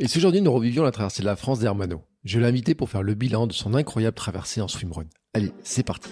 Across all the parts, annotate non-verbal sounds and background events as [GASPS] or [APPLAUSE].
Et si aujourd'hui nous revivions la traversée de la France d'Hermano Je l'ai invité pour faire le bilan de son incroyable traversée en swimrun. Allez, c'est parti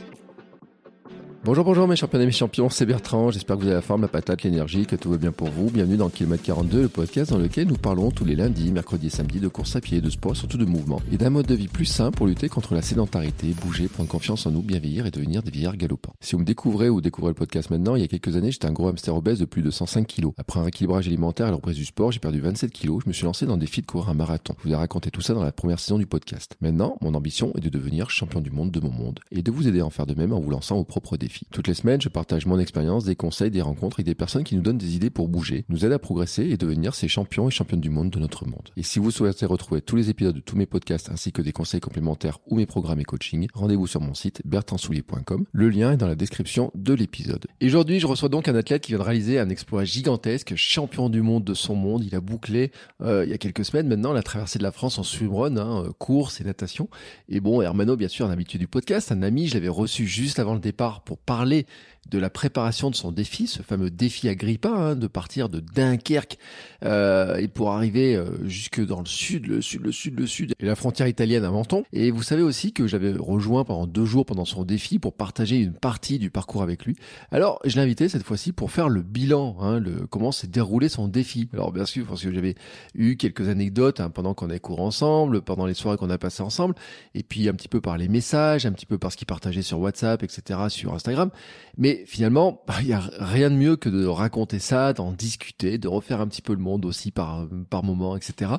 Bonjour, bonjour mes champions et mes champions, c'est Bertrand, j'espère que vous avez la forme, la patate, l'énergie, que tout va bien pour vous. Bienvenue dans Kilomètre 42, le podcast dans lequel nous parlons tous les lundis, mercredis et samedis de course à pied, de sport, surtout de mouvement, et d'un mode de vie plus sain pour lutter contre la sédentarité, bouger, prendre confiance en nous, bien vieillir et devenir des vieillards galopants. Si vous me découvrez ou découvrez le podcast maintenant, il y a quelques années, j'étais un gros hamster obèse de plus de 105 kilos. Après un rééquilibrage alimentaire et la reprise du sport, j'ai perdu 27 kilos, je me suis lancé dans des défi de courir un marathon. Je vous ai raconté tout ça dans la première saison du podcast. Maintenant, mon ambition est de devenir champion du monde de mon monde et de vous aider à en faire de même en vous lançant vos propres défis. Toutes les semaines, je partage mon expérience, des conseils, des rencontres et des personnes qui nous donnent des idées pour bouger, nous aident à progresser et devenir ces champions et championnes du monde de notre monde. Et si vous souhaitez retrouver tous les épisodes de tous mes podcasts ainsi que des conseils complémentaires ou mes programmes et coaching, rendez-vous sur mon site bertrandsoulier.com. Le lien est dans la description de l'épisode. Et aujourd'hui, je reçois donc un athlète qui vient de réaliser un exploit gigantesque, champion du monde de son monde. Il a bouclé euh, il y a quelques semaines maintenant la traversée de la France en swimrun, hein, euh, course et natation. Et bon, Hermano, bien sûr, un habitué du podcast, un ami, je l'avais reçu juste avant le départ pour parler de la préparation de son défi, ce fameux défi Agrippa, hein, de partir de Dunkerque euh, et pour arriver euh, jusque dans le sud, le sud, le sud, le sud, et la frontière italienne à Menton. Et vous savez aussi que j'avais rejoint pendant deux jours pendant son défi pour partager une partie du parcours avec lui. Alors je l'ai invité cette fois-ci pour faire le bilan, hein, le, comment s'est déroulé son défi. Alors bien sûr, parce que j'avais eu quelques anecdotes hein, pendant qu'on a couru ensemble, pendant les soirées qu'on a passées ensemble, et puis un petit peu par les messages, un petit peu par ce qu'il partageait sur WhatsApp, etc., sur Instagram. Mais finalement, [LAUGHS] bah, il n'y a rien de mieux que de raconter ça, d'en discuter, de refaire un petit peu le monde aussi par, par moment, etc.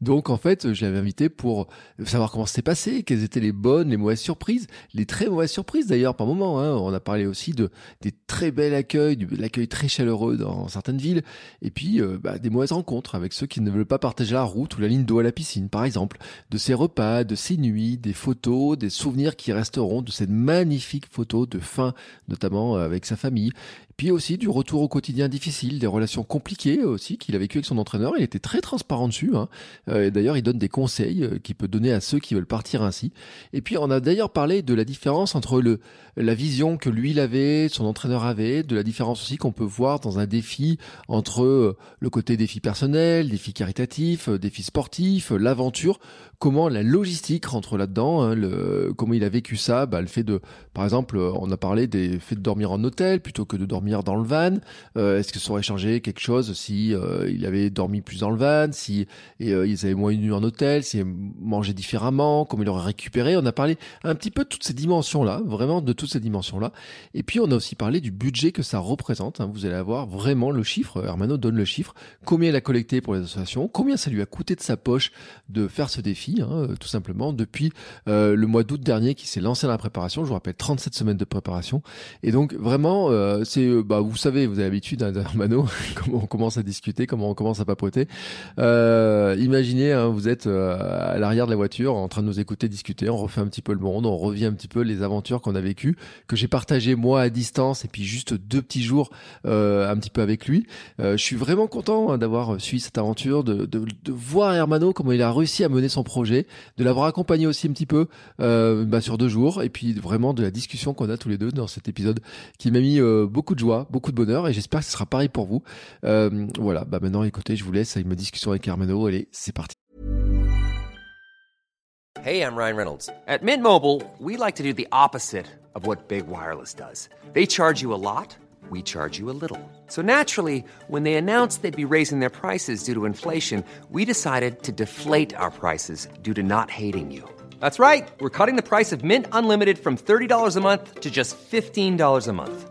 Donc en fait, je l'avais invité pour savoir comment c'était passé, quelles étaient les bonnes, les mauvaises surprises, les très mauvaises surprises d'ailleurs par moment. Hein. On a parlé aussi de des très bels accueils, de l'accueil très chaleureux dans certaines villes, et puis euh, bah, des mauvaises rencontres avec ceux qui ne veulent pas partager la route ou la ligne d'eau à la piscine, par exemple, de ses repas, de ses nuits, des photos, des souvenirs qui resteront de cette magnifique photo de fin, notamment avec sa famille. Puis aussi du retour au quotidien difficile, des relations compliquées aussi qu'il a vécu avec son entraîneur. Il était très transparent dessus. Hein. Euh, d'ailleurs, il donne des conseils euh, qu'il peut donner à ceux qui veulent partir ainsi. Et puis, on a d'ailleurs parlé de la différence entre le, la vision que lui il avait, son entraîneur avait, de la différence aussi qu'on peut voir dans un défi entre euh, le côté défi personnel, défi caritatif, défi sportif, l'aventure. Comment la logistique rentre là-dedans. Hein, le, comment il a vécu ça? Bah, le fait de, par exemple, on a parlé des faits de dormir en hôtel plutôt que de dormir dans le van euh, Est-ce que ça aurait changé quelque chose si euh, il avait dormi plus dans le van, si et, euh, ils avaient moins nuit en hôtel, s'il mangeait différemment, comment il aurait récupéré? On a parlé un petit peu de toutes ces dimensions-là, vraiment de toutes ces dimensions-là. Et puis on a aussi parlé du budget que ça représente. Hein. Vous allez avoir vraiment le chiffre. Hermano donne le chiffre. Combien il a collecté pour les associations? Combien ça lui a coûté de sa poche de faire ce défi hein, Tout simplement depuis le mois d'août dernier qui s'est lancé dans la préparation. Je vous rappelle 37 semaines de préparation. Et donc vraiment, c'est bah, vous savez, vous avez l'habitude hein, mano, [LAUGHS] comment on commence à discuter, comment on commence à papoter. Euh, imaginez, hein, vous êtes euh, à l'arrière de la voiture en train de nous écouter discuter, on refait un petit peu le monde, on revient un petit peu les aventures qu'on a vécues, que j'ai partagé moi à distance et puis juste deux petits jours euh, un petit peu avec lui. Euh, je suis vraiment content hein, d'avoir suivi cette aventure, de, voir Hermano comment il a réussi à mener son projet, de l'avoir accompagné aussi un petit peu euh, bah, sur deux jours et puis vraiment de la discussion qu'on a tous les deux dans cet épisode qui m'a mis beaucoup de joie beaucoup de bonheur et j'espère que ce sera pareil pour vous. Euh, voilà, bah maintenant écoutez, je vous laisse avec ma discussion avec Hermano. Allez, c'est parti. Hey, I'm Ryan Reynolds. At Mint Mobile, we like to do the opposite of what Big Wireless does. They charge you a lot, we charge you a little. So naturally, when they announced they'd be raising their prices due to inflation, we decided to deflate our prices due to not hating you. That's right. We're cutting the price of Mint Unlimited from $30 a month to just $15 a month.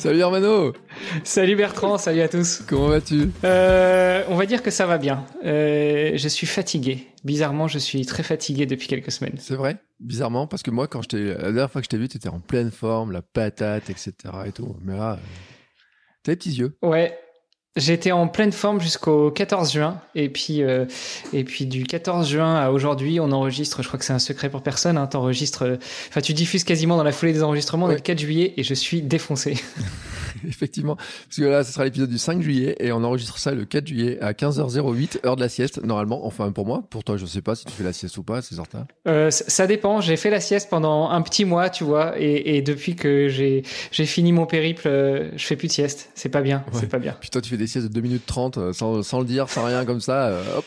Salut Hermano Salut Bertrand, salut à tous Comment vas-tu? Euh, On va dire que ça va bien. Euh, je suis fatigué. Bizarrement, je suis très fatigué depuis quelques semaines. C'est vrai? Bizarrement, parce que moi, quand je la dernière fois que je t'ai vu, tu étais en pleine forme, la patate, etc. et tout. Mais là, euh, t'as les petits yeux. Ouais, J'étais en pleine forme jusqu'au 14 juin. Et puis euh, et puis du 14 juin à aujourd'hui on enregistre je crois que c'est un secret pour personne hein, t'enregistres enfin tu diffuses quasiment dans la foulée des enregistrements le 4 juillet et je suis défoncé [LAUGHS] [LAUGHS] Effectivement. Parce que là, ce sera l'épisode du 5 juillet et on enregistre ça le 4 juillet à 15h08, heure de la sieste, normalement. Enfin, pour moi. Pour toi, je sais pas si tu fais la sieste ou pas, c'est certain. Euh, ça dépend. J'ai fait la sieste pendant un petit mois, tu vois, et, et depuis que j'ai fini mon périple, euh, je fais plus de sieste. C'est pas bien. Ouais. C'est pas bien. Puis toi, tu fais des siestes de 2 minutes 30 euh, sans, sans le dire, sans rien comme ça. euh, hop.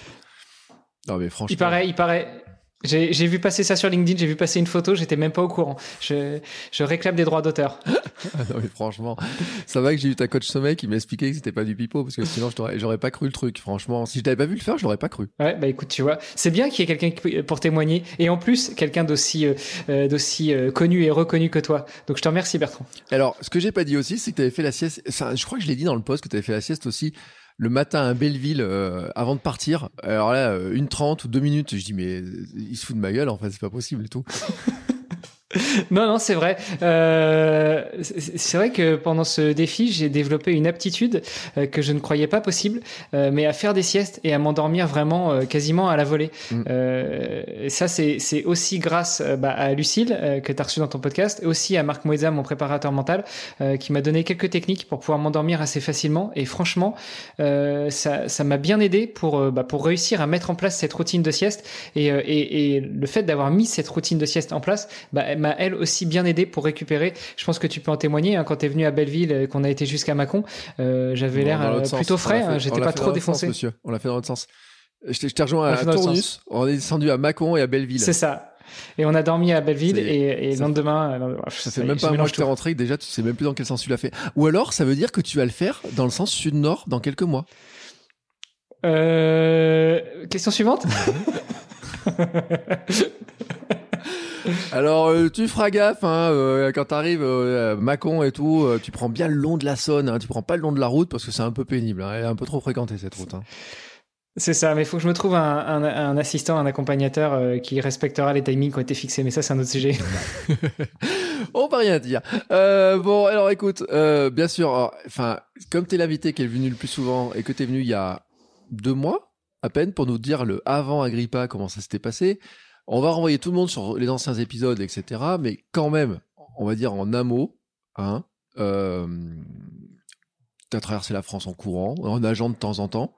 Non, mais franchement. Il paraît, il paraît. J'ai j'ai vu passer ça sur LinkedIn, j'ai vu passer une photo, j'étais même pas au courant. Je, je réclame des droits d'auteur. [LAUGHS] Ah non, mais franchement, ça va que j'ai eu ta coach sommeil qui m'a expliqué que c'était pas du pipeau parce que sinon, j'aurais pas cru le truc. Franchement, si je t'avais pas vu le faire, je l'aurais pas cru. Ouais, bah écoute, tu vois, c'est bien qu'il y ait quelqu'un pour témoigner, et en plus quelqu'un d'aussi euh, euh, d'aussi euh, connu et reconnu que toi. Donc je te remercie Bertrand. Alors, ce que j'ai pas dit aussi, c'est que tu avais fait la sieste. ça, je crois que je l'ai dit dans le post que tu avais fait la sieste aussi le matin à Belleville euh, avant de partir. Alors là, euh, une trente ou deux minutes. Je dis mais euh, il se fout de ma gueule en fait, c'est pas possible et tout. [LAUGHS] Non, non, c'est vrai. Euh, c'est vrai que pendant ce défi, j'ai développé une aptitude euh, que je ne croyais pas possible, euh, mais à faire des siestes et à m'endormir vraiment euh, quasiment à la volée. Mm. Euh, ça, c'est c'est aussi grâce bah, à Lucille euh, que tu as reçu dans ton podcast, et aussi à Marc Moeza, mon préparateur mental, euh, qui m'a donné quelques techniques pour pouvoir m'endormir assez facilement. Et franchement, euh, ça ça m'a bien aidé pour bah, pour réussir à mettre en place cette routine de sieste. Et, euh, et, et le fait d'avoir mis cette routine de sieste en place, bah, elle m'a elle aussi bien aidé pour récupérer. Je pense que tu peux en témoigner. Hein, quand tu es venu à Belleville, et qu'on a été jusqu'à Mâcon, euh, j'avais l'air euh, sens. plutôt frais. hein, on J'étais l'a pas trop sens, défoncé. monsieur. On l'a fait dans l'autre sens. Je t'ai rejoint à, l'autre Tournus. On est descendu à Mâcon et à Belleville. C'est ça. Et on a dormi à Belleville et, et le Ça lendemain, euh, Ça fait même pas un mois que t'es rentré déjà tu sais même plus dans quel sens tu l'as fait. Ou alors ça veut dire que tu vas le faire dans le sens sud-nord dans quelques mois. Euh, question suivante. [LAUGHS] [LAUGHS] Alors euh, tu feras gaffe hein, euh, quand t'arrives euh, à Mâcon et tout, tu prends bien le long de la Saône, hein, tu prends pas le long de la route parce que c'est un peu pénible, hein, elle est un peu trop fréquentée cette route. Hein. C'est ça, mais il faut que je me trouve un, un, un assistant, un accompagnateur qui respectera les timings qui ont été fixés. Mais ça, c'est un autre sujet. [LAUGHS] On va rien dire. Euh, bon alors écoute, euh, bien sûr, enfin comme t'es l'invité qui est venu le plus souvent et que t'es venu il y a deux mois à peine pour nous dire le avant Agrippa comment ça s'était passé. On va renvoyer tout le monde sur les anciens épisodes, etc. Mais quand même, on va dire en un mot, hein, euh, t'as traversé la France en courant, en nageant de temps en temps.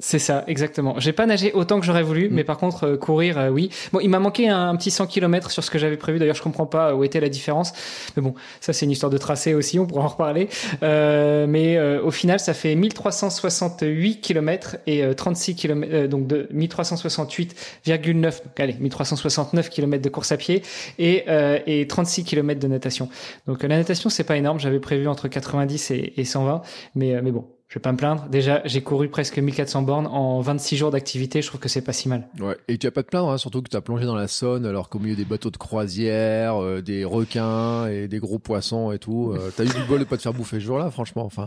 C'est ça, exactement. J'ai pas nagé autant que j'aurais voulu, Mm. mais par contre, euh, courir, euh, oui. Bon, il m'a manqué un, un petit 100 km sur ce que j'avais prévu. D'ailleurs, je comprends pas où était la différence. Mais bon, ça, c'est une histoire de tracé aussi, on pourra en reparler. Euh, mais euh, au final, ça fait 1368 km et euh, 36 km, euh, donc de 1368,9, donc allez, 1369 km de course à pied et, euh, et 36 km de natation. Donc la natation, c'est pas énorme. J'avais prévu entre 90 et, et 120, mais, euh, mais bon. Je vais pas me plaindre. Déjà, j'ai couru presque 1400 bornes en 26 jours d'activité. Je trouve que c'est pas si mal. Ouais. Et tu vas pas te plaindre, hein, surtout que tu as plongé dans la Saône alors qu'au milieu des bateaux de croisière, euh, des requins et des gros poissons et tout. Euh, T'as eu du bol de pas te faire bouffer ce jour-là, franchement. Enfin,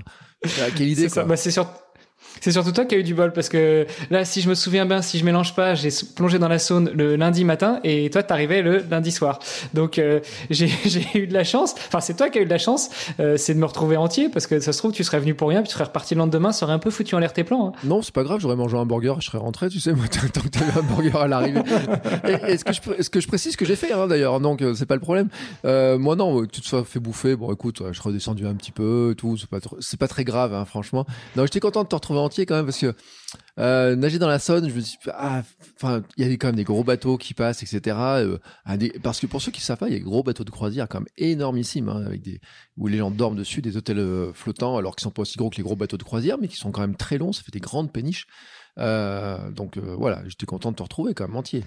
quelle idée C'est. Bah, c'est sûr. C'est surtout toi qui as eu du bol parce que là, si je me souviens bien, si je mélange pas, j'ai plongé dans la Saône le lundi matin et toi, t'arrivais le lundi soir. Donc, euh, [LAUGHS] j'ai eu de la chance. Enfin, c'est toi qui as eu de la chance, euh, c'est de me retrouver entier parce que ça se trouve, tu serais venu pour rien, puis tu serais reparti le lendemain, ça aurait un peu foutu en l'air tes plans. hein. Non, c'est pas grave, j'aurais mangé un burger, je serais rentré, tu sais, moi, [LAUGHS] tant que t'avais un burger à l'arrivée. [LAUGHS] Est-ce que, je, que je précise ce que j'ai fait, hein, d'ailleurs, donc euh, c'est pas le problème. Euh, moi, non, tu te sois fait bouffer, bon, écoute, je suis redescendu un petit peu, tout, c'est pas, pas très grave, hein, franchement. Non, j'étais content de te retrouver entier quand même, parce que euh, nager dans la Saône, je me dis, ah, enfin, il y a des- quand même des gros bateaux qui passent, etc. euh, des- parce que pour ceux qui savent pas, il y a des gros bateaux de croisière quand même énormissimes, hein, avec des, où les gens dorment dessus, des hôtels euh, flottants, alors qu'ils sont pas aussi gros que les gros bateaux de croisière, mais qui sont quand même très longs, ça fait des grandes péniches. Donc voilà, j'étais content de te retrouver quand même entier.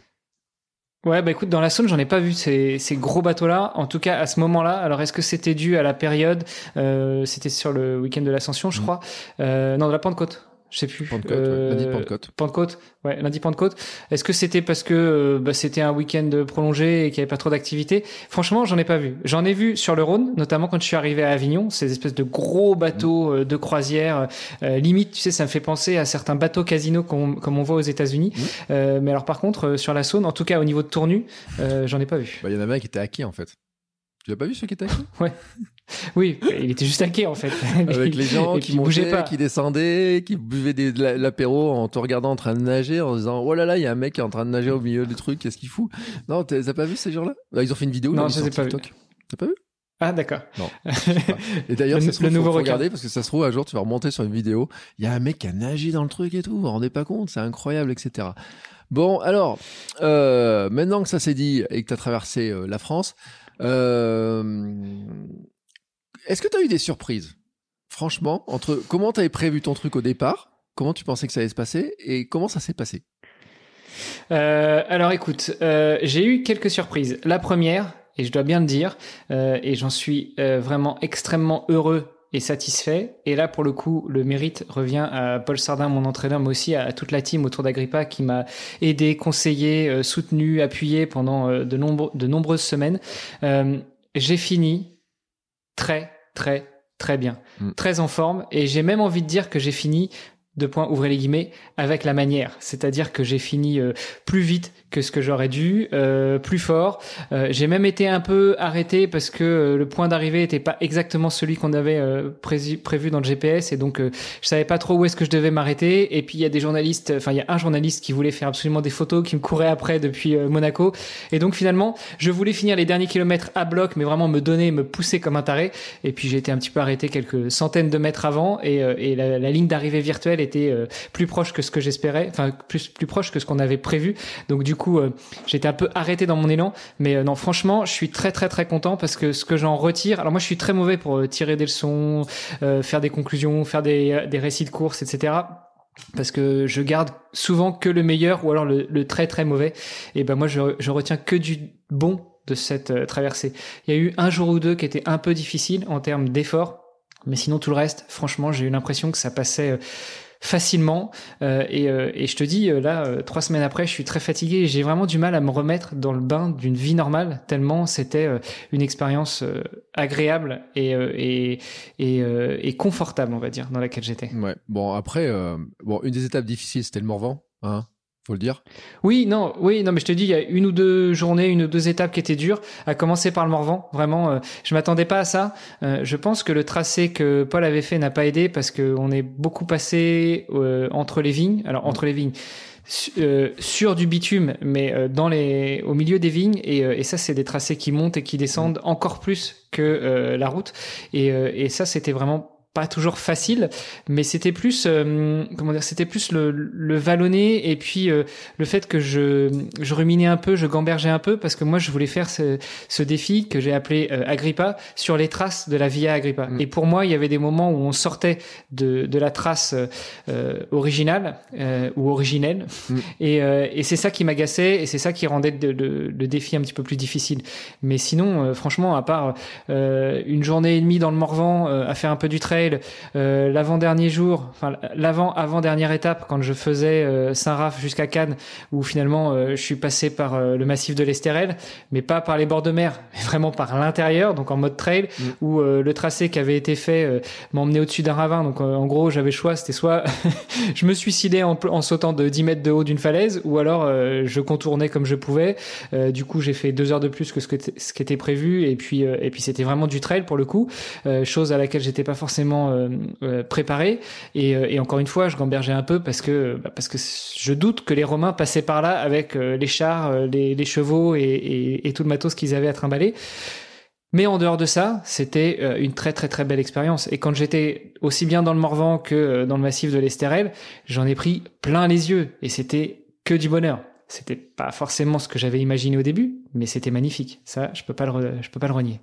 Ouais, bah écoute, dans la Saône, j'en ai pas vu ces, ces gros bateaux-là. En tout cas, à ce moment-là. Alors, est-ce que c'était dû à la période euh, C'était sur le week-end de l'Ascension, je Mhm. crois. Euh, non, de la Pentecôte. Je sais plus. Pentecôte, ouais, Euh, lundi de Pentecôte. Pentecôte, ouais, lundi Pentecôte. Est-ce que c'était parce que euh, bah, c'était un week-end prolongé et qu'il n'y avait pas trop d'activité? Franchement, j'en ai pas vu. J'en ai vu sur le Rhône, notamment quand je suis arrivé à Avignon, ces espèces de gros bateaux euh, de croisière. limite, tu sais, ça me fait penser à certains bateaux casinos qu'on- comme on voit aux États-Unis. Euh, mais alors, par contre, sur la Saône, en tout cas au niveau de tournure, euh, j'en ai pas vu. Bah, il y en avait un qui était hacké en fait. Tu l'as pas vu celui qui était hacké [LAUGHS] Oui, il était juste hacké en fait. [LAUGHS] Avec les gens qui montaient, pas. qui descendaient, qui buvaient des, de la- l'apéro en te regardant en train de nager, en disant oh là là, il y a un mec qui est en train de nager au milieu du truc, qu'est-ce qu'il fout? Non, t'as pas vu ces gens-là? Bah, Ils ont fait une vidéo, Non, là, je les ai pas TikTok. T'as pas vu? Ah d'accord. Non. [LAUGHS] Et d'ailleurs, Le- ça se trouve, le nouveau faut, regarder parce que ça se trouve un jour tu vas remonter sur une vidéo, il y a un mec qui a nagé dans le truc et tout, vous vous rendez pas compte, c'est incroyable, etc. Bon, alors euh, maintenant que ça s'est dit et que tu as traversé euh, la France, est-ce que tu as eu des surprises Franchement, entre comment tu avais prévu ton truc au départ, comment tu pensais que ça allait se passer et comment ça s'est passé? Euh, alors écoute, euh, j'ai eu quelques surprises. La première, et je dois bien le dire, euh, et j'en suis euh, vraiment extrêmement heureux et satisfait. Et là, pour le coup, le mérite revient à Paul Sardin, mon entraîneur, mais aussi à toute la team autour d'Agrippa qui m'a aidé, conseillé, euh, soutenu, appuyé pendant euh, de, nombre- de nombreuses semaines. Euh, j'ai fini très, très, très bien, Mm. très en forme, et j'ai même envie de dire que j'ai fini deux points, ouvrez les guillemets, avec la manière. C'est-à-dire que j'ai fini euh, plus vite que ce que j'aurais dû, euh, plus fort. Euh, j'ai même été un peu arrêté parce que euh, le point d'arrivée n'était pas exactement celui qu'on avait euh, prévu, prévu dans le GPS et donc euh, je savais pas trop où est-ce que je devais m'arrêter. Et puis il y a des journalistes, enfin il y a un journaliste qui voulait faire absolument des photos, qui me courait après depuis Monaco. Et donc finalement, je voulais finir les derniers kilomètres à bloc, mais vraiment me donner, me pousser comme un taré. Et puis j'ai été un petit peu arrêté quelques centaines de mètres avant et, et la, la ligne d'arrivée virtuelle était plus proche que ce que j'espérais, enfin plus plus proche que ce qu'on avait prévu. Donc du coup, euh, j'étais un peu arrêté dans mon élan, mais euh, non, franchement, je suis très très très content parce que ce que j'en retire. Alors moi, je suis très mauvais pour euh, tirer des leçons, faire des conclusions, faire des des récits de course, etc. Parce que je garde souvent que le meilleur ou alors le, le très très mauvais. Et ben moi, je, je retiens que du bon de cette traversée. Il y a eu un jour ou deux qui était un peu difficile en termes d'effort, mais sinon tout le reste, franchement, j'ai eu l'impression que ça passait euh, facilement. Euh, et, euh, et je te dis, euh, là, trois semaines après, je suis très fatigué j'ai vraiment du mal à me remettre dans le bain d'une vie normale, tellement c'était une expérience agréable et, et, et, et confortable, on va dire, dans laquelle j'étais. Ouais. Bon, après, euh, bon, une des étapes difficiles, c'était le Morvan, hein, faut le dire. Oui, non, oui, non, mais je te dis, il y a une ou deux journées, une ou deux étapes qui étaient dures, à commencer par le Morvan. Vraiment, euh, je m'attendais pas à ça. Euh, je pense que le tracé que Paul avait fait n'a pas aidé parce qu'on est beaucoup passé euh, entre les vignes. Alors entre les vignes. euh, sur du bitume, mais euh, dans les, au milieu des vignes, et, euh, et ça, c'est des tracés qui montent et qui descendent encore plus que euh, la route, et, et ça, c'était vraiment pas toujours facile, mais c'était plus, euh, comment dire, c'était plus le, le vallonné et puis euh, le fait que je, je ruminais un peu, je gambergeais un peu parce que moi je voulais faire ce, ce défi que j'ai appelé euh, Agrippa sur les traces de la Via Agrippa. Mm. Et pour moi, il y avait des moments où on sortait de, de la trace euh, originale euh, ou originelle, Mm. et, euh, et c'est ça qui m'agaçait et c'est ça qui rendait le, le- le défi un petit peu plus difficile. Mais sinon, euh, franchement, à part euh, une journée et demie dans le Morvan euh, à faire un peu du trail, euh, l'avant-dernier jour, enfin l'avant-avant-dernière étape quand je faisais euh, Saint-Raph jusqu'à Cannes, où finalement euh, je suis passé par le massif de l'Estérel, mais pas par les bords de mer, mais vraiment par l'intérieur, donc en mode trail, Mm. où le tracé qui avait été fait m'emmenait au-dessus d'un ravin. Donc en gros, j'avais choix, c'était soit [LAUGHS] je me suicidais en, en sautant de 10 mètres de haut d'une falaise, ou alors je contournais comme je pouvais. Du coup, j'ai fait deux heures de plus que ce, que ce qui était prévu, et puis et puis c'était vraiment du trail pour le coup, chose à laquelle j'étais pas forcément euh, euh, préparé. Et, euh, et encore une fois, je gambergeais un peu parce que bah, parce que je doute que les Romains passaient par là avec les chars, les, chevaux et, et, tout le matos qu'ils avaient à trimballer. Mais en dehors de ça, c'était une très très très belle expérience. Et quand j'étais aussi bien dans le Morvan que dans le massif de l'Estérel, j'en ai pris plein les yeux et c'était que du bonheur. C'était pas forcément ce que j'avais imaginé au début, mais c'était magnifique. Ça, je peux pas le, je peux pas le renier.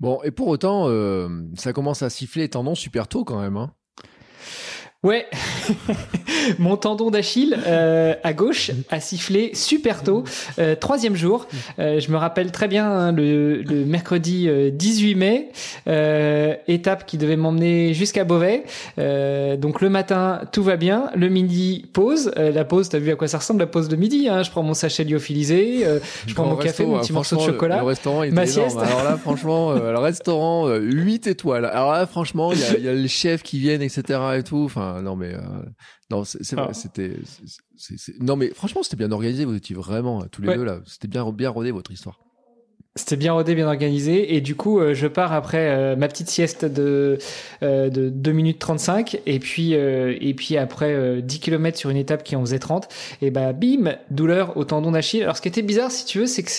Bon, et pour autant, euh, ça commence à siffler tendons super tôt quand même. Hein. Ouais, [LAUGHS] mon tendon d'Achille euh, à gauche a sifflé super tôt, euh, troisième jour. Euh, je me rappelle très bien hein, le, le mercredi euh, 18 mai, euh, étape qui devait m'emmener jusqu'à Beauvais. Euh, donc le matin tout va bien, le midi pause. Euh, la pause, t'as vu à quoi ça ressemble la pause de midi hein Je prends mon sachet lyophilisé, euh, je prends mon café, mon hein, petit morceau de le- chocolat. Le, restaurant ma énorme. sieste. Alors là, [LAUGHS] franchement, euh, le restaurant, euh, 8 étoiles. Alors là, franchement, il y a, il y a les chefs qui viennent, etc. et tout. Enfin, non, mais, euh, non, c'est Ah. c'était, non, mais franchement, c'était bien organisé. Vous étiez vraiment, euh, tous les Ouais. deux là. C'était bien, bien rodé votre histoire. C'était bien rodé, bien organisé. Et du coup, euh, je pars après euh, ma petite sieste de, euh, de 2 minutes 35. Et puis, et puis après euh, 10 km sur une étape qui en faisait 30. Et bah, bim, douleur au tendon d'Achille. Alors, ce qui était bizarre, si tu veux, c'est que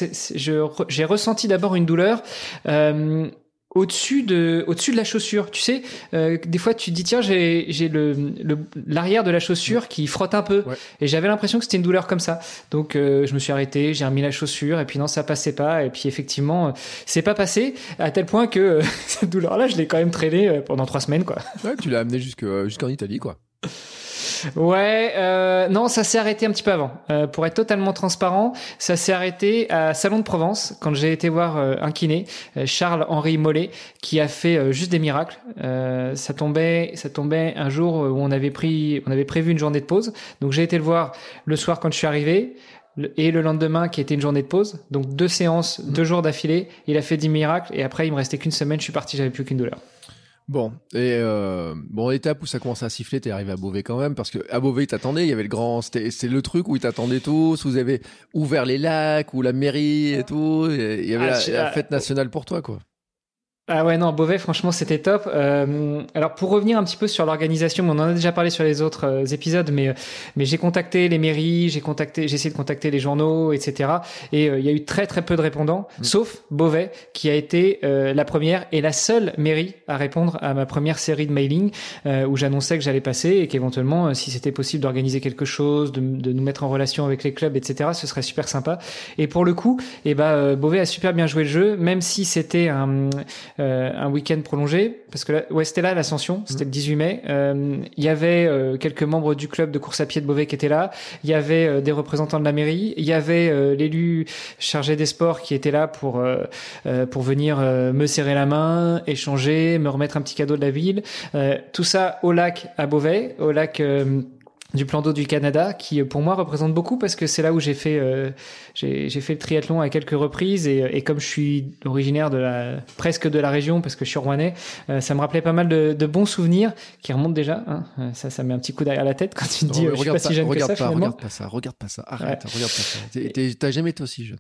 j'ai ressenti d'abord une douleur. euh, au-dessus de au-dessus de la chaussure tu sais euh, des fois tu te dis tiens j'ai j'ai le le- l'arrière de la chaussure qui frotte un peu Ouais. et j'avais l'impression que c'était une douleur comme ça donc euh, je me suis arrêté j'ai remis la chaussure et puis non ça passait pas et puis effectivement euh, c'est pas passé à tel point que euh, [LAUGHS] cette douleur là je l'ai quand même traînée euh, pendant trois semaines quoi Ouais, tu l'as amené jusque, jusqu'en Italie, quoi. Ouais, euh, non, ça s'est arrêté un petit peu avant. Euh, pour être totalement transparent, ça s'est arrêté à Salon de Provence quand j'ai été voir euh, un kiné, euh, Charles-Henri Mollet, qui a fait euh, juste des miracles. Euh, ça tombait, ça tombait un jour où on avait pris, on avait prévu une journée de pause. Donc j'ai été le voir le soir quand je suis arrivé. Et le lendemain, qui était une journée de pause, donc deux séances, deux jours d'affilée, il a fait 10 miracles, et après il me restait qu'une semaine, je suis parti, j'avais plus qu'une douleur. Bon, et euh, bon, l'étape où ça commence à siffler, t'es arrivé à Beauvais quand même, parce que à Beauvais, ils t'attendaient, il y avait le grand, c'était, c'est le truc où ils t'attendaient tous, vous avez ouvert les lacs, ou la mairie et tout, et il y avait Ah, la, ah, fête nationale pour toi, quoi. Ah ouais, non, Beauvais, franchement, c'était top. Euh, alors, pour revenir un petit peu sur l'organisation, on en a déjà parlé sur les autres euh, épisodes, mais, euh, mais j'ai contacté les mairies, j'ai contacté, j'ai essayé de contacter les journaux, etc. Et euh, il y a eu très très peu de répondants, sauf Beauvais, qui a été euh, la première et la seule mairie à répondre à ma première série de mailing, euh, où j'annonçais que j'allais passer et qu'éventuellement, si c'était possible d'organiser quelque chose, de, de nous mettre en relation avec les clubs, etc., ce serait super sympa. Et pour le coup, eh ben, Beauvais a super bien joué le jeu, même si c'était un, euh, un week-end prolongé, parce que là, ouais, c'était là l'ascension, c'était le 18 mai. Euh, Il y avait euh, quelques membres du club de course à pied de Beauvais qui étaient là. Il y avait euh, des représentants de la mairie. Il y avait euh, l'élu chargé des sports qui était là pour euh, pour venir euh, me serrer la main, échanger, me remettre un petit cadeau de la ville. Euh, tout ça au lac à Beauvais, au lac. Euh, du plan d'eau du Canada, qui euh, pour moi représente beaucoup parce que c'est là où j'ai fait euh, j'ai j'ai fait le triathlon à quelques reprises et, et comme je suis originaire de la presque de la région parce que je suis rouennais, euh, ça me rappelait pas mal de, de bons souvenirs qui remontent déjà. Hein. Euh, Ça, ça met un petit coup derrière la tête quand tu te dis, euh, mais je suis pas si jeune que regarde ça pas, finalement. regarde pas ça, regarde pas ça, arrête, regarde pas ça. T'as jamais été aussi jeune.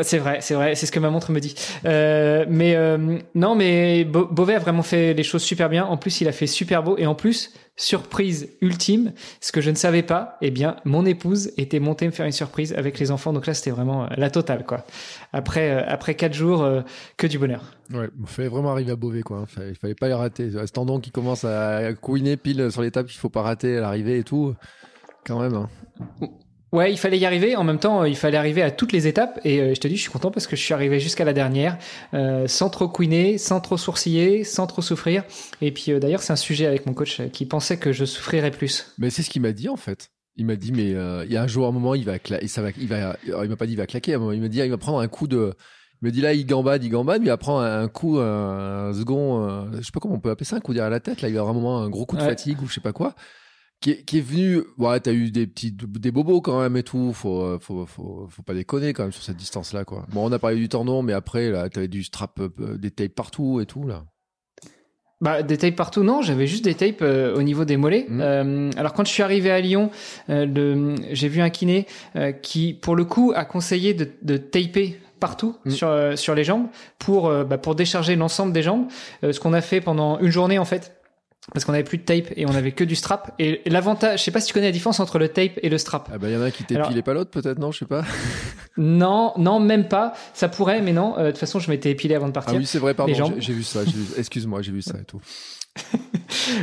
C'est vrai, c'est vrai, c'est ce que ma montre me dit. Euh, mais euh, non, mais Beauvais a vraiment fait les choses super bien. En plus, il a fait super beau et en plus, surprise ultime, ce que je ne savais pas, eh bien, mon épouse était montée me faire une surprise avec les enfants. Donc là, c'était vraiment euh, la totale, quoi. Après, euh, après quatre jours, euh, que du bonheur. Ouais, il fallait vraiment arriver à Beauvais, quoi. hein. Fallait- Il fallait pas les rater. Ce tendon qui commence à couiner pile sur l'étape qu'il faut pas rater à l'arrivée et tout. Quand même. hein. Ouais, il fallait y arriver. En même temps, il fallait arriver à toutes les étapes. Et euh, je te dis, je suis content parce que je suis arrivé jusqu'à la dernière, euh, sans trop couiner, sans trop sourciller, sans trop souffrir. Et puis euh, d'ailleurs, c'est un sujet avec mon coach qui pensait que je souffrirais plus. Mais c'est ce qu'il m'a dit en fait. Il m'a dit, mais il y a un jour, un moment, il va, cla- ça va, il va, alors, il m'a pas dit il va claquer. à un moment, il m'a dit, il va prendre un coup de. Il me dit là, il gambade, il gambade, mais il va prendre un coup, un, un second, euh, je sais pas comment on peut appeler ça, un coup derrière la tête. Là, il va vraiment un gros coup de Ouais. fatigue ou je sais pas quoi. Qui est, qui est venu. Ouais, t'as eu des petits, des bobos quand même et tout. Faut, euh, faut, faut, faut pas déconner quand même sur cette distance-là, quoi. Bon, on a parlé du tendon, mais après, là, t'avais du strap, euh, des tapes partout et tout, là. Bah, des tapes partout, non, j'avais juste des tapes euh, au niveau des mollets. Euh, alors quand je suis arrivé à Lyon, euh, j'ai vu un kiné euh, qui, pour le coup, a conseillé de, de taper partout Mhm. sur, euh, sur les jambes pour, euh, bah, pour décharger l'ensemble des jambes. Euh, ce qu'on a fait pendant une journée en fait. Parce qu'on avait plus de tape et on avait que du strap. Et l'avantage, je sais pas si tu connais la différence entre le tape et le strap. Ah bah, il y en a qui et pas l'autre, peut-être, non, je sais pas. [LAUGHS] Non, non, même pas. Ça pourrait, mais non. Euh, De toute façon, je m'étais épilé avant de Ah partir. oui, c'est vrai, pardon, jambes. j'ai vu ça. [LAUGHS] Excuse-moi, j'ai vu ça et tout. [LAUGHS]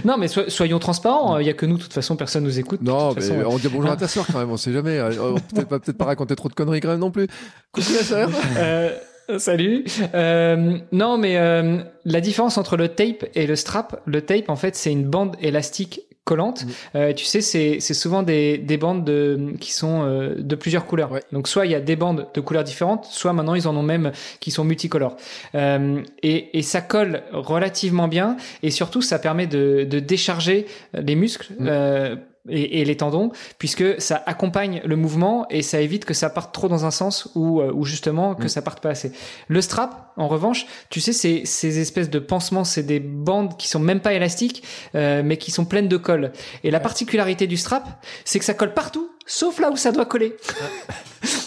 Non, mais so- soyons transparents. Il y a que nous, de toute façon, personne nous écoute. Non, mais façon, on dit bonjour hein. à ta soeur quand même, on sait jamais. Euh, peut-être pas, peut-être pas raconter trop de conneries quand même non plus. Coucou la. Euh, [LAUGHS] salut. Euh, non, mais euh, la différence entre le tape et le strap, le tape, en fait, c'est une bande élastique collante. Euh, tu sais, c'est c'est souvent des, des bandes de, qui sont euh, de plusieurs couleurs. Ouais. Donc, soit il y a des bandes de couleurs différentes, soit maintenant ils en ont même qui sont multicolores. Euh, et, et ça colle relativement bien, et surtout ça permet de, de décharger les muscles. Mm. Et, et les tendons, puisque ça accompagne le mouvement et ça évite que ça parte trop dans un sens ou, euh, ou justement que Mm. ça parte pas assez. Le strap, en revanche, tu sais, c'est ces espèces de pansements, c'est des bandes qui sont même pas élastiques, euh, mais qui sont pleines de colle. Et la particularité du strap, c'est que ça colle partout, sauf là où ça doit coller. [LAUGHS]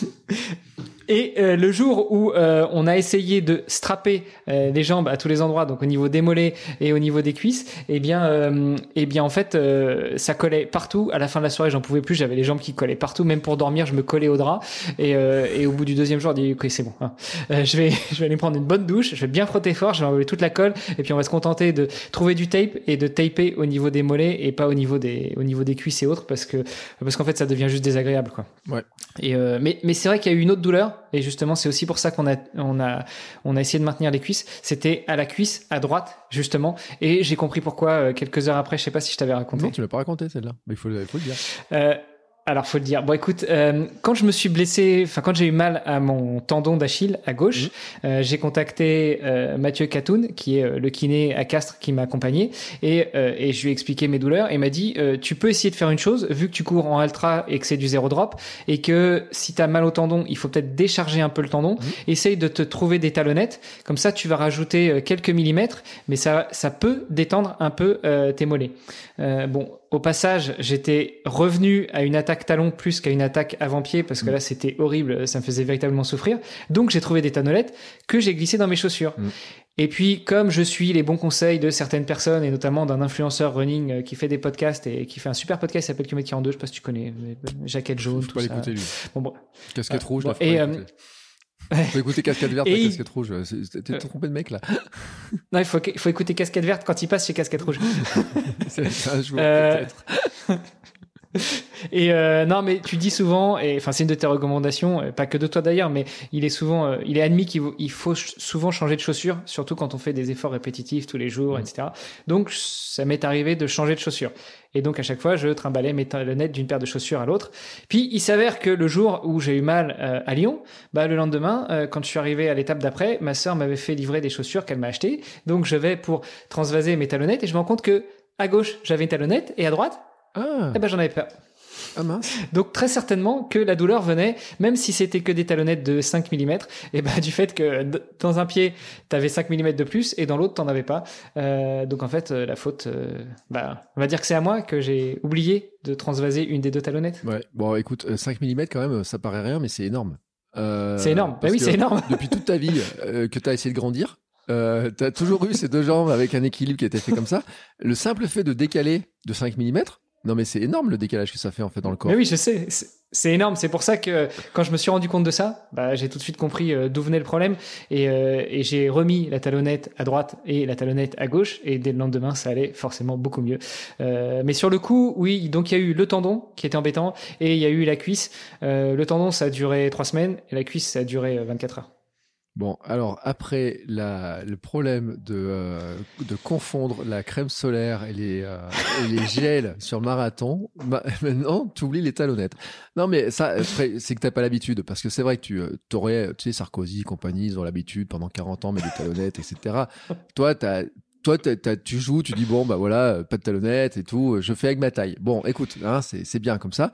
Et euh, le jour où euh, on a essayé de strapper euh, les jambes à tous les endroits, donc au niveau des mollets et au niveau des cuisses, eh bien, euh, eh bien en fait, euh, ça collait partout. À la fin de la soirée, j'en pouvais plus. J'avais les jambes qui collaient partout, même pour dormir, je me collais au drap. Et, euh, et au bout du deuxième jour, je dis, ok, c'est bon. hein. Euh, je vais, [LAUGHS] je vais aller prendre une bonne douche. Je vais bien frotter fort. Je vais enlever toute la colle. Et puis on va se contenter de trouver du tape et de taper au niveau des mollets et pas au niveau des, au niveau des cuisses et autres, parce que parce qu'en fait, ça devient juste désagréable, quoi. Ouais. Et euh, mais mais c'est vrai qu'il y a eu une autre douleur et justement c'est aussi pour ça qu'on a on a on a essayé de maintenir les cuisses. C'était à la cuisse à droite justement et j'ai compris pourquoi euh, quelques heures après. Je sais pas si je t'avais raconté. Non, tu l'as pas raconté celle-là. Mais il faut, il faut le dire. Alors faut le dire. Bon écoute, euh, quand je me suis blessé, enfin quand j'ai eu mal à mon tendon d'Achille à gauche, euh, j'ai contacté euh, Mathieu Catoun, qui est euh, le kiné à Castres qui m'a accompagné, et, euh, et je lui ai expliqué mes douleurs. Et il m'a dit, euh, tu peux essayer de faire une chose, vu que tu cours en ultra et que c'est du zéro drop, et que si t'as mal au tendon, il faut peut-être décharger un peu le tendon. Essaye de te trouver des talonnettes, comme ça tu vas rajouter quelques millimètres, mais ça ça peut détendre un peu euh, tes mollets. Euh, bon, au passage, j'étais revenu à une attaque talon plus qu'à une attaque avant-pied parce que là c'était horrible, ça me faisait véritablement souffrir. Donc j'ai trouvé des talonnettes que j'ai glissées dans mes chaussures. Mm. Et puis comme je suis les bons conseils de certaines personnes et notamment d'un influenceur running euh, qui fait des podcasts et qui fait un super podcast qui s'appelle Kilomètre 42, je sais pas si tu connais, euh, jaquette jaune, Faut tout pas ça. l'écouter lui. Bon, bon. Casquette rouge, bon, et, euh. Faut écouter casquette verte, Et casquette rouge. T'es Euh. trompé de mec là. [LAUGHS] Non, il faut, écouter Casquette Verte quand il passe chez Casquette Rouge. [LAUGHS] C'est un jour Euh, peut-être. [LAUGHS] Et euh, non, mais tu dis souvent, et enfin c'est une de tes recommandations, pas que de toi d'ailleurs, mais il est souvent, euh, il est admis qu'il faut, il faut ch- souvent changer de chaussure, surtout quand on fait des efforts répétitifs tous les jours, etc. Donc ça m'est arrivé de changer de chaussure. Et donc à chaque fois, je trimballais mes talonnettes d'une paire de chaussures à l'autre. Puis il s'avère que le jour où j'ai eu mal euh, à Lyon, bah le lendemain, euh, quand je suis arrivé à l'étape d'après, ma sœur m'avait fait livrer des chaussures qu'elle m'a achetées. Donc je vais pour transvaser mes talonnettes et je me rends compte que à gauche j'avais une talonnette et à droite, Ah, eh ben j'en avais pas. Ah mince. Donc très certainement que la douleur venait, même si c'était que des talonnettes de 5 mm, [LAUGHS] et ben du fait que dans un pied, t'avais 5 mm de plus et dans l'autre, t'en avais pas. Euh, donc en fait, euh, la faute, euh, bah, on va dire que c'est à moi que j'ai oublié de transvaser une des deux talonnettes. Ouais. Bon, écoute, euh, 5 mm quand même, ça paraît rien, mais c'est énorme. Euh, C'est énorme. Bah oui, c'est énorme. [LAUGHS] Depuis toute ta vie euh, que tu as essayé de grandir, euh, tu as toujours eu ces deux jambes avec un équilibre qui était fait comme ça. Le simple fait de décaler de 5 mm, non mais c'est énorme le décalage que ça fait en fait dans le corps. Mais oui, je sais, c'est- énorme. C'est pour ça que quand je me suis rendu compte de ça, bah, j'ai tout de suite compris euh, d'où venait le problème et, euh, et j'ai remis la talonnette à droite et la talonnette à gauche et dès le lendemain, ça allait forcément beaucoup mieux. Euh, mais sur le coup, oui, donc il y a eu le tendon qui était embêtant et il y a eu la cuisse. Euh, le tendon, ça a duré trois semaines et la cuisse, ça a duré euh, 24 heures. Bon, alors après la, le problème de, euh, de confondre la crème solaire et les, euh, et les [LAUGHS] gels sur marathon, ma- [LAUGHS] maintenant tu oublies les talonnettes. Non mais ça, c'est que t'as pas l'habitude parce que c'est vrai que tu euh, t'aurais, tu sais, Sarkozy, compagnie, ils ont l'habitude pendant 40 ans, mais des talonnettes, etc. Toi, t'as toi, tu joues, tu dis bon, bah voilà, pas de talonnettes et tout, je fais avec ma taille. Bon, écoute, hein, c'est bien comme ça.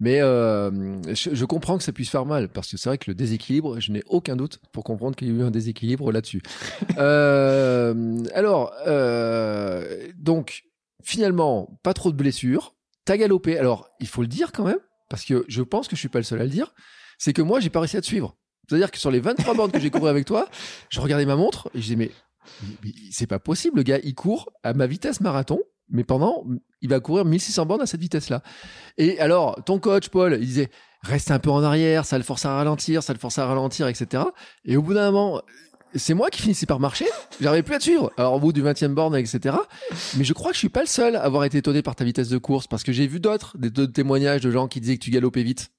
Mais euh, je, je comprends que ça puisse faire mal parce que c'est vrai que le déséquilibre, je n'ai aucun doute pour comprendre qu'il y a eu un déséquilibre là-dessus. [LAUGHS] euh, alors, euh, donc finalement, pas trop de blessures. T'as galopé. Alors, il faut le dire quand même parce que je pense que je suis pas le seul à le dire. C'est que moi, j'ai pas réussi à te suivre. C'est-à-dire que sur les 23 bornes que j'ai couru avec toi, je regardais ma montre et je disais mais, mais c'est pas possible, le gars, il court à ma vitesse marathon. Mais pendant, il va courir 1600 bornes à cette vitesse-là. Et alors, ton coach, Paul, il disait, reste un peu en arrière, ça le force à ralentir, ça le force à ralentir, etc. Et au bout d'un moment, c'est moi qui finissais par marcher. J'arrivais plus à te suivre. Alors, au bout du 20e borne, etc. Mais je crois que je suis pas le seul à avoir été étonné par ta vitesse de course parce que j'ai vu d'autres, des d'autres témoignages de gens qui disaient que tu galopais vite.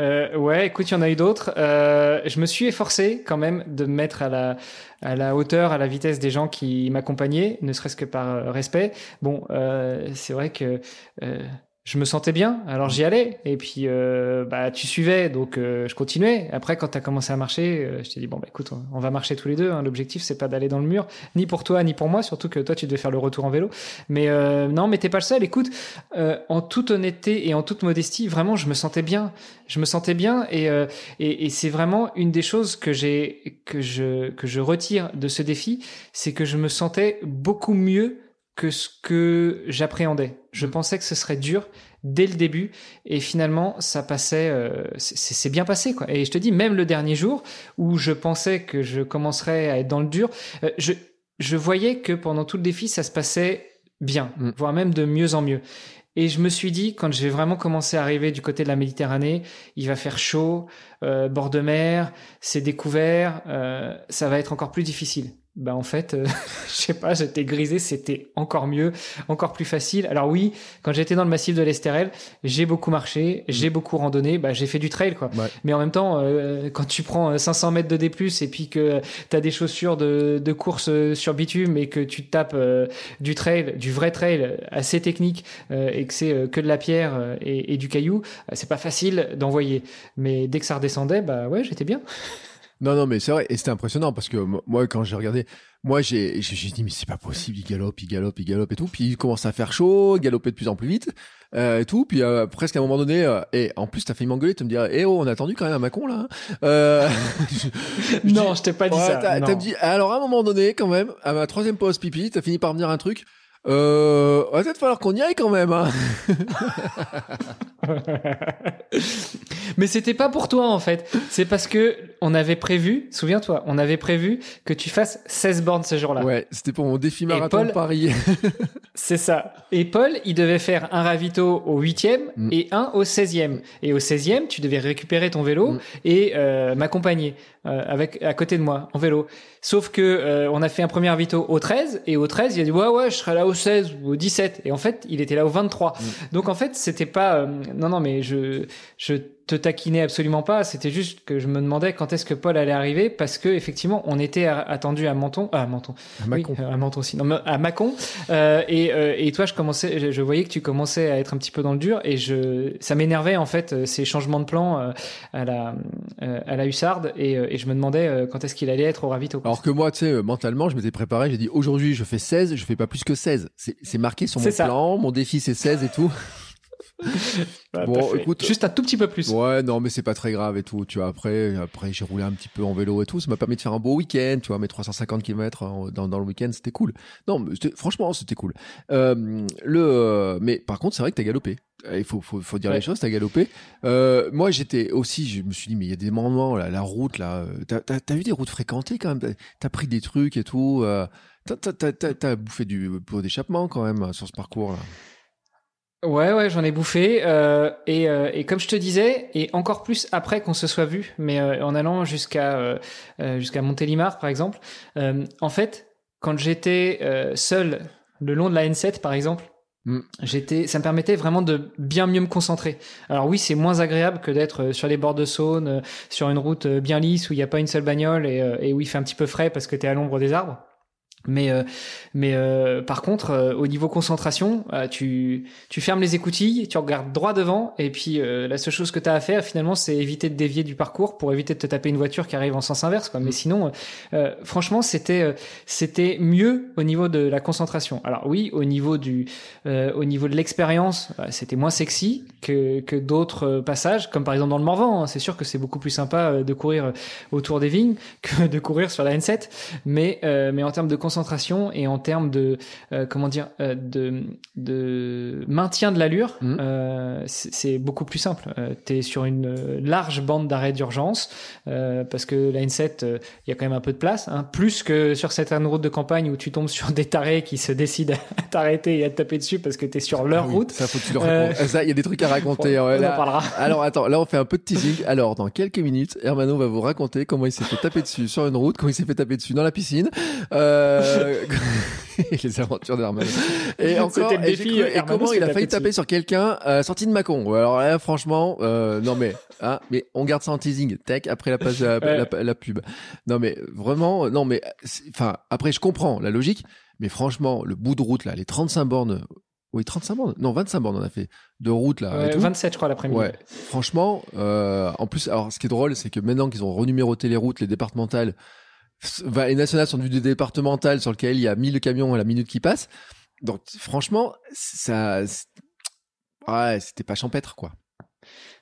Euh, ouais, écoute, il y en a eu d'autres. Euh, je me suis efforcé quand même de me mettre à la, à la hauteur, à la vitesse des gens qui m'accompagnaient, ne serait-ce que par euh, respect. Bon, euh, c'est vrai que euh, je me sentais bien, alors j'y allais. Et puis, euh, bah, tu suivais, donc euh, je continuais. Après, quand tu as commencé à marcher, euh, je t'ai dit, bon, bah, écoute, on, va marcher tous les deux. hein. L'objectif, c'est pas d'aller dans le mur, ni pour toi, ni pour moi, surtout que toi, tu devais faire le retour en vélo. Mais euh, non, mais t'es pas le seul. Écoute, euh, en toute honnêteté et en toute modestie, vraiment, je me sentais bien. Je me sentais bien et, et, et c'est vraiment une des choses que j'ai que je que je retire de ce défi, c'est que je me sentais beaucoup mieux que ce que j'appréhendais. Je pensais que ce serait dur dès le début et finalement ça passait euh, c'est bien passé quoi et je te dis même le dernier jour où je pensais que je commencerais à être dans le dur euh, je je voyais que pendant tout le défi ça se passait bien Mm. voire même de mieux en mieux et je me suis dit quand je vais vraiment commencer à arriver du côté de la Méditerranée il va faire chaud euh, bord de mer c'est découvert euh, ça va être encore plus difficile bah en fait, euh, [LAUGHS] je sais pas, j'étais grisé, c'était encore mieux, encore plus facile. Alors oui, quand j'étais dans le massif de l'Estérel, j'ai beaucoup marché, j'ai beaucoup randonné, bah j'ai fait du trail quoi. Ouais. Mais en même temps, euh, quand tu prends 500 mètres de D+, et puis que tu as des chaussures de, de course euh, sur bitume et que tu tapes euh, du trail, du vrai trail assez technique euh, et que c'est euh, que de la pierre euh, et, et du caillou, euh, c'est pas facile d'envoyer. Mais dès que ça redescendait, bah ouais, j'étais bien. [LAUGHS] Non, non, mais c'est vrai, et c'était impressionnant parce que mo- moi, quand j'ai regardé, moi, j'ai, j'ai dit, mais c'est pas possible, il galope, il galope, il galope et tout. Puis il commence à faire chaud, galoper de plus en plus vite, euh, et tout. Puis euh, presque à un moment donné, euh, et en plus, t'as failli m'engueuler, tu me dire, eh oh, on a attendu quand même à Macon là. hein. Euh, [LAUGHS] je- non, je t'ai pas dit Ouais, ça. T'as dit, alors à un moment donné, quand même, à ma troisième pause pipi, t'as fini par me dire un truc. Euh, va peut-être falloir qu'on y aille quand même. Hein. [LAUGHS] Mais c'était pas pour toi en fait. C'est parce que on avait prévu, souviens-toi, on avait prévu que tu fasses 16 bornes ce jour-là. Ouais, c'était pour mon défi marathon Paul- de Paris. [LAUGHS] C'est ça. Et Paul, il devait faire un ravito au 8e Mm. et un au 16e. Et au 16e, tu devais récupérer ton vélo Mm. et euh, m'accompagner euh, avec à côté de moi en vélo. Sauf que euh, on a fait un premier ravito au 13 et au 13, il a dit "Ouais ouais, je serai là au 16 ou au 17." Et en fait, il était là au 23. Mm. Donc en fait, c'était pas euh, non non mais je je te taquinais absolument pas, c'était juste que je me demandais quand est-ce que Paul allait arriver parce que effectivement, on était attendu à Menton, à Menton. À Mâcon. Oui, à Menton aussi. Non, mais à Mâcon. Euh, et, euh, et toi, je commençais, je, je voyais que tu commençais à être un petit peu dans le dur, et je, ça m'énervait en fait euh, ces changements de plan euh, à la à la hussarde, et, et je me demandais quand est-ce qu'il allait être au ravito. Alors que moi, tu sais, mentalement, je m'étais préparé. J'ai dit aujourd'hui, je fais 16, je fais pas plus que 16. C'est marqué sur mon plan. Mon défi, c'est 16 et tout. [LAUGHS] Bah, bon, écoute- juste un tout petit peu plus. Ouais, non, mais c'est pas très grave et tout. Tu vois, après, après j'ai roulé un petit peu en vélo et tout. Ça m'a permis de faire un beau week-end. Tu vois, mes 350 km dans, dans le week-end, c'était cool. Non, franchement, c'était cool. Euh, le, euh, mais par contre, c'est vrai que t'as galopé. Euh, Il faut, faut, faut dire Ouais. les choses, t'as galopé. Euh, moi, j'étais aussi, je me suis dit, mais il y a des moments, là, la route, là, t'as, t'as vu des routes fréquentées quand même? T'as, pris des trucs et tout. Euh, t'as bouffé du pot d'échappement quand même sur ce parcours-là. Ouais, ouais, j'en ai bouffé. euh, et, euh, et comme je te disais, et encore plus après qu'on se soit vu, mais euh, en allant jusqu'à euh, euh, jusqu'à Montélimar, par exemple, euh, en fait, quand j'étais euh, seul le long de la N7, par exemple, Mm. j'étais, ça me permettait vraiment de bien mieux me concentrer. Alors oui, c'est moins agréable que d'être sur les bords de Saône, sur une route bien lisse où il n'y a pas une seule bagnole et, et où il fait un petit peu frais parce que tu es à l'ombre des arbres. Mais euh, mais euh, par contre, euh, au niveau concentration, euh, tu tu fermes les écoutilles, tu regardes droit devant, et puis euh, la seule chose que tu as à faire finalement, c'est éviter de dévier du parcours pour éviter de te taper une voiture qui arrive en sens inverse. Quoi. Mais sinon, euh, euh, franchement, c'était euh, c'était mieux au niveau de la concentration. Alors oui, au niveau du euh, au niveau de l'expérience, euh, c'était moins sexy que que d'autres passages, comme par exemple dans le Morvan. hein. C'est sûr que c'est beaucoup plus sympa de courir autour des vignes [LAUGHS] que de courir sur la N7, mais euh, mais en termes de concentration et en termes de euh, comment dire euh, de de maintien de l'allure, Mhm. euh, c'est beaucoup plus simple. Euh, T'es sur une large bande d'arrêt d'urgence parce que la N7, euh, il y a quand même un peu de place, hein, plus que sur certaines routes de campagne où tu tombes [LAUGHS] sur des tarés qui se décident à [LAUGHS] t'arrêter et à te taper dessus parce que sur leur Ah oui, route. Ça, faut que tu le Euh, racontes. Ça, il y a des trucs à raconter. [LAUGHS] On ouais, en là. parlera. Alors attends, là on fait un peu de teasing. Alors dans quelques minutes, Hermano va vous raconter comment il s'est fait taper dessus sur une route, comment il s'est fait taper dessus dans la piscine. Euh... [LAUGHS] les aventures d'Hermano. Et encore, le et, défi, cru- et comment il a failli taper sur quelqu'un euh, sorti de Macon. Alors là, franchement, euh, non mais, hein, mais on garde ça en teasing. Tech après la page, la, Ouais. la- la pub. Non mais vraiment, non mais, enfin après je comprends la logique, mais franchement le bout de route là, les 35 bornes. Oui, 35 bornes. Non, 25 bornes on a fait de route là. et Ouais, tout. 27 je crois l'après-midi. Ouais, franchement, euh, en plus, alors ce qui est drôle, c'est que maintenant qu'ils ont renuméroté les routes, les départementales, les nationales sont devenues des départementales sur lesquelles il y a 1000 camions à la minute qui passent. Donc franchement, ça, ouais, c'était pas champêtre quoi.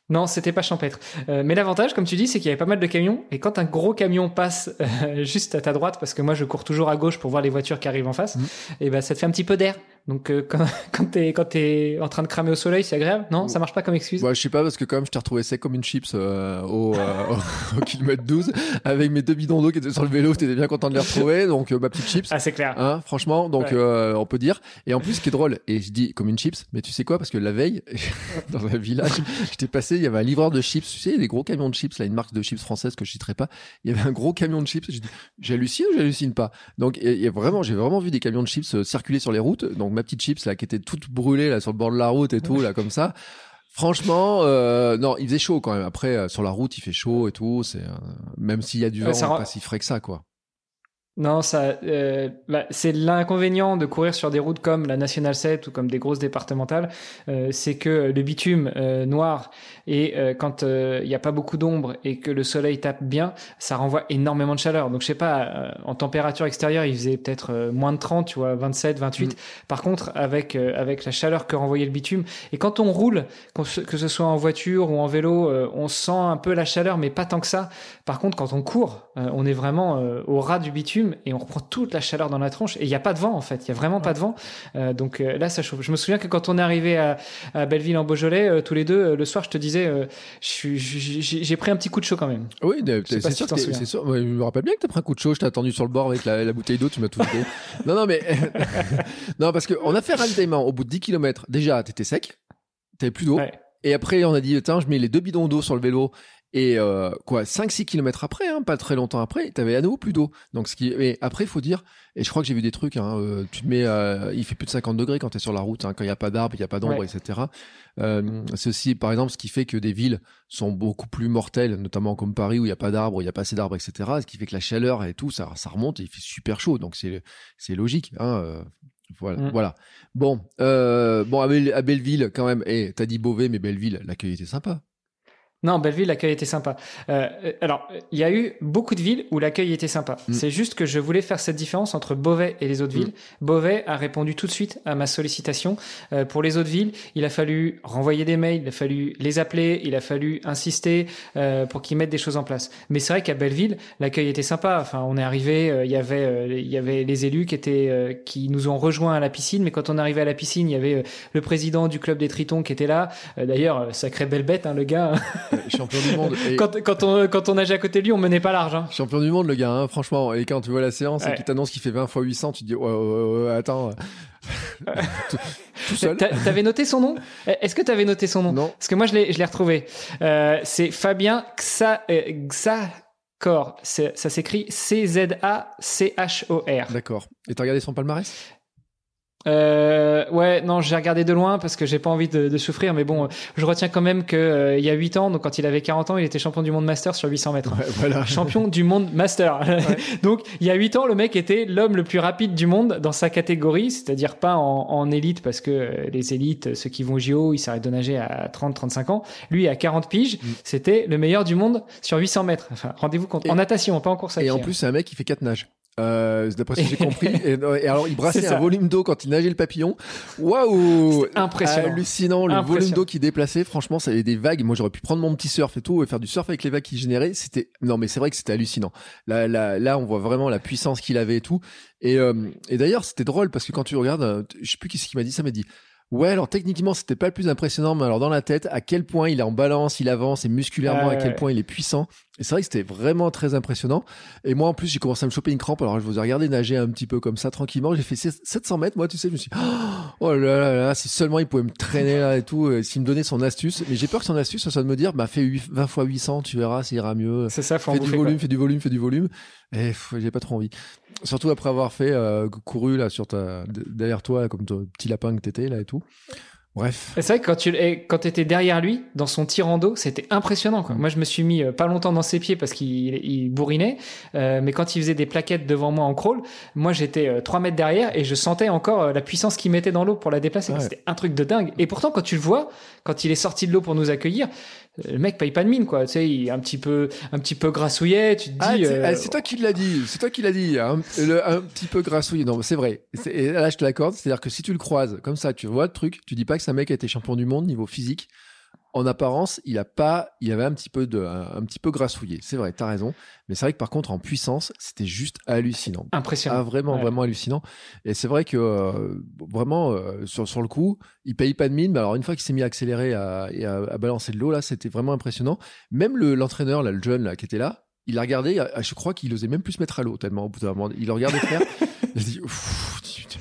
Non, c'était pas champêtre. Euh, mais l'avantage, comme tu dis, c'est qu'il y avait pas mal de camions. Et quand un gros camion passe euh, [LAUGHS] juste à ta droite, parce que moi je cours toujours à gauche pour voir les voitures qui arrivent en face, Mhm. et ben ça te fait un petit peu d'air. Donc euh, quand, [LAUGHS] quand t'es quand t'es en train de cramer au soleil, c'est agréable. Non, ça marche pas comme excuse. Bah, je sais pas, parce que quand même, je t'ai retrouvé sec comme une chips euh, au, euh, au, [LAUGHS] kilomètre 12, avec mes deux bidons d'eau qui étaient sur le vélo, t'étais bien content de les retrouver, donc ma petite chips. Ah, c'est clair. Hein, franchement, donc Ouais. on peut dire. Et en plus, ce qui est drôle, et je dis comme une chips, mais tu sais quoi Parce que la veille, [LAUGHS] dans un village, j'étais passé, il y avait un livreur de chips, tu sais, des gros camions de chips, là, une marque de chips française que je citerai pas. Il y avait un gros camion de chips. J'hallucine ou j'hallucine pas? Donc, il y a- il y a vraiment, j'ai vraiment vu des camions de chips circuler sur les routes. Donc, ma petite chips là, qui était toute brûlée là sur le bord de la route et tout là, comme ça. Franchement, euh, non, il faisait chaud quand même. Après, euh, sur la route, il fait chaud et tout. C'est euh, même s'il y a du vent, rend- pas si frais que ça, quoi. Non, ça, euh, bah, c'est l'inconvénient de courir sur des routes comme la National 7 ou comme des grosses départementales, euh, c'est que le bitume euh, noir et euh, quand il n'y a pas beaucoup d'ombre et que le soleil tape bien, ça renvoie énormément de chaleur. Donc je sais pas, euh, en température extérieure, il faisait peut-être moins de 30, tu vois, 27, 28. Mm. Par contre, avec euh, avec la chaleur que renvoyait le bitume et quand on roule, que ce soit en voiture ou en vélo, euh, on sent un peu la chaleur, mais pas tant que ça. Par contre, quand on court, euh, on est vraiment euh, au ras du bitume et on reprend toute la chaleur dans la tronche. Et il n'y a pas de vent, en fait. Il y a vraiment pas de vent. Euh, donc euh, là, ça chauffe. Je me souviens que quand on est arrivé à, à Belleville en Beaujolais, euh, tous les deux, le soir, je te disais, j'ai pris un petit coup de chaud quand même. Oui, c'est si sûr, tu. Ouais, je me rappelle bien que t'as pris un coup de chaud. Je t'ai attendu sur le bord avec la, la bouteille d'eau. Tu m'as tout vidé. [LAUGHS] non, non, mais [LAUGHS] non, parce que on a fait ravitaillement au bout de 10 km. Déjà, t'étais sec, t'avais plus d'eau. Ouais. Et après, on a dit, tiens, je mets les deux bidons d'eau sur le vélo. Et euh, quoi, 5-6 km après, hein, pas très longtemps après, t'avais à nouveau plus d'eau. Donc ce qui, mais après, il faut dire, et je crois que j'ai vu des trucs. Hein, euh, tu te mets, euh, il fait plus de 50 degrés quand t'es sur la route, hein, quand il y a pas d'arbres, il y a pas d'ombre, Ouais. etc. Euh, c'est aussi, par exemple, ce qui fait que des villes sont beaucoup plus mortelles, notamment comme Paris où il y a pas d'arbres, il y a pas assez d'arbres, etc. Ce qui fait que la chaleur et tout, ça, ça remonte et il fait super chaud. Donc c'est, c'est logique. Hein, euh, voilà, Mm. voilà. Bon, euh, bon à, Belle- à Belleville quand même. Et t'as dit Beauvais, mais Belleville, l'accueil était sympa. Non, Belleville, l'accueil était sympa. Euh, euh, alors, il y a eu beaucoup de villes où l'accueil était sympa. Mm. C'est juste que je voulais faire cette différence entre Beauvais et les autres villes. Beauvais a répondu tout de suite à ma sollicitation. Euh, pour les autres villes, il a fallu renvoyer des mails, il a fallu les appeler, il a fallu insister euh, pour qu'ils mettent des choses en place. Mais c'est vrai qu'à Belleville, l'accueil était sympa. Enfin, on est arrivé, euh, il y avait, euh, il y avait les élus qui étaient, euh, qui nous ont rejoints à la piscine. Mais quand on est arrivé à la piscine, il y avait le président du club des Tritons qui était là. D'ailleurs, sacré belle bête, hein, le gars. [LAUGHS] Euh, champion du monde. Et- quand, quand on quand on nageait à côté de lui, on menait pas large. Hein. Champion du monde, le gars, hein, franchement. Et quand tu vois la séance et Ouais. qu'il t'annonce qu'il fait 20 fois 800, tu te dis, ouais, ouais, ouais, ouais, attends. tout, [LAUGHS] tout seul. T'a- T'avais noté son nom? Est-ce que t'avais noté son nom? Non. Parce que moi, je l'ai je l'ai retrouvé. Euh, c'est Fabien Xa, euh, Ça s'écrit C-Z-A-C-H-O-R. D'accord. Et t'as regardé son palmarès? Euh, ouais, non, j'ai regardé de loin parce que j'ai pas envie de, de souffrir, mais bon, euh, je retiens quand même que euh, il y a 8 ans, donc quand il avait 40 ans, il était champion du monde master sur 800 mètres. Ouais, voilà. [LAUGHS] champion du monde master. [LAUGHS] Donc, il y a 8 ans, le mec était l'homme le plus rapide du monde dans sa catégorie, c'est-à-dire pas en, en élite, parce que euh, les élites, ceux qui vont au JO, ils s'arrêtent de nager à 30-35 ans. Lui, à 40 piges, Mm. c'était le meilleur du monde sur 800 mètres. Enfin, rendez-vous compte. Et- en natation, pas en course à Et pied. en hein. plus, c'est un mec qui fait quatre nages. Euh, d'après ce que j'ai [LAUGHS] compris. Et, et alors, il brassait un volume d'eau quand il nageait le papillon. Waouh impressionnant. Hallucinant, le Impressionnant. volume d'eau qui déplaçait. Franchement, ça avait des vagues. Moi, j'aurais pu prendre mon petit surf et tout et faire du surf avec les vagues qu'il générait. C'était non, mais c'est vrai que c'était hallucinant. Là, là, là, on voit vraiment la puissance qu'il avait et tout. Et, euh, et d'ailleurs, c'était drôle parce que quand tu regardes, euh, je sais plus qui c'est qui m'a dit ça, m'a dit. Ouais, alors techniquement, c'était pas le plus impressionnant, mais alors dans la tête, à quel point il est en balance, il avance, et musculairement, à quel ouais. point il est puissant. Et c'est vrai que c'était vraiment très impressionnant. Et moi, en plus, j'ai commencé à me choper une crampe. Alors, je vous ai regardé nager un petit peu comme ça, tranquillement. J'ai fait 700 mètres, moi, tu sais. Je me suis dit, [GASPS] oh là là là, si seulement il pouvait me traîner là et tout, euh, s'il me donnait son astuce. Mais j'ai peur que son astuce, ça soit de me dire, bah, fais 8 20 fois 800, tu verras, ça ira mieux. C'est ça, faut Fais du volume, quoi. fais du volume, fais du volume. Et j'ai pas trop envie. Surtout après avoir fait, euh, couru là sur ta, derrière toi, comme ton petit lapin que t'étais là et tout. Bref. C'est vrai que quand tu et quand étais derrière lui, dans son tirant d'eau, c'était impressionnant. Quoi. Moi, je me suis mis euh, pas longtemps dans ses pieds parce qu'il il bourrinait, euh, mais quand il faisait des plaquettes devant moi en crawl, moi j'étais euh, 3 mètres derrière et je sentais encore euh, la puissance qu'il mettait dans l'eau pour la déplacer. Ouais. C'était un truc de dingue. Et pourtant, quand tu le vois, quand il est sorti de l'eau pour nous accueillir, euh, le mec paye pas de mine, quoi. Tu sais, il est un petit peu, un petit peu grassouillet. Tu te dis, Ah, c'est euh, ah, c'est toi qui l'as dit, c'est toi qui l'as dit, un, le- un petit peu grassouillé. Non, c'est vrai. C'est- Et là, je te l'accorde. C'est-à-dire que si tu le croises comme ça, tu vois le truc, tu dis pas que c'est un mec qui a été champion du monde niveau physique. En apparence, il a pas, il avait un petit peu de, un, un petit peu grassouillé. C'est vrai, t'as raison. Mais c'est vrai que par contre, en puissance, c'était juste hallucinant. Impressionnant. Ah, vraiment, Ouais. vraiment hallucinant. Et c'est vrai que euh, vraiment, euh, sur, sur le coup, il paye pas de mine. Mais alors, une fois qu'il s'est mis à accélérer à- et à, à balancer de l'eau, là, c'était vraiment impressionnant. Même le- l'entraîneur, là, le jeune là, qui était là, il a regardé. Je crois qu'il osait même plus se mettre à l'eau tellement au bout d'un moment. Il le regardait faire. [LAUGHS] [LAUGHS] il dit,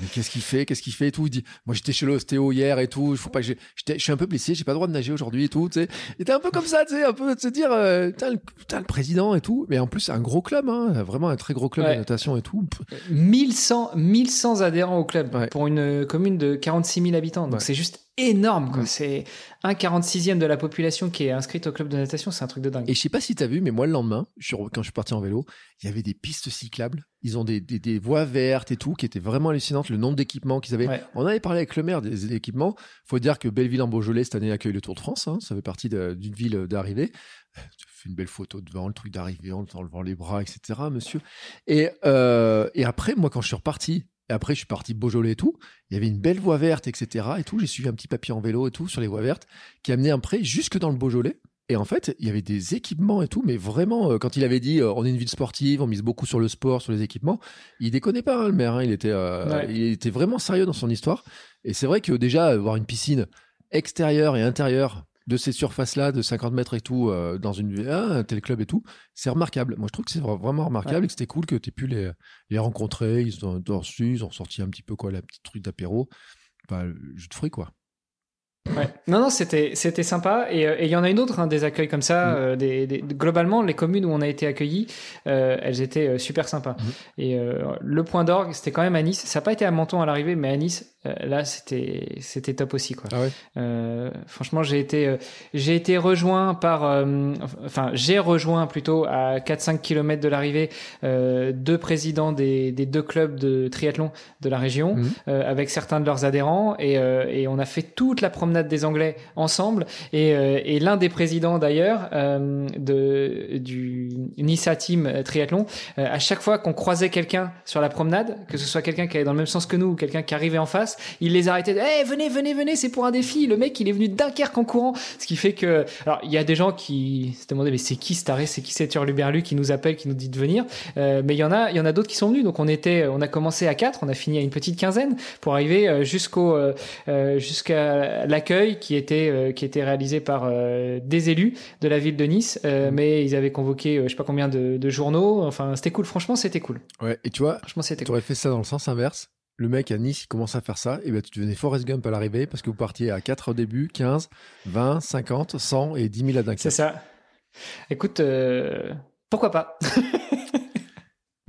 mais qu'est-ce qu'il fait Qu'est-ce qu'il fait et tout. Il dit, moi, j'étais chez l'ostéo hier et tout. Il faut pas que je suis un peu blessé. J'ai pas le droit de nager aujourd'hui et tout. Tu sais, il était un peu comme ça, tu sais, un peu de se dire, euh, putain, le, putain, le président et tout. Mais en plus, c'est un gros club, hein, vraiment un très gros club Ouais. de natation et tout. 1100, 1100 adhérents au club Ouais. pour une commune de 46 000 habitants. Donc Ouais. c'est juste énorme. quoi. C'est un 46e de la population qui est inscrite au club de natation. C'est un truc de dingue. Et je sais pas si t'as vu, mais moi le lendemain, je quand je suis parti en vélo, il y avait des pistes cyclables. Ils ont des, des, des voies vertes et tout, qui étaient vraiment hallucinantes. Le nombre d'équipements qu'ils avaient. Ouais. On avait parlé avec le maire des, des équipements. Faut dire que Belleville en Beaujolais cette année accueille le Tour de France. hein. Ça fait partie d'une ville d'arrivée. Tu fais une belle photo devant le truc d'arrivée en en levant les bras, etc. Monsieur. Et euh, et après, moi quand je suis reparti. Et après, je suis parti Beaujolais et tout. Il y avait une belle voie verte, etc. Et tout. J'ai suivi un petit papier en vélo et tout sur les voies vertes qui amenait après jusque dans le Beaujolais. Et en fait, il y avait des équipements et tout, mais vraiment, euh, quand il avait dit euh, on est une ville sportive, on mise beaucoup sur le sport, sur les équipements, il déconnait pas, hein, le maire. hein, il, était, euh, Ouais. il était vraiment sérieux dans son histoire. Et c'est vrai que déjà, avoir une piscine extérieure et intérieure de ces surfaces-là, de 50 mètres et tout, euh, dans une ville, ah, un tel club et tout, c'est remarquable. Moi, je trouve que c'est vraiment remarquable Ouais. et que c'était cool que tu aies pu les, les rencontrer. Ils ont, reçu, ils ont sorti un petit peu quoi, la petite truc d'apéro. Le jus de fruits, quoi. Ouais. Non, non, c'était c'était sympa. Et euh, et il y en a une autre, hein, des accueils comme ça. Mm. euh, des, des- globalement, les communes où on a été accueillis, euh, elles étaient super sympas. Mm. Et euh, le point d'orgue, c'était quand même à Nice. Ça n'a pas été à Menton à l'arrivée, mais à Nice, là, c'était c'était top aussi, quoi. Ah ouais Euh, franchement, j'ai été, euh, j'ai été rejoint par, euh, enfin, j'ai rejoint plutôt à 4-5 km de l'arrivée euh, deux présidents des, des deux clubs de triathlon de la région, Mhm. euh, avec certains de leurs adhérents, et, euh, et on a fait toute la promenade des Anglais ensemble. Et, euh, et l'un des présidents d'ailleurs euh, de du Nissa Team Triathlon, euh, à chaque fois qu'on croisait quelqu'un sur la promenade, que ce soit quelqu'un qui allait dans le même sens que nous ou quelqu'un qui arrivait en face, il les arrêtait. Eh, venez, venez, venez, c'est pour un défi. Le mec, il est venu de Dunkerque en courant. Ce qui fait que, alors, il y a des gens qui se demandaient, mais c'est qui ce taré, c'est qui cet hurluberlu qui nous appelle, qui nous dit de venir? Euh, mais il y en a, il y en a d'autres qui sont venus. Donc on était, on a commencé à quatre, on a fini à une petite quinzaine pour arriver euh, jusqu'au, euh, jusqu'à l'accueil qui était, euh, qui était réalisé par des élus de la ville de Nice. Euh, Mais ils avaient convoqué, je sais pas combien de, de journaux. Enfin, c'était cool. Franchement, c'était cool. Ouais, et tu vois, Franchement, c'était tu cool. aurais fait ça dans le sens inverse. Le mec à Nice, il commence à faire ça, et ben tu devenais Forrest Gump à l'arrivée parce que vous partiez à 4 au début, 15, 20, 50, 100 et 10 000 à Dunkerque. C'est ça. Écoute, euh, pourquoi pas? [LAUGHS]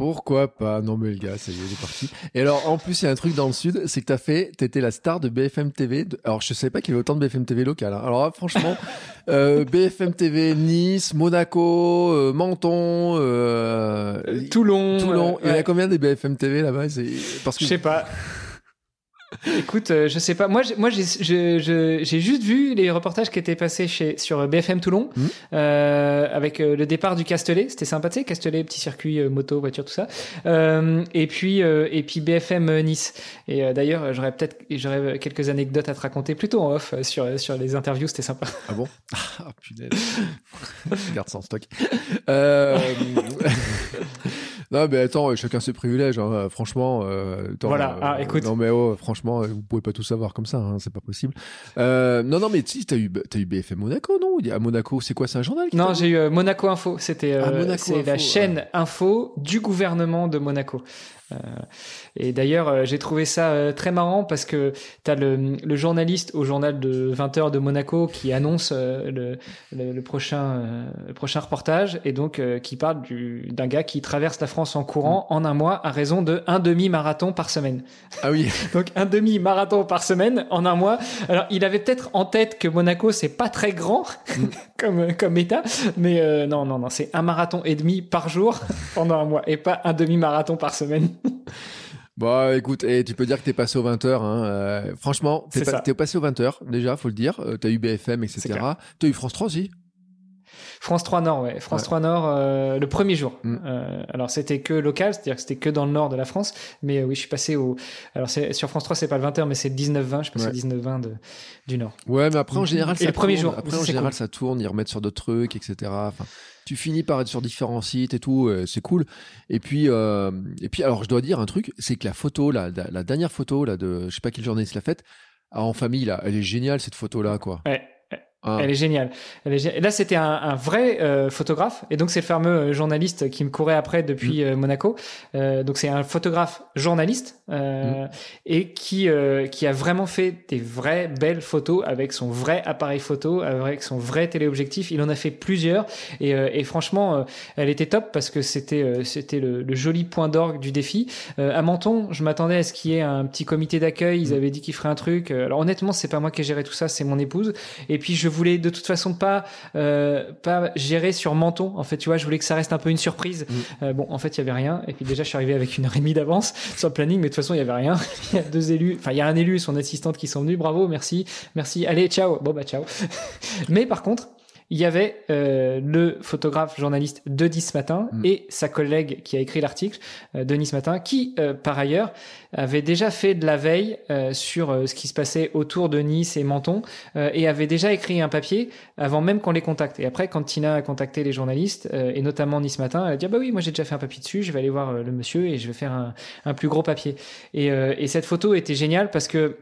Pourquoi pas? Non mais le gars, ça y est, il est parti. Et alors, en plus, il y a un truc dans le sud, c'est que t'as fait, t'étais la star de BFM TV. de- Alors, je savais pas qu'il y avait autant de BFM TV local. hein. Alors là, franchement, [LAUGHS] euh, BFM TV, Nice, Monaco, euh, Menton, euh, Toulon. Toulon. Il y en a combien des BFM TV là-bas? C'est parce que Je sais pas. Écoute, euh, je sais pas. Moi, j'ai- moi, j'ai juste vu les reportages qui étaient passés chez sur BFM Toulon Mhm. euh, avec euh, le départ du Castellet. C'était sympa, tu sais, Castellet, petit circuit moto, voiture, tout ça. Et puis et puis BFM Nice. Et d'ailleurs, j'aurais peut-être j'aurais quelques anecdotes à te raconter plutôt en off sur sur les interviews. C'était sympa. Ah bon? [LAUGHS] Ah punaise. Garde ça en stock. [LAUGHS] Euh... non mais attends, chacun ses privilèges. hein. Franchement, euh, attends, Voilà. euh, Ah, écoute. Non mais oh, franchement, vous pouvez pas tout savoir comme ça. Hein. C'est pas possible. Euh, non non mais si t'as eu t'as eu BFM Monaco non? À Monaco, c'est quoi C'est un journal Non, j'ai eu euh, Monaco Info. C'était euh, Ah, c'est la chaîne info du gouvernement de Monaco. Euh, et d'ailleurs, euh, j'ai trouvé ça euh, très marrant parce que tu as le, le journaliste au journal de 20h de Monaco qui annonce euh, le, le, le prochain, euh, le prochain reportage et donc euh, qui parle du- d'un gars qui traverse la France en courant en un mois à raison de un demi-marathon par semaine. Ah oui. [LAUGHS] Donc un demi-marathon par semaine en un mois. Alors il avait peut-être en tête que Monaco c'est pas très grand [LAUGHS] comme comme état, mais euh, non non non c'est un marathon et demi par jour [LAUGHS] pendant un mois et pas un demi-marathon par semaine. Bon, écoute, et tu peux dire que t'es passé aux 20h. Hein. euh, franchement, t'es pas- passé aux 20h déjà, faut le dire. Euh, t'as eu BFM, etc. T'as eu France 3 aussi. France 3 Nord, ouais. France Ouais. 3 Nord, euh, le premier jour. Mm. Euh, alors c'était que local, c'est-à-dire que c'était que dans le nord de la France. Mais euh, oui, je suis passé au. Alors c'est sur France 3, c'est pas le 21, mais c'est le 19-20. Je suis passé Ouais. au 19-20 de- du nord. Ouais, mais après, en général, Et ça le premier jour, Après, en c'est général, cool. ça tourne, ils remettent sur d'autres trucs, etc. Enfin, tu finis par être sur différents sites et tout, euh, c'est cool. Et puis, euh, et puis, alors, je dois dire un truc, c'est que la photo, la, la, la dernière photo, là, de, je sais pas quel journaliste l'a faite, ah, en famille, là, elle est géniale, cette photo-là, quoi. Ouais. Hein. Elle est géniale. Elle est gé- Là, c'était un, un vrai euh, photographe, et donc c'est le fameux euh, journaliste qui me courait après Mm. depuis euh, Monaco. Euh, donc c'est un photographe journaliste Mm. euh, et qui euh, qui a vraiment fait des vraies belles photos avec son vrai appareil photo, avec son vrai téléobjectif. Il en a fait plusieurs, et, euh, et franchement, euh, elle était top parce que c'était euh, c'était le, le joli point d'orgue du défi. Euh, à Menton, je m'attendais à ce qu'il y ait un petit comité d'accueil. Ils Mm. avaient dit qu'ils feraient un truc. Alors honnêtement, c'est pas moi qui ai géré tout ça, c'est mon épouse. Et puis je voulais de toute façon pas euh, pas gérer sur Menton. En fait, tu vois, je voulais que ça reste un peu une surprise. Mm. Euh, bon, en fait, il y avait rien. Et puis déjà, je suis arrivé avec une heure et demie d'avance sur le planning, mais de façon, il y avait rien. [LAUGHS] il y a deux élus, enfin, il y a un élu et son assistante qui sont venus. Bravo, merci, merci. Allez, ciao. Bon bah ciao. [LAUGHS] mais par contre. Il y avait euh, le photographe journaliste de Nice Matin Mm. et sa collègue qui a écrit l'article euh, de Nice Matin, qui euh, par ailleurs avait déjà fait de la veille euh, sur euh, ce qui se passait autour de Nice et Menton euh, et avait déjà écrit un papier avant même qu'on les contacte. Et après, quand Tina a contacté les journalistes, euh, et notamment Nice Matin, elle a dit ah bah oui, moi j'ai déjà fait un papier dessus, je vais aller voir le monsieur et je vais faire un, un plus gros papier. Et, euh, et cette photo était géniale parce que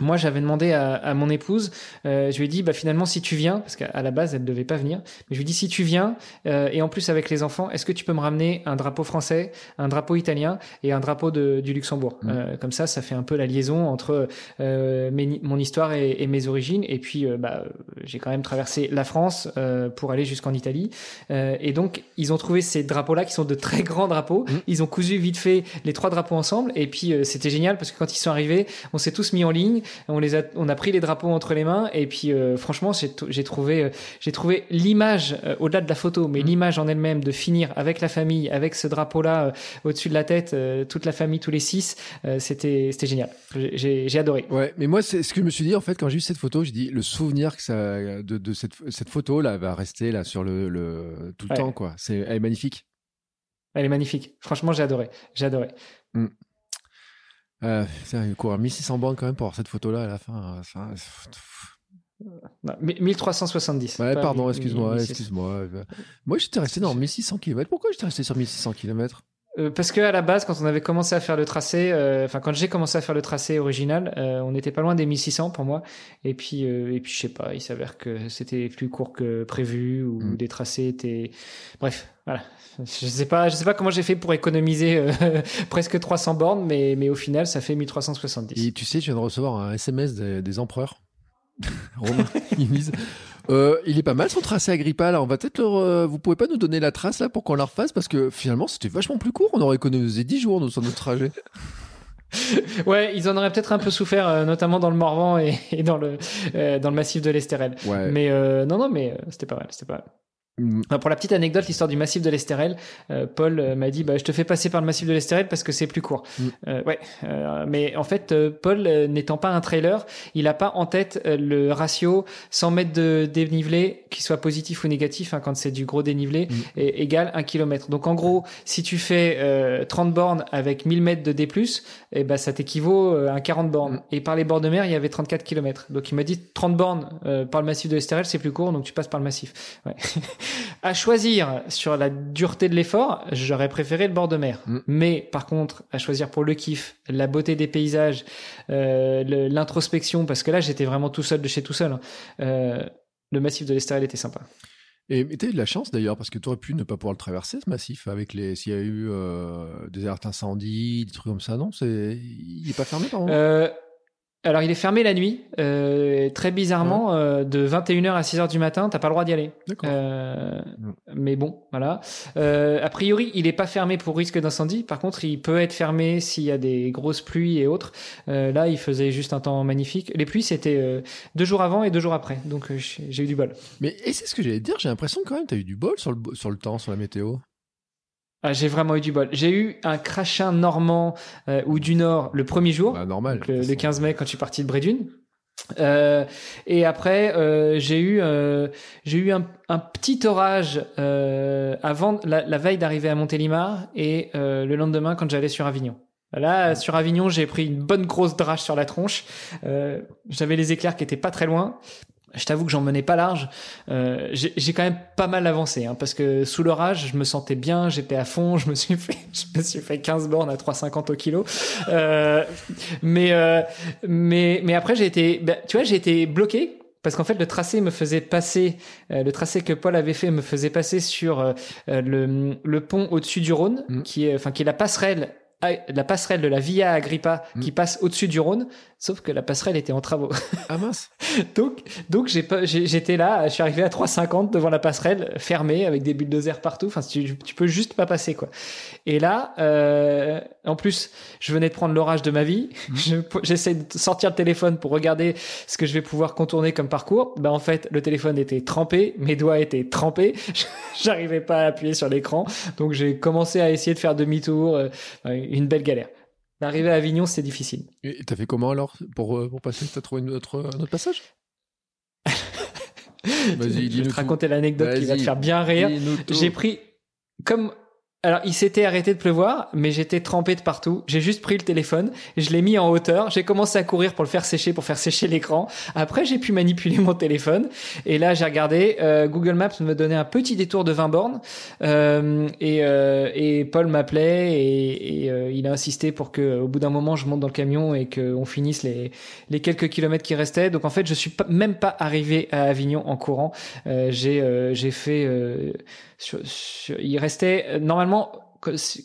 moi, j'avais demandé à, à mon épouse, euh, je lui ai dit, bah finalement, si tu viens, parce qu'à la base, elle ne devait pas venir, mais je lui ai dit, si tu viens, euh, et en plus avec les enfants, est-ce que tu peux me ramener un drapeau français, un drapeau italien et un drapeau de, du Luxembourg Mhm. Euh, Comme ça, ça fait un peu la liaison entre euh, mes- mon histoire et, et mes origines. Et puis, euh, bah, j'ai quand même traversé la France euh, pour aller jusqu'en Italie. Euh, et donc, ils ont trouvé ces drapeaux-là qui sont de très [LAUGHS] grands drapeaux. Mhm. Ils ont cousu vite fait les trois drapeaux ensemble. Et puis, euh, c'était génial parce que quand ils sont arrivés, on s'est tous mis en ligne on les a, on a pris les drapeaux entre les mains et puis euh, franchement j'ai trouvé euh, j'ai trouvé l'image euh, au-delà de la photo mais Mhm. l'image en elle-même de finir avec la famille avec ce drapeau là au-dessus de la tête toute la famille tous les six c'était c'était génial J'ai- adoré Ouais, mais moi, c'est ce que je me suis dit, en fait, quand j'ai vu cette photo, j'ai dit, le souvenir que ça, de, de cette, cette photo, là, va rester, là, sur le, le tout le Ouais. temps, quoi. C'est, elle est magnifique. elle est magnifique franchement j'ai adoré j'ai adoré Euh, putain, il court 1600 bandes quand même pour avoir cette photo-là à la fin. Enfin, Non, mi- 1370 Ouais, pas pardon, mi- excuse-moi, 1600. excuse-moi. Euh, Moi, j'étais resté dans 1600 km. Pourquoi j'étais resté sur 1600 km Euh, parce que à la base, quand on avait commencé à faire le tracé, euh, enfin quand j'ai commencé à faire le tracé original, euh, on n'était pas loin des 1600 pour moi. Et puis, euh, et puis je sais pas, il s'avère que c'était plus court que prévu ou Mm. des tracés étaient. Bref, voilà. Je sais pas, je sais pas comment j'ai fait pour économiser euh, [LAUGHS] presque 300 bornes, mais mais au final, ça fait 1370. Et tu sais, je viens de recevoir un SMS des, des empereurs. [LAUGHS] Romain, ils disent euh, Il est pas mal son tracé Agrippa, là. On va peut-être le. Vous pouvez pas nous donner la trace, là, pour qu'on la refasse Parce que finalement, c'était vachement plus court. On aurait économisé 10 jours, nous, sur notre trajet. [LAUGHS] Ouais, ils en auraient peut-être un peu souffert, euh, notamment dans le Morvan et, et dans le euh, dans le massif de l'Estérel. Ouais. Mais non, non, mais c'était pas mal, c'était pas mal. Mm. Enfin, pour la petite anecdote, l'histoire du massif de l'Estérel, euh, Paul euh, m'a dit bah, je te fais passer par le massif de l'Estérel parce que c'est plus court. Mm. Euh, ouais, euh, mais en fait, euh, Paul euh, n'étant pas un trailer, il a pas en tête le ratio 100 mètres de dénivelé, qu'il soit positif ou négatif, hein, quand c'est du gros dénivelé, Mm. est égal 1 km. Donc en gros, si tu fais euh, 30 bornes avec 1000 mètres de D+, eh ben, ça t'équivaut à 40 bornes. Mm. Et par les bords de mer, il y avait 34 km. Donc il m'a dit 30 bornes euh, par le massif de l'Estérel, c'est plus court, donc tu passes par le massif. Ouais. [LAUGHS] à choisir sur la dureté de l'effort, j'aurais préféré le bord de mer. Mm. Mais par contre, à choisir pour le kiff, la beauté des paysages, euh, l'introspection, parce que là j'étais vraiment tout seul de chez tout seul. hein, euh, le massif de l'Estérel était sympa. Et tu as eu de la chance d'ailleurs, parce que tu aurais pu ne pas pouvoir le traverser, ce massif, avec les s'il y a eu euh, des alertes incendies, des trucs comme ça, non? C'est Il est pas fermé, par alors il est fermé la nuit, euh, très bizarrement, euh, de 21h à 6h du matin, t'as pas le droit d'y aller. D'accord. Euh, Mm. Mais bon, voilà. Euh, a priori, il est pas fermé pour risque d'incendie. Par contre, il peut être fermé s'il y a des grosses pluies et autres. Là, il faisait juste un temps magnifique. Les pluies, c'était deux jours avant et deux jours après. Donc, j'ai eu du bol. Mais et c'est ce que j'allais te dire, j'ai l'impression quand même, tu as eu du bol sur le, sur le temps, sur la météo. Ah, j'ai vraiment eu du bol. J'ai eu un crachin normand euh, ou du nord le premier jour, Bah, normal. le, de le toute façon. 15 mai, quand je suis parti de Brédune. Euh, et après, euh, j'ai eu, euh, j'ai eu un, un, petit orage euh, avant la, la veille d'arriver à Montélimar et euh, le lendemain quand j'allais sur Avignon. Là, sur Avignon, j'ai pris une bonne grosse drache sur la tronche. J'avais les éclairs qui étaient pas très loin je t'avoue que j'en menais pas large. Euh, j'ai quand même pas mal avancé, hein, parce que sous l'orage, je me sentais bien, j'étais à fond, je me suis fait, [LAUGHS] je me suis fait 15 bornes à 3,50 au kilo. Euh, mais, euh, mais, mais après, j'ai été, ben, tu vois, j'ai été bloqué. Parce qu'en fait, le tracé me faisait passer, euh, le tracé que Paul avait fait me faisait passer sur euh, le, le pont au-dessus du Rhône, mmh. qui est, enfin, qui est la passerelle la passerelle de la Via Agrippa qui mm. passe au-dessus du Rhône, sauf que la passerelle était en travaux. [LAUGHS] Ah mince. donc donc j'ai j'étais là, je suis arrivé à 3,50 devant la passerelle fermée avec des bulldozers partout. Enfin, tu, tu peux juste pas passer quoi. Et là, euh, en plus, je venais de prendre l'orage de ma vie. Mm. J'essaie de sortir le téléphone pour regarder ce que je vais pouvoir contourner comme parcours. Ben en fait, le téléphone était trempé, mes doigts étaient trempés. [LAUGHS] J'arrivais pas à appuyer sur l'écran, donc j'ai commencé à essayer de faire demi-tour. Euh, une belle galère. D'arriver à Avignon, c'est difficile. Et t'as fait comment alors pour, euh, pour passer? T'as trouvé une autre, un autre passage? [LAUGHS] Vas-y, Je vais te raconter l'anecdote qui va te faire bien rire. J'ai pris, comme alors, il s'était arrêté de pleuvoir, mais j'étais trempé de partout. J'ai juste pris le téléphone, je l'ai mis en hauteur, j'ai commencé à courir pour le faire sécher, pour faire sécher l'écran. Après, j'ai pu manipuler mon téléphone. Et là, j'ai regardé. Euh, Google Maps me donnait un petit détour de 20 bornes. Euh, et, euh, et, Paul m'appelait et, et euh, il a insisté pour que, au bout d'un moment, je monte dans le camion et qu'on finisse les, les quelques kilomètres qui restaient. Donc, en fait, je suis même pas arrivé à Avignon en courant. Euh, j'ai il restait euh, normalement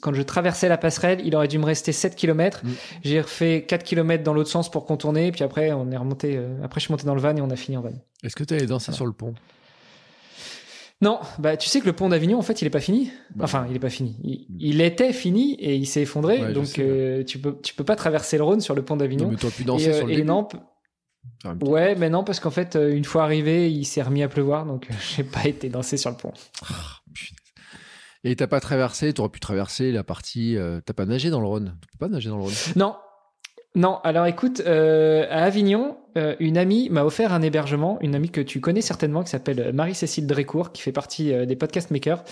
quand je traversais la passerelle, il aurait dû me rester 7 km. Mm. J'ai refait 4 km dans l'autre sens pour contourner, puis après on est remonté euh, après je suis monté dans le van et on a fini en van. Est-ce que tu allé danser sur le pont? Non, bah tu sais que le pont d'Avignon en fait il est pas fini. Bah. Enfin il est pas fini. Il, était fini et il s'est effondré. donc euh, tu peux tu peux pas traverser le Rhône sur le pont d'Avignon. Mais toi pu danser sur le et non, Ouais, mais non, parce qu'en fait, une fois arrivé, il s'est remis à pleuvoir, donc [LAUGHS] j'ai pas été danser sur le pont. Et t'as pas traversé, tu aurais pu traverser la partie. Euh, t'as pas nagé dans le Rhône Tu peux pas nager dans le Rhône Non. Non, alors écoute, euh, à Avignon, euh, une amie m'a offert un hébergement, une amie que tu connais certainement, qui s'appelle Marie-Cécile Drécourt, qui fait partie des podcast makers,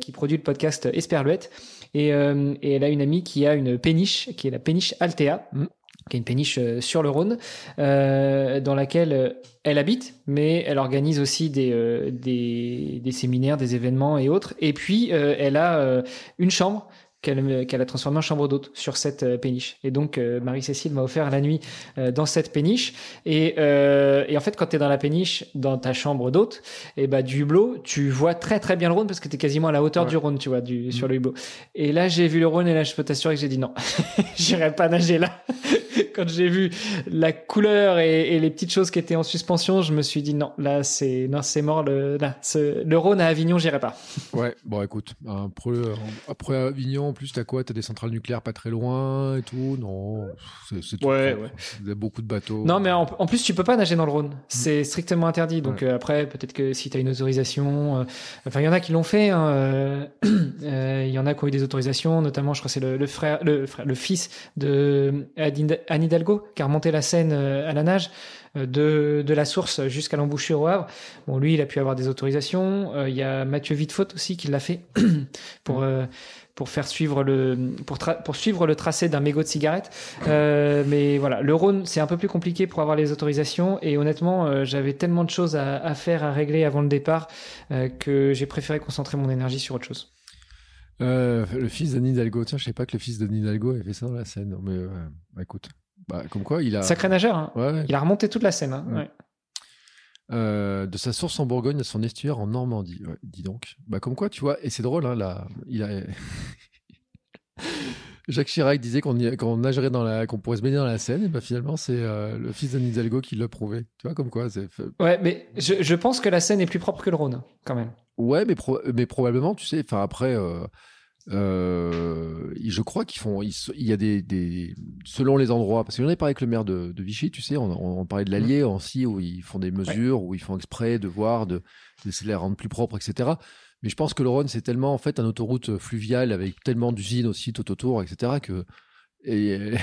qui produit le podcast Esperluette. Et, et, elle a une amie qui a une péniche, qui est la péniche Altea. Mm qui est une péniche euh, sur le Rhône, euh, dans laquelle euh, elle habite, mais elle organise aussi des, séminaires, des événements et autres. Et puis, elle a une chambre qu'elle qu'elle a transformée en chambre d'hôte sur cette péniche. Et donc, Marie-Cécile m'a offert la nuit dans cette péniche. Et, et en fait, quand tu es dans la péniche, dans ta chambre d'hôte, et bah, du hublot, tu vois très très bien le Rhône parce que tu es quasiment à la hauteur du Rhône, tu vois, du, mmh. sur le hublot. Et là, j'ai vu le Rhône et là, je peux t'assurer que j'ai dit non, [LAUGHS] j'irai pas nager là. [LAUGHS] quand j'ai vu la couleur et, les petites choses qui étaient en suspension, je me suis dit non, là c'est non c'est mort le là, le Rhône à Avignon, j'irai pas. Ouais, bon écoute, après, après Avignon, en plus t'as quoi? T'as des centrales nucléaires pas très loin et tout? Non, c'est tout. Ouais, ouais. Vous beaucoup de bateaux. Non, mais en, plus tu peux pas nager dans le Rhône, c'est strictement interdit. Donc euh, après, peut-être que si t'as une autorisation, euh, enfin il y en a qui l'ont fait. Hein, euh, [CLEARS THROAT] il y en a qui ont eu des autorisations, notamment je crois c'est le, frère, le, frère, le fils de Anne Hidalgo qui a remonté la Seine à la nage de, de la source jusqu'à l'embouchure au Havre. Bon, lui, il a pu avoir des autorisations. Euh, il y a Mathieu Vitefaute aussi qui l'a fait [CLEARS THROAT] pour pour faire suivre le pour, pour suivre le tracé d'un mégot de cigarette. mais voilà, le Rhône, c'est un peu plus compliqué pour avoir les autorisations. Et honnêtement, j'avais tellement de choses à, à, faire, à régler avant le départ que j'ai préféré concentrer mon énergie sur autre chose. le fils d'Anne Hidalgo, tiens, je sais pas que le fils d'Anne Hidalgo avait fait ça dans la scène. Mais bah, écoute, bah, comme quoi, il a. Sacré nageur. Hein. Il a remonté toute la Seine. Hein. Euh, de sa source en Bourgogne à son estuaire en Normandie. dis donc. Bah, comme quoi, tu vois, et c'est drôle, hein, là, il a. [LAUGHS] Jacques Chirac disait qu'on nagerait dans la, qu'on pourrait se baigner dans la Seine, et bah finalement c'est euh, le fils d'Anne Hidalgo qui l'a prouvé. Tu vois comme quoi c'est. Ouais, mais je, je, pense que la Seine est plus propre que le Rhône, quand même. Ouais, mais mais probablement, tu sais, enfin après. Euh, euh, je crois qu'ils font. Il, y a des, des, selon les endroits, parce que j'en ai parlé avec le maire de, de Vichy, tu sais, on, on parlait de l'Allier aussi, où ils font des mesures, où ils font exprès de voir, de, de les rendre plus propres, etc. Mais je pense que le Rhône, c'est tellement en fait une autoroute fluviale avec tellement d'usines aussi tout autour, etc. que Et [LAUGHS]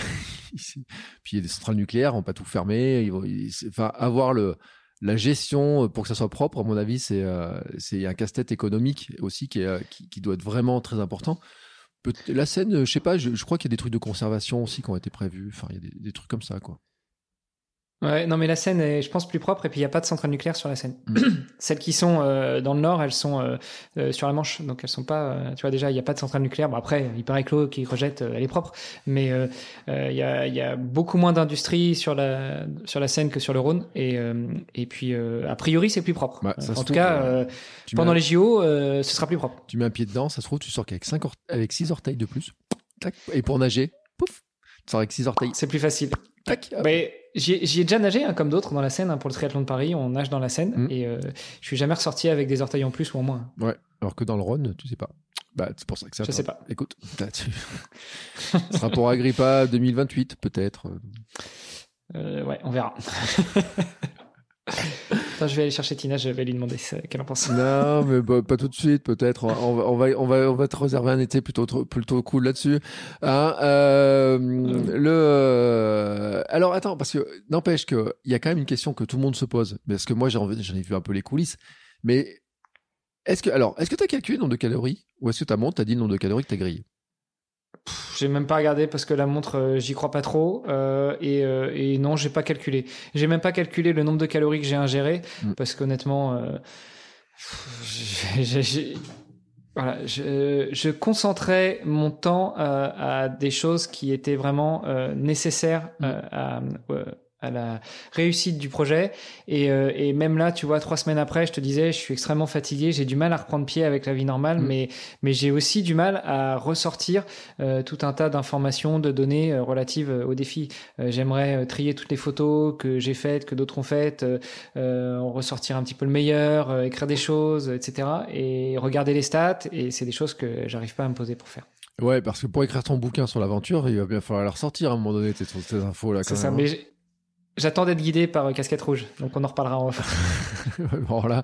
puis il y a des centrales nucléaires, on va pas tout fermer. Enfin, avoir le la gestion pour que ça soit propre, à mon avis, c'est euh, un casse-tête économique aussi qui, est, qui, qui, doit être vraiment très important. La scène, je sais pas, je, je crois qu'il y a des trucs de conservation aussi qui ont été prévus. Enfin, il y a des, des trucs comme ça, quoi. Ouais, non, mais la Seine est, je pense, plus propre. Et puis, il n'y a pas de centrale nucléaire sur la Seine. Mm. [CLEARS THROAT] Celles qui sont euh, dans le nord, elles sont euh, euh, sur la Manche. Donc, elles sont pas. Euh, tu vois, déjà, il n'y a pas de centrale nucléaire. Bon, après, il paraît que l'eau qui rejette, elle est propre. Mais il y a, y, a, beaucoup moins d'industrie sur la, sur la Seine que sur le Rhône. Et, et puis, a priori, c'est plus propre. Bah, en tout cas, pendant les JO, ce sera plus propre. Tu mets un pied dedans, ça se trouve, tu sors qu'avec cinq avec six orteils de plus. Tac. Et pour nager, pouf, tu sors avec six orteils. C'est plus facile. Tac. Mais J'y ai, déjà nagé, hein, comme d'autres, dans la Seine. Hein, pour le triathlon de Paris, on nage dans la Seine. Mm. Et euh, je suis jamais ressorti avec des orteils en plus ou en moins. Ouais, alors que dans le Rhône, tu sais pas. Bah, c'est pour ça que ça. Je sais pas. Écoute, [LAUGHS] tu... ce sera pour Agrippa 2028, peut-être. Euh, ouais, on verra. [LAUGHS] Attends, je vais aller chercher Tina, je vais lui demander qu'elle en pense. Non, mais pas tout de suite, peut-être. On va, on va, on va, te réserver un été plutôt, plutôt cool là-dessus. Hein, euh, le, euh, alors attends, parce que n'empêche que il y a quand même une question que tout le monde se pose, parce que moi j'en, ai vu un peu les coulisses, mais est-ce que, alors, que tu as calculé le nombre de calories, ou est-ce que ta montre t'a dit le nombre de calories que t'as grillé? J'ai même pas regardé parce que la montre, euh, j'y crois pas trop. Euh, et, euh, et, non, j'ai pas calculé. J'ai même pas calculé le nombre de calories que j'ai ingéré mm. parce qu'honnêtement, euh, voilà, je, je, concentrais mon temps à des choses qui étaient vraiment nécessaires mm. à à la réussite du projet. Et, euh, et, même là, tu vois, trois semaines après, je te disais, je suis extrêmement fatigué, j'ai du mal à reprendre pied avec la vie normale, mm. mais, mais j'ai aussi du mal à ressortir euh, tout un tas d'informations, de données euh, relatives au défi. J'aimerais trier toutes les photos que j'ai faites, que d'autres ont faites, en ressortir un petit peu le meilleur, écrire des choses, etc. Et regarder les stats, et c'est des choses que j'arrive pas à me poser pour faire. Ouais, parce que pour écrire ton bouquin sur l'aventure, il va bien falloir la ressortir à un moment donné, ces, infos-là. C'est ça, hein. mais J'attends d'être guidé par Casquette Rouge, donc on en reparlera en off. [LAUGHS] voilà.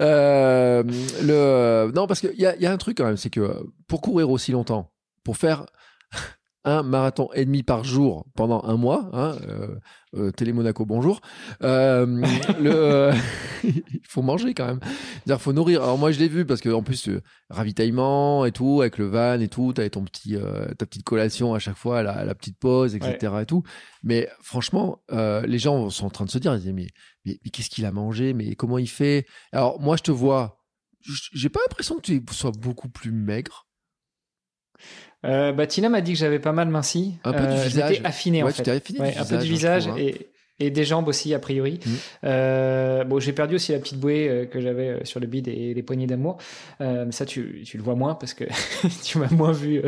Euh, le non parce qu'il y y a un truc quand même, c'est que pour courir aussi longtemps, pour faire un marathon et demi par jour pendant un mois. Hein, euh, euh, Télé Monaco, bonjour. Euh, [LAUGHS] le, [LAUGHS] il faut manger quand même. Il faut nourrir. Alors moi, je l'ai vu parce que en plus ravitaillement et tout avec le van et tout, t'avais ton petit ta petite collation à chaque fois, la, la petite pause, etc. et tout. Mais franchement, les gens sont en train de se dire, mais, mais, mais qu'est-ce qu'il a mangé? Mais comment il fait? Alors moi, je te vois. J'ai pas l'impression que tu sois beaucoup plus maigre. Euh, bah, Tina m'a dit que j'avais pas mal minci. Un peu du euh, visage. affiné en fait. un peu du visage hein. et, et, des jambes aussi a priori. Mm. Euh, bon, j'ai perdu aussi la petite bouée euh, que j'avais euh, sur le bide et les poignées d'amour. mais ça, tu, tu, le vois moins parce que [LAUGHS] tu m'as moins vu.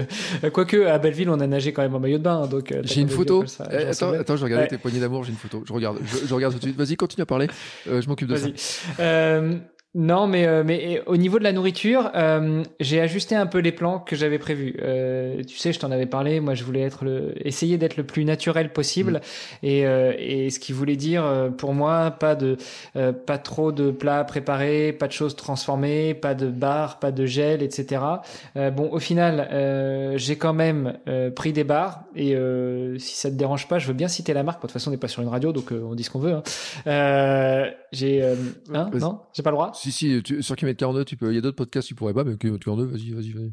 Quoique à Belleville, on a nagé quand même en maillot de bain. Hein, donc j'ai une photo. Eh, attends, attends, je regardais tes poignées d'amour. J'ai une photo. Je regarde. Je, regarde tout de suite. Vas-y, continue à parler. je m'occupe de ça. Non, mais, euh, mais au niveau de la nourriture, euh, j'ai ajusté un peu les plans que j'avais prévus. Euh, tu sais, je t'en avais parlé. Moi, je voulais être le, essayer d'être le plus naturel possible, mm. et, et ce qui voulait dire pour moi pas de, pas trop de plats préparés, pas de choses transformées, pas de bars, pas de gel, etc. bon, au final, j'ai quand même pris des bars, et si ça te dérange pas, je veux bien citer la marque. De toute façon, on n'est pas sur une radio, donc on dit ce qu'on veut. Hein. J'ai, hein, non, j'ai pas le droit? Si, si, tu, sur Kilomètre 42, tu peux, il y a d'autres podcasts, tu pourrais pas, mais Kilomètre 42, vas-y, vas-y, vas-y.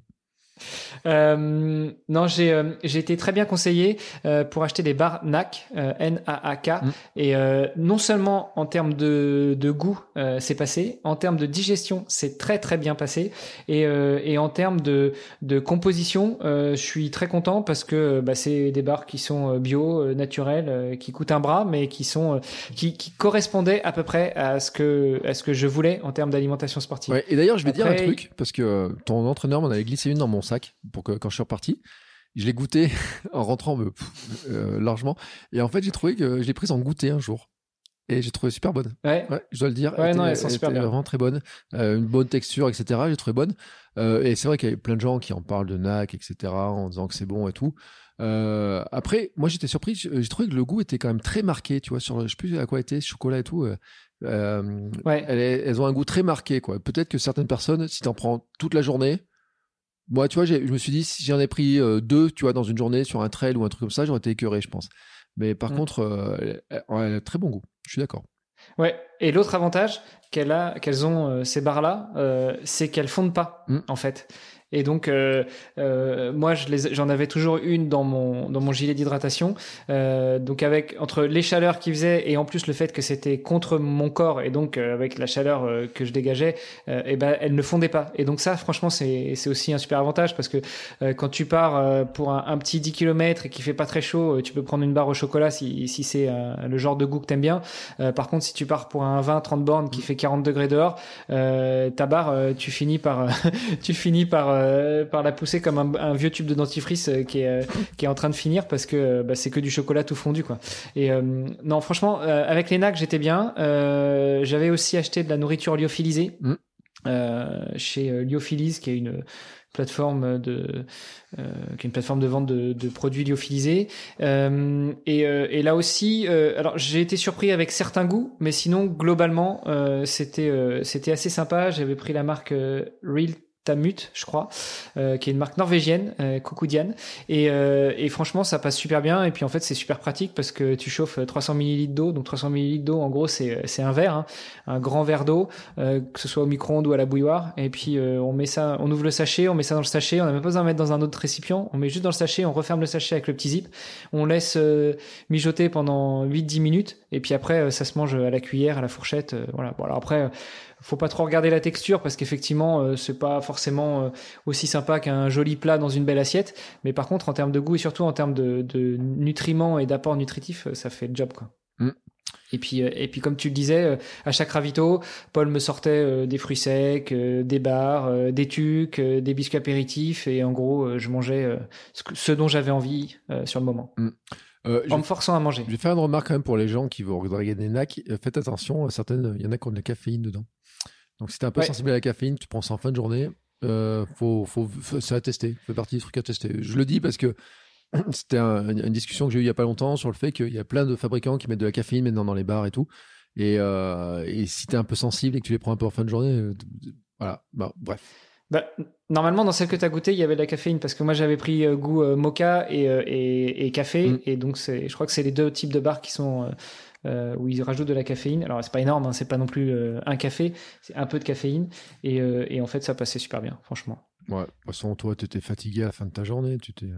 Euh, non, j'ai euh, j'ai été très bien conseillé euh, pour acheter des bars NAC, N-A-A-K, mm. et non seulement en termes de, de goût, c'est passé, en termes de digestion, c'est très très bien passé, et, et en termes de, de composition, je suis très content parce que bah, c'est des bars qui sont bio, naturels, qui coûtent un bras, mais qui sont qui, qui correspondaient à peu près à ce que à ce que je voulais en termes d'alimentation sportive. Ouais, et d'ailleurs, je vais dire un truc parce que ton entraîneur m'en avait glissé une dans mon sac pour que quand je suis reparti. Je l'ai goûté [LAUGHS] en rentrant euh, largement. Et en fait, j'ai trouvé que je l'ai prise en goûter un jour. Et j'ai trouvé super bonne. Ouais. je dois le dire. Ouais, non, elle bien. Vraiment très bonne. Euh, une bonne texture, etc. J'ai trouvé bonne. Euh, et c'est vrai qu'il y a plein de gens qui en parlent de NAC, etc. en disant que c'est bon et tout. Euh, après, moi j'étais surpris. J'ai trouvé que le goût était quand même très marqué, tu vois, sur je sais plus à quoi était chocolat et tout. Ouais. elles, elles, ont un goût très marqué, quoi. Peut-être que certaines personnes, si t'en prends toute la journée, Moi, tu vois, je me suis dit, si j'en ai pris deux, tu vois, dans une journée, sur un trail ou un truc comme ça, j'aurais été écœuré, je pense. Mais par mm. contre, elle, a très bon goût. Je suis d'accord. Ouais. Et l'autre avantage qu'elles ont ces barres-là, c'est qu'elles fondent pas, mm. en fait. Et donc, euh, euh, moi, j'en avais toujours une dans mon, dans mon gilet d'hydratation. Euh, donc, avec entre les chaleurs qu'il faisait et en plus le fait que c'était contre mon corps et donc euh, avec la chaleur euh, que je dégageais, et eh ben, elle ne fondait pas. Et donc ça, franchement, c'est aussi un super avantage parce que quand tu pars pour un, un, petit 10 km et qu'il fait pas très chaud, tu peux prendre une barre au chocolat si, si c'est le genre de goût que t'aimes bien. par contre, si tu pars pour un 20-30 bornes qui fait 40 degrés dehors, ta barre, tu finis par, [LAUGHS] tu finis par euh, par la pousser comme un, vieux tube de dentifrice euh, qui est euh, qui est en train de finir parce que bah, c'est que du chocolat tout fondu quoi. Et non franchement avec les NAC j'étais bien. J'avais aussi acheté de la nourriture lyophilisée. Mm. chez Lyophilis qui est une plateforme de qui est une plateforme de vente de, de produits lyophilisés euh, et, et, là aussi alors j'ai été surpris avec certains goûts mais sinon globalement c'était c'était assez sympa j'avais pris la marque Real Tamut, je crois, euh, qui est une marque norvégienne, euh, Et, euh, et, franchement, ça passe super bien. Et puis en fait, c'est super pratique parce que tu chauffes 300 ml d'eau. Donc 300 ml d'eau, en gros, c'est un verre, hein, un grand verre d'eau, euh, que ce soit au micro-ondes ou à la bouilloire. Et puis euh, on met ça, on ouvre le sachet, on met ça dans le sachet. On n'a même pas besoin de mettre dans un autre récipient. On met juste dans le sachet, on referme le sachet avec le petit zip. On laisse mijoter pendant 8-10 minutes. Et puis après, ça se mange à la cuillère, à la fourchette. voilà. Bon, alors après faut pas trop regarder la texture parce qu'effectivement euh, c'est pas forcément euh, aussi sympa qu'un joli plat dans une belle assiette mais par contre en termes de goût et surtout en termes de, de nutriments et d'apport nutritif euh, ça fait le job quoi mm. Et puis, et puis comme tu le disais, à chaque ravito, Paul me sortait des fruits secs, des bars, des tucs, des biscuits apéritifs, et en gros, je mangeais ce dont j'avais envie sur le moment. Mm. en me forçant à manger. Je vais faire une remarque quand même pour les gens qui vont regarder des nacs. Faites attention, certaines, il y en a qui ont de la caféine dedans. Donc si t'es un peu sensible à la caféine, tu prends ça en fin de journée, euh, faut, faut, c'est à tester, fait partie des trucs à tester. Je le dis parce que [CLEARS THROAT] c'était une discussion que j'ai eue il y a pas longtemps sur le fait qu'il y a plein de fabricants qui mettent de la caféine maintenant dans les bars et tout. Et, euh, et si t'es un peu sensible et que tu les prends un peu en fin de journée, euh, voilà, bah, bref. Bah, normalement, dans celle que tu as goûté, il y avait de la caféine parce que moi j'avais pris euh, goût euh, mocha et, et, et café. Mm. Et donc, je crois que c'est les deux types de bars qui sont euh, où ils rajoutent de la caféine. Alors c'est pas énorme, hein, c'est pas non plus euh, un café, c'est un peu de caféine et, euh, et, en fait ça passait super bien, franchement. Ouais, de toute façon toi tu étais fatigué à la fin de ta journée, tu t'es.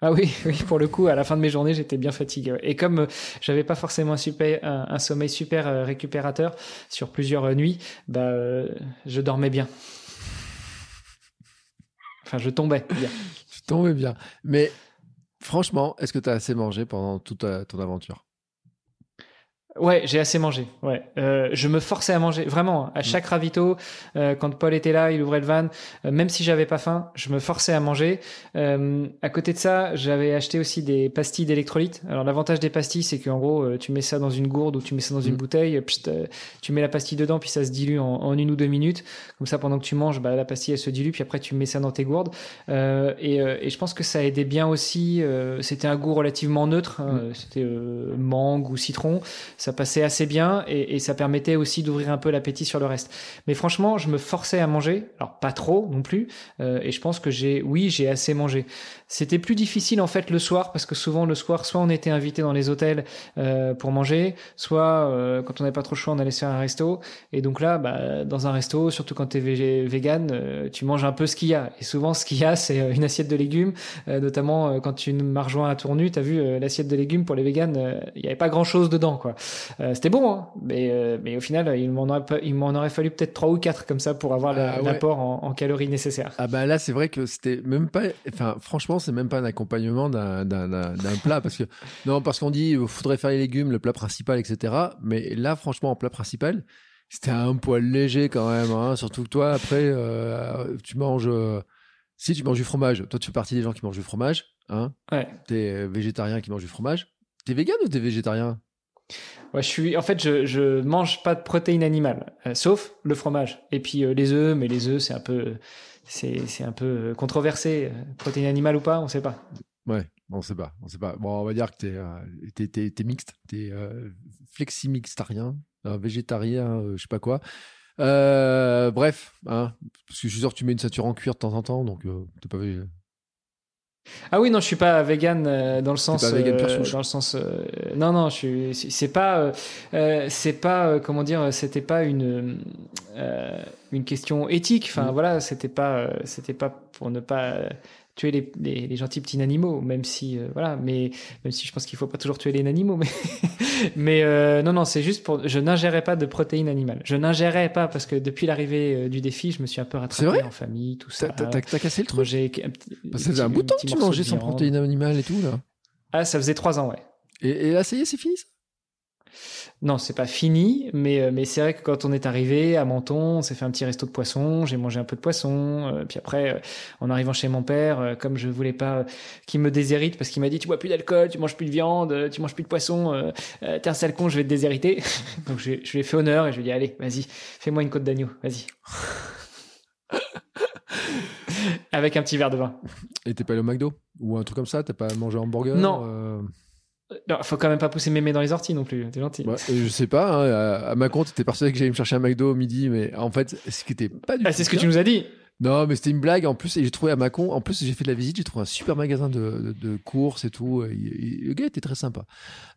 Ah oui, [LAUGHS] oui, pour le coup, à la fin de mes journées, j'étais bien fatigué. Et comme j'avais pas forcément un, super, un, sommeil super récupérateur sur plusieurs nuits, bah, je dormais bien. Enfin, je tombais bien. [LAUGHS] je tombais bien. Mais franchement, est-ce que tu as assez mangé pendant toute ton aventure? Ouais, j'ai assez mangé. Ouais, euh, je me forçais à manger vraiment à chaque ravito. Euh, quand Paul était là, il ouvrait le van. Euh, même si j'avais pas faim, je me forçais à manger. Euh, à côté de ça, j'avais acheté aussi des pastilles d'électrolytes. Alors l'avantage des pastilles, c'est qu'en gros, euh, tu mets ça dans une gourde ou tu mets ça dans une mm. bouteille. tu mets la pastille dedans, puis ça se dilue en, en, une ou deux minutes. Comme ça, pendant que tu manges, bah, la pastille elle se dilue, puis après tu mets ça dans tes gourdes. Et, et, je pense que ça aidait bien aussi. C'était un goût relativement neutre. Hein. Mm. C'était mangue ou citron. Ça ça passait assez bien et, ça permettait aussi d'ouvrir un peu l'appétit sur le reste. Mais franchement, je me forçais à manger, alors pas trop non plus, euh, et je pense que j'ai, oui, j'ai assez mangé. C'était plus difficile en fait le soir parce que souvent le soir, soit on était invité dans les hôtels euh, pour manger, soit euh, quand on n'avait pas trop chaud, on allait se faire un resto. Et donc là, bah, dans un resto, surtout quand tu es vegan, euh, tu manges un peu ce qu'il y a. Et souvent, ce qu'il y a, c'est une assiette de légumes. notamment quand tu m'as rejoint à Tournu, tu as vu l'assiette de légumes pour les véganes, il n'y avait pas grand-chose dedans. quoi. C'était bon, hein, mais, mais au final, il m'en aurait, il m'en aurait fallu peut-être trois ou quatre comme ça pour avoir ah l'apport en, en, calories nécessaire. Ah bah là, c'est vrai que c'était même pas... Enfin, franchement, c'est même pas un accompagnement d'un plat parce que [LAUGHS] non parce qu'on dit il faudrait faire les légumes, le plat principal, etc. Mais là, franchement, en plat principal, c'était un poil léger quand même. Hein. Surtout que toi, après, euh, tu manges. Euh, si tu manges du fromage, toi, tu fais partie des gens qui mangent du fromage. Hein ouais. T'es végétarien qui mange du fromage. T'es vegan ou t'es végétarien? Ouais, je suis. En fait, je je mange pas de protéines animales, euh, sauf le fromage et puis les œufs. Mais les œufs, c'est un peu c'est un peu controversé. Protéines animales ou pas, on sait pas. Ouais, on sait pas, on sait pas. Bon, on va dire que t'es es, es, es, mixte, t'es euh, fleximixtarien, végétarien, euh, je sais pas quoi. Euh, bref, hein, parce que je suis sûr que tu mets une ceinture en cuir de temps en temps, donc euh, t'es pas. Ah oui, non, je suis pas vegan euh, dans le sens. pas vegan euh, dans le sens. euh, non, non, je suis. c'est- C'est pas. euh, euh, c'est pas. euh, comment dire C'était pas une une question éthique. Enfin Mm. voilà, c'était pas. c'était pas pour ne pas tuer les, les, les gentils petits animaux, même si euh, voilà. Mais même si je pense qu'il faut pas toujours tuer les animaux, mais [LAUGHS] mais euh, non, non, c'est juste pour. Je n'ingérais pas de protéines animales. Je n'ingérais pas parce que depuis l'arrivée euh, du défi, je me suis un peu rattrapé en famille, tout ça. T'as cassé le truc Ça faisait un bout de temps que tu mangeais sans protéines animales et tout, là. Ah, ça faisait trois ans, ouais. Et, et là, ça y est, c'est fini, ça? Non, c'est pas fini, mais, euh, mais c'est vrai que quand on est arrivé à Menton, on s'est fait un petit resto de poisson, j'ai mangé un peu de poisson, euh, puis après, euh, en arrivant chez mon père, euh, comme je voulais pas qu'il me déshérite, parce qu'il m'a dit, tu bois plus d'alcool, tu manges plus de viande, tu manges plus de poisson, t'es un sale con, je vais te déshériter. [LAUGHS] Donc je, je lui ai fait honneur et je lui ai dit, allez, vas-y, fais-moi une côte d'agneau, vas-y. [LAUGHS] Avec un petit verre de vin. Et t'es pas allé au McDo? Ou un truc comme ça? T'as pas mangé un hamburger Non. Euh, Non, faut quand même pas pousser mémé dans les orties non plus, t'es gentil. ouais, et je sais pas, hein, à, à ma compte, t'étais persuadé que j'allais me chercher un McDo au midi, mais en fait, ce qui était pas du Ah, tout c'est ce que tu nous as dit. Non, mais c'était une blague en plus, et j'ai trouvé à Macon, en plus j'ai fait de la visite, j'ai trouvé un super magasin de, de, de courses et tout. et- et- le gars était très sympa,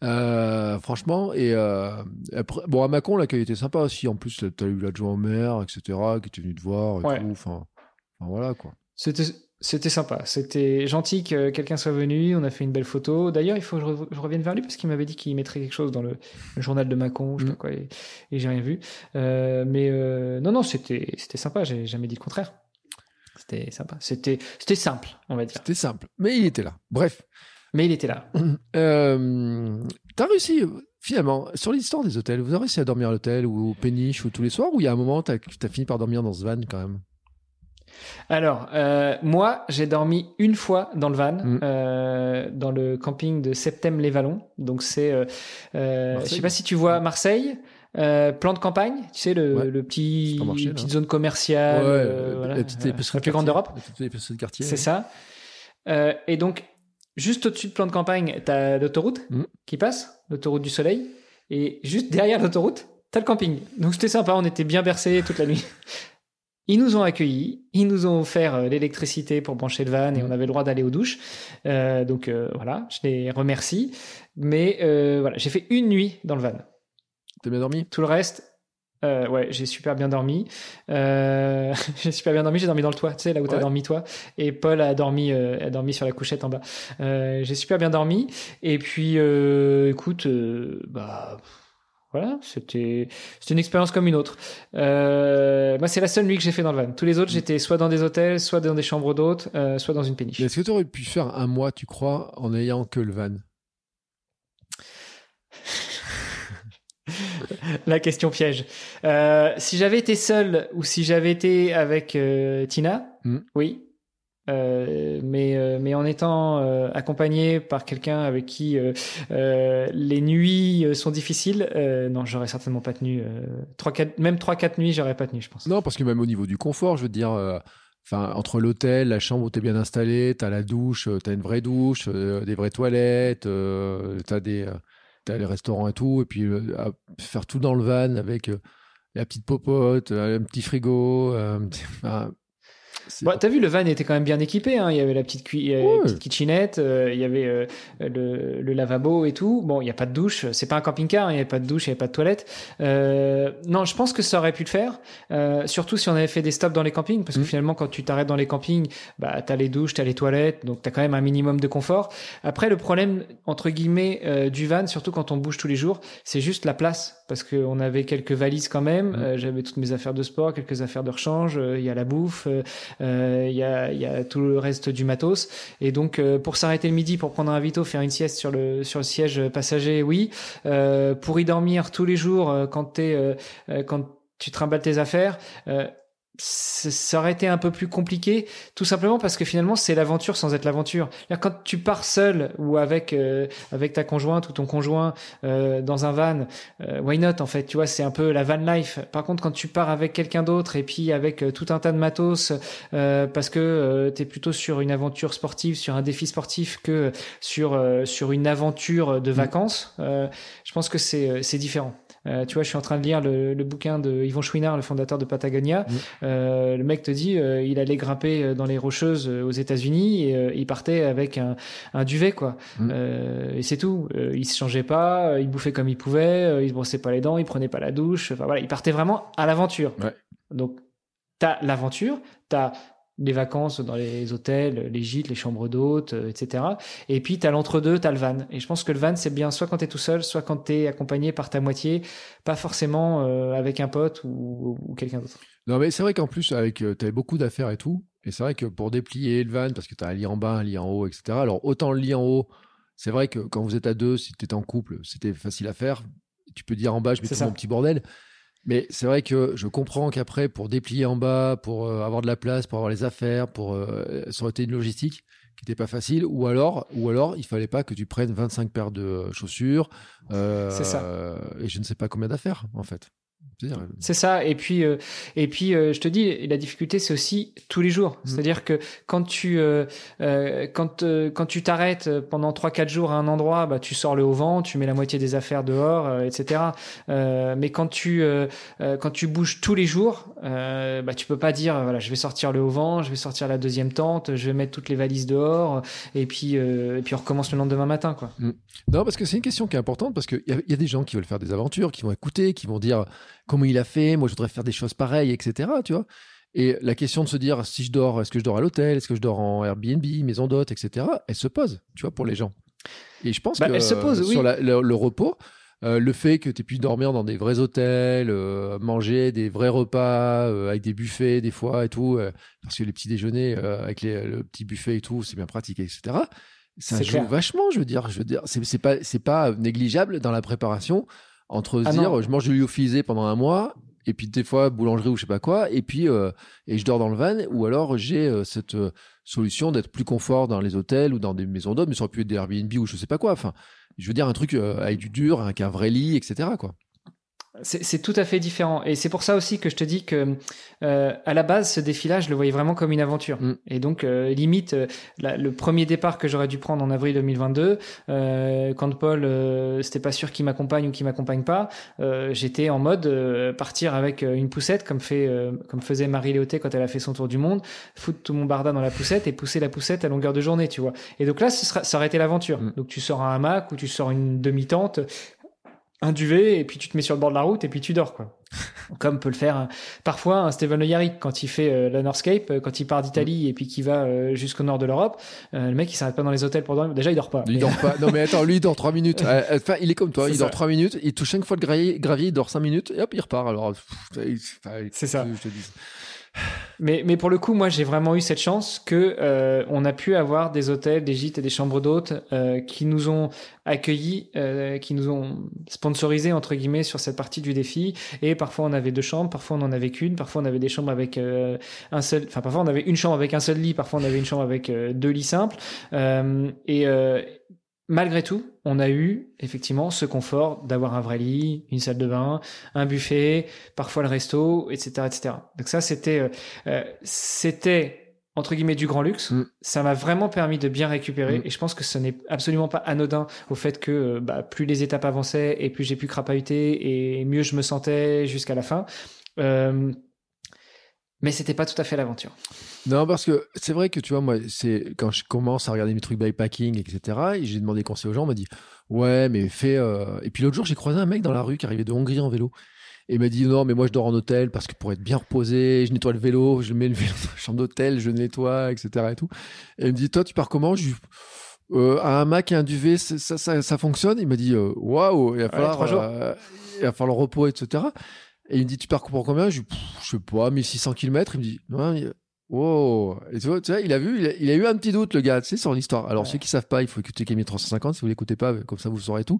euh, franchement. Et euh, après, bon, à Macon, l'accueil était sympa aussi. En plus, t'as eu l'adjoint au maire, etc., qui était venu te voir et Ouais. tout. Enfin, enfin, voilà quoi. C'était c'était sympa, c'était gentil que quelqu'un soit venu, on a fait une belle photo. D'ailleurs, il faut que je, re- je revienne vers lui parce qu'il m'avait dit qu'il mettrait quelque chose dans le, le journal de Macon, je sais Mm. pas quoi, et, et j'ai rien vu. Euh, mais euh, non, non, c'était c'était sympa, j'ai jamais dit le contraire. C'était sympa, c'était c'était simple, on va dire. C'était simple, mais il était là. Bref, Mais il était là. [CLEARS THROAT] euh, t'as réussi. Finalement, sur l'histoire des hôtels, vous avez réussi à dormir à l'hôtel ou au péniche ou tous les soirs ou il y a un moment, t'as as fini par dormir dans ce van quand même? Alors, euh, moi, j'ai dormi une fois dans le van, Mm. euh, dans le camping de Septem-les-Vallons. Donc, c'est, euh, euh, je Marseille. sais pas si tu vois Marseille, euh, plan de campagne, tu sais, le, Ouais. le petit, petite zone commerciale, Ouais, euh, la petite épicerie la de plus grande d'Europe. C'est ouais. ça. Euh, et donc, juste au-dessus de plan de campagne, tu as l'autoroute Mm. qui passe, l'autoroute du soleil. Et juste derrière l'autoroute, tu as le camping. Donc, c'était sympa, on était bien bercés toute la nuit. Ils nous ont accueillis, ils nous ont offert euh, l'électricité pour brancher le van et Mm. on avait le droit d'aller aux douches. Euh, donc euh, voilà, je les remercie. Mais euh, voilà, j'ai fait une nuit dans le van. T'as bien dormi? Tout le reste, euh, ouais, j'ai super bien dormi. Euh, [LAUGHS] j'ai super bien dormi. J'ai dormi dans le toit, tu sais, là où t'as Ouais. dormi toi. Et Paul a dormi, euh, a dormi sur la couchette en bas. J'ai super bien dormi. Et puis, écoute, bah. Voilà, c'était une expérience comme une autre. Euh, moi, c'est la seule nuit que j'ai fait dans le van. Tous les autres, j'étais soit dans des hôtels, soit dans des chambres d'hôtes, euh, soit dans une péniche. Est-ce que tu aurais pu faire un mois, tu crois, en ayant que le van? [LAUGHS] La question piège. Euh, si j'avais été seul ou si j'avais été avec euh, Tina, Hmm. oui. Euh, mais, euh, mais en étant euh, accompagné par quelqu'un avec qui les nuits sont difficiles, non, j'aurais certainement pas tenu. euh, trois, quatre, même 3-4 nuits, j'aurais pas tenu, je pense. Non, parce que même au niveau du confort, je veux dire, entre l'hôtel, la chambre où tu es bien installé, tu as la douche, tu as une vraie douche, des vraies toilettes, tu as des. T'as les restaurants et tout, et puis faire tout dans le van avec la petite popote, un petit frigo. [LAUGHS] enfin, c'est- Bon, T'as vu, le van était quand même bien équipé. Hein. Il y avait la petite, cui- euh, Ouais. petite kitchenette, euh, il y avait euh, le, le lavabo et tout. Bon, il n'y a pas de douche. C'est pas un camping-car. hein. Il n'y avait pas de douche, il n'y avait pas de toilette. Euh, non, je pense que ça aurait pu le faire. Euh, surtout si on avait fait des stops dans les campings. Parce que Mm. finalement, quand tu t'arrêtes dans les campings, bah, t'as les douches, t'as les toilettes. Donc, t'as quand même un minimum de confort. Après, le problème, entre guillemets, euh, du van, surtout quand on bouge tous les jours, c'est juste la place. Parce qu'on avait quelques valises quand même. Mm. Euh, J'avais toutes mes affaires de sport, quelques affaires de rechange. euh, Il y a la bouffe. euh, euh, Il y, a, y a tout le reste du matos. Et donc, euh, pour s'arrêter le midi, pour prendre un vito, faire une sieste sur le, sur le siège passager, oui. Euh, pour y dormir tous les jours euh, quand, t'es, quand tu trimbales tes affaires, euh, ça aurait été un peu plus compliqué, tout simplement parce que finalement, c'est l'aventure sans être l'aventure. Quand tu pars seul ou avec, euh, avec ta conjointe ou ton conjoint euh, dans un van, euh, why not en fait Tu vois, c'est un peu la van life. Par contre, quand tu pars avec quelqu'un d'autre et puis avec euh, tout un tas de matos, euh, parce que tu es plutôt sur une aventure sportive, sur un défi sportif que sur, euh, sur une aventure de vacances, euh, je pense que c'est euh, c'est différent. Euh, tu vois, je suis en train de lire le, le bouquin de Yvon Chouinard, le fondateur de Patagonia. Euh, le mec te dit, euh, il allait grimper dans les rocheuses aux États-Unis et il partait avec un, un duvet, quoi. Et c'est tout. Il se changeait pas, il bouffait comme il pouvait, il se brossait pas les dents, il prenait pas la douche. Enfin voilà, il partait vraiment à l'aventure. Ouais. Donc, t'as l'aventure, t'as les vacances dans les hôtels, les gîtes, les chambres d'hôtes, euh, etc. Et puis, t'as l'entre-deux, t'as le van. Et je pense que le van, c'est bien soit quand t'es tout seul, soit quand t'es accompagné par ta moitié, pas forcément euh, avec un pote ou, ou quelqu'un d'autre. Non, mais c'est vrai qu'en plus, avec, euh, t'avais beaucoup d'affaires et tout. Et c'est vrai que pour déplier le van, parce que t'as un lit en bas, un lit en haut, etc. Alors, autant le lit en haut, c'est vrai que quand vous êtes à deux, si t'étais en couple, c'était facile à faire. Tu peux dire en bas, je mets tout ça. mon petit bordel. Mais c'est vrai que je comprends qu'après, pour déplier en bas, pour euh, avoir de la place, pour avoir les affaires, pour euh, ça aurait été une logistique qui n'était pas facile. Ou alors, ou alors, il fallait pas que tu prennes 25 paires de chaussures. euh, C'est ça. Et je ne sais pas combien d'affaires, en fait. C'est ça. Et puis, euh, et puis, euh, je te dis, la difficulté, c'est aussi tous les jours. Mm. C'est-à-dire que quand tu, euh, quand, quand tu t'arrêtes pendant 3-4 jours à un endroit, bah, tu sors le haut vent, tu mets la moitié des affaires dehors, etc. Mais quand tu, quand tu bouges tous les jours, bah, tu peux pas dire, voilà, je vais sortir le haut vent, je vais sortir la deuxième tente, je vais mettre toutes les valises dehors, et puis, et puis on recommence le lendemain matin, quoi. Non, parce que c'est une question qui est importante, parce qu'il y, y a des gens qui veulent faire des aventures, qui vont écouter, qui vont dire comment il a fait, moi je voudrais faire des choses pareilles, etc. Tu vois Et la question de se dire si je dors, est-ce que je dors à l'hôtel, est-ce que je dors en Airbnb, maison d'hôte, etc. Elle se pose, tu vois, pour les gens. Et je pense Bah, que elle se pose, euh, oui. sur la- le, le repos, euh, le fait que tu aies pu dormir dans des vrais hôtels, euh, manger des vrais repas avec des buffets des fois et tout, parce que les petits déjeuners avec les, le petit buffet et tout, c'est bien pratique, etc. Ça C'est joue clair. vachement, je veux dire. Je veux dire, c'est c'est pas c'est pas négligeable dans la préparation entre se Ah dire non. je mange du lyophilisé pendant un mois et puis des fois boulangerie ou je sais pas quoi et puis euh, et je dors dans le van ou alors j'ai euh, cette euh, solution d'être plus confort dans les hôtels ou dans des maisons d'hôtes mais ça aurait pu être des Airbnb ou je sais pas quoi. Enfin, je veux dire un truc avec du dur, avec un vrai lit, etc. Quoi. C'est tout à fait différent. Et c'est pour ça aussi que je te dis que, euh, à la base, ce défi-là, je le voyais vraiment comme une aventure. Mm. Et donc, euh, limite, euh, la- le premier départ que j'aurais dû prendre en avril 2022, euh, quand Paul, euh, c'était pas sûr qu'il m'accompagne ou qu'il m'accompagne pas, euh, j'étais en mode euh, partir avec une poussette, comme fait, euh, comme faisait Marie Léoté quand elle a fait son tour du monde, foutre tout mon barda dans la poussette et pousser la poussette à longueur de journée, tu vois. Et donc là, ce sera, ça aurait été l'aventure. Mm. Donc tu sors un hamac ou tu sors une demi-tente un duvet et puis tu te mets sur le bord de la route et puis tu dors quoi. [LAUGHS] Comme peut le faire euh, parfois un Steven Le Yarrick quand il fait euh, la Northscape, euh, quand il part d'Italie et puis qu'il va euh, jusqu'au nord de l'Europe, euh, le mec il s'arrête pas dans les hôtels pour dormir. Déjà il dort pas. Il Mais- dort pas. Non mais attends, lui il dort 3 minutes. [LAUGHS] Enfin, il est comme toi, il ça. dort 3 minutes, il touche 5 fois le gravier, il dort 5 minutes et hop, il repart. Alors C'est ça. Je te dis. Mais, mais pour le coup, moi, j'ai vraiment eu cette chance que euh, on a pu avoir des hôtels, des gîtes et des chambres d'hôtes euh, qui nous ont accueillis, euh, qui nous ont sponsorisés entre guillemets sur cette partie du défi. Et parfois, on avait deux chambres, parfois on en avait qu'une, parfois on avait des chambres avec euh, un seul, enfin parfois on avait une chambre avec un seul lit, parfois on avait une chambre avec euh, deux lits simples. Euh, et malgré tout, on a eu effectivement ce confort d'avoir un vrai lit, une salle de bain, un buffet, parfois le resto, etc., etc. Donc ça, c'était, euh, euh, c'était entre guillemets du grand luxe. Mm. Ça m'a vraiment permis de bien récupérer, Mm. et je pense que ce n'est absolument pas anodin au fait que euh, bah, plus les étapes avançaient et plus j'ai pu crapahuter et mieux je me sentais jusqu'à la fin. Euh, mais c'était pas tout à fait l'aventure. Non, parce que c'est vrai que tu vois, moi, c'est quand je commence à regarder mes trucs bikepacking, etc. Et j'ai demandé conseil aux gens, on m'a dit ouais, mais fais. euh, Et puis l'autre jour, j'ai croisé un mec dans la rue qui arrivait de Hongrie en vélo. Et il m'a dit non, mais moi je dors en hôtel parce que pour être bien reposé, je nettoie le vélo, je mets le vélo dans la chambre d'hôtel, je nettoie, etc. Et tout. Et il me dit toi, tu pars comment? Je euh, un hamac et un duvet, ça, ça, ça fonctionne? Il m'a dit euh, waouh, il va falloir, euh, il va falloir le repos, etc. Et il me dit tu pars pour combien? Je dis je sais pas, 1600 km. Il me dit non, il- Wow. Et tu vois, tu vois, il a vu, il a, il a eu un petit doute, le gars, tu sais, sur l'histoire. Alors, ceux qui savent pas, il faut écouter Camille 350, si vous l'écoutez pas, comme ça vous saurez tout.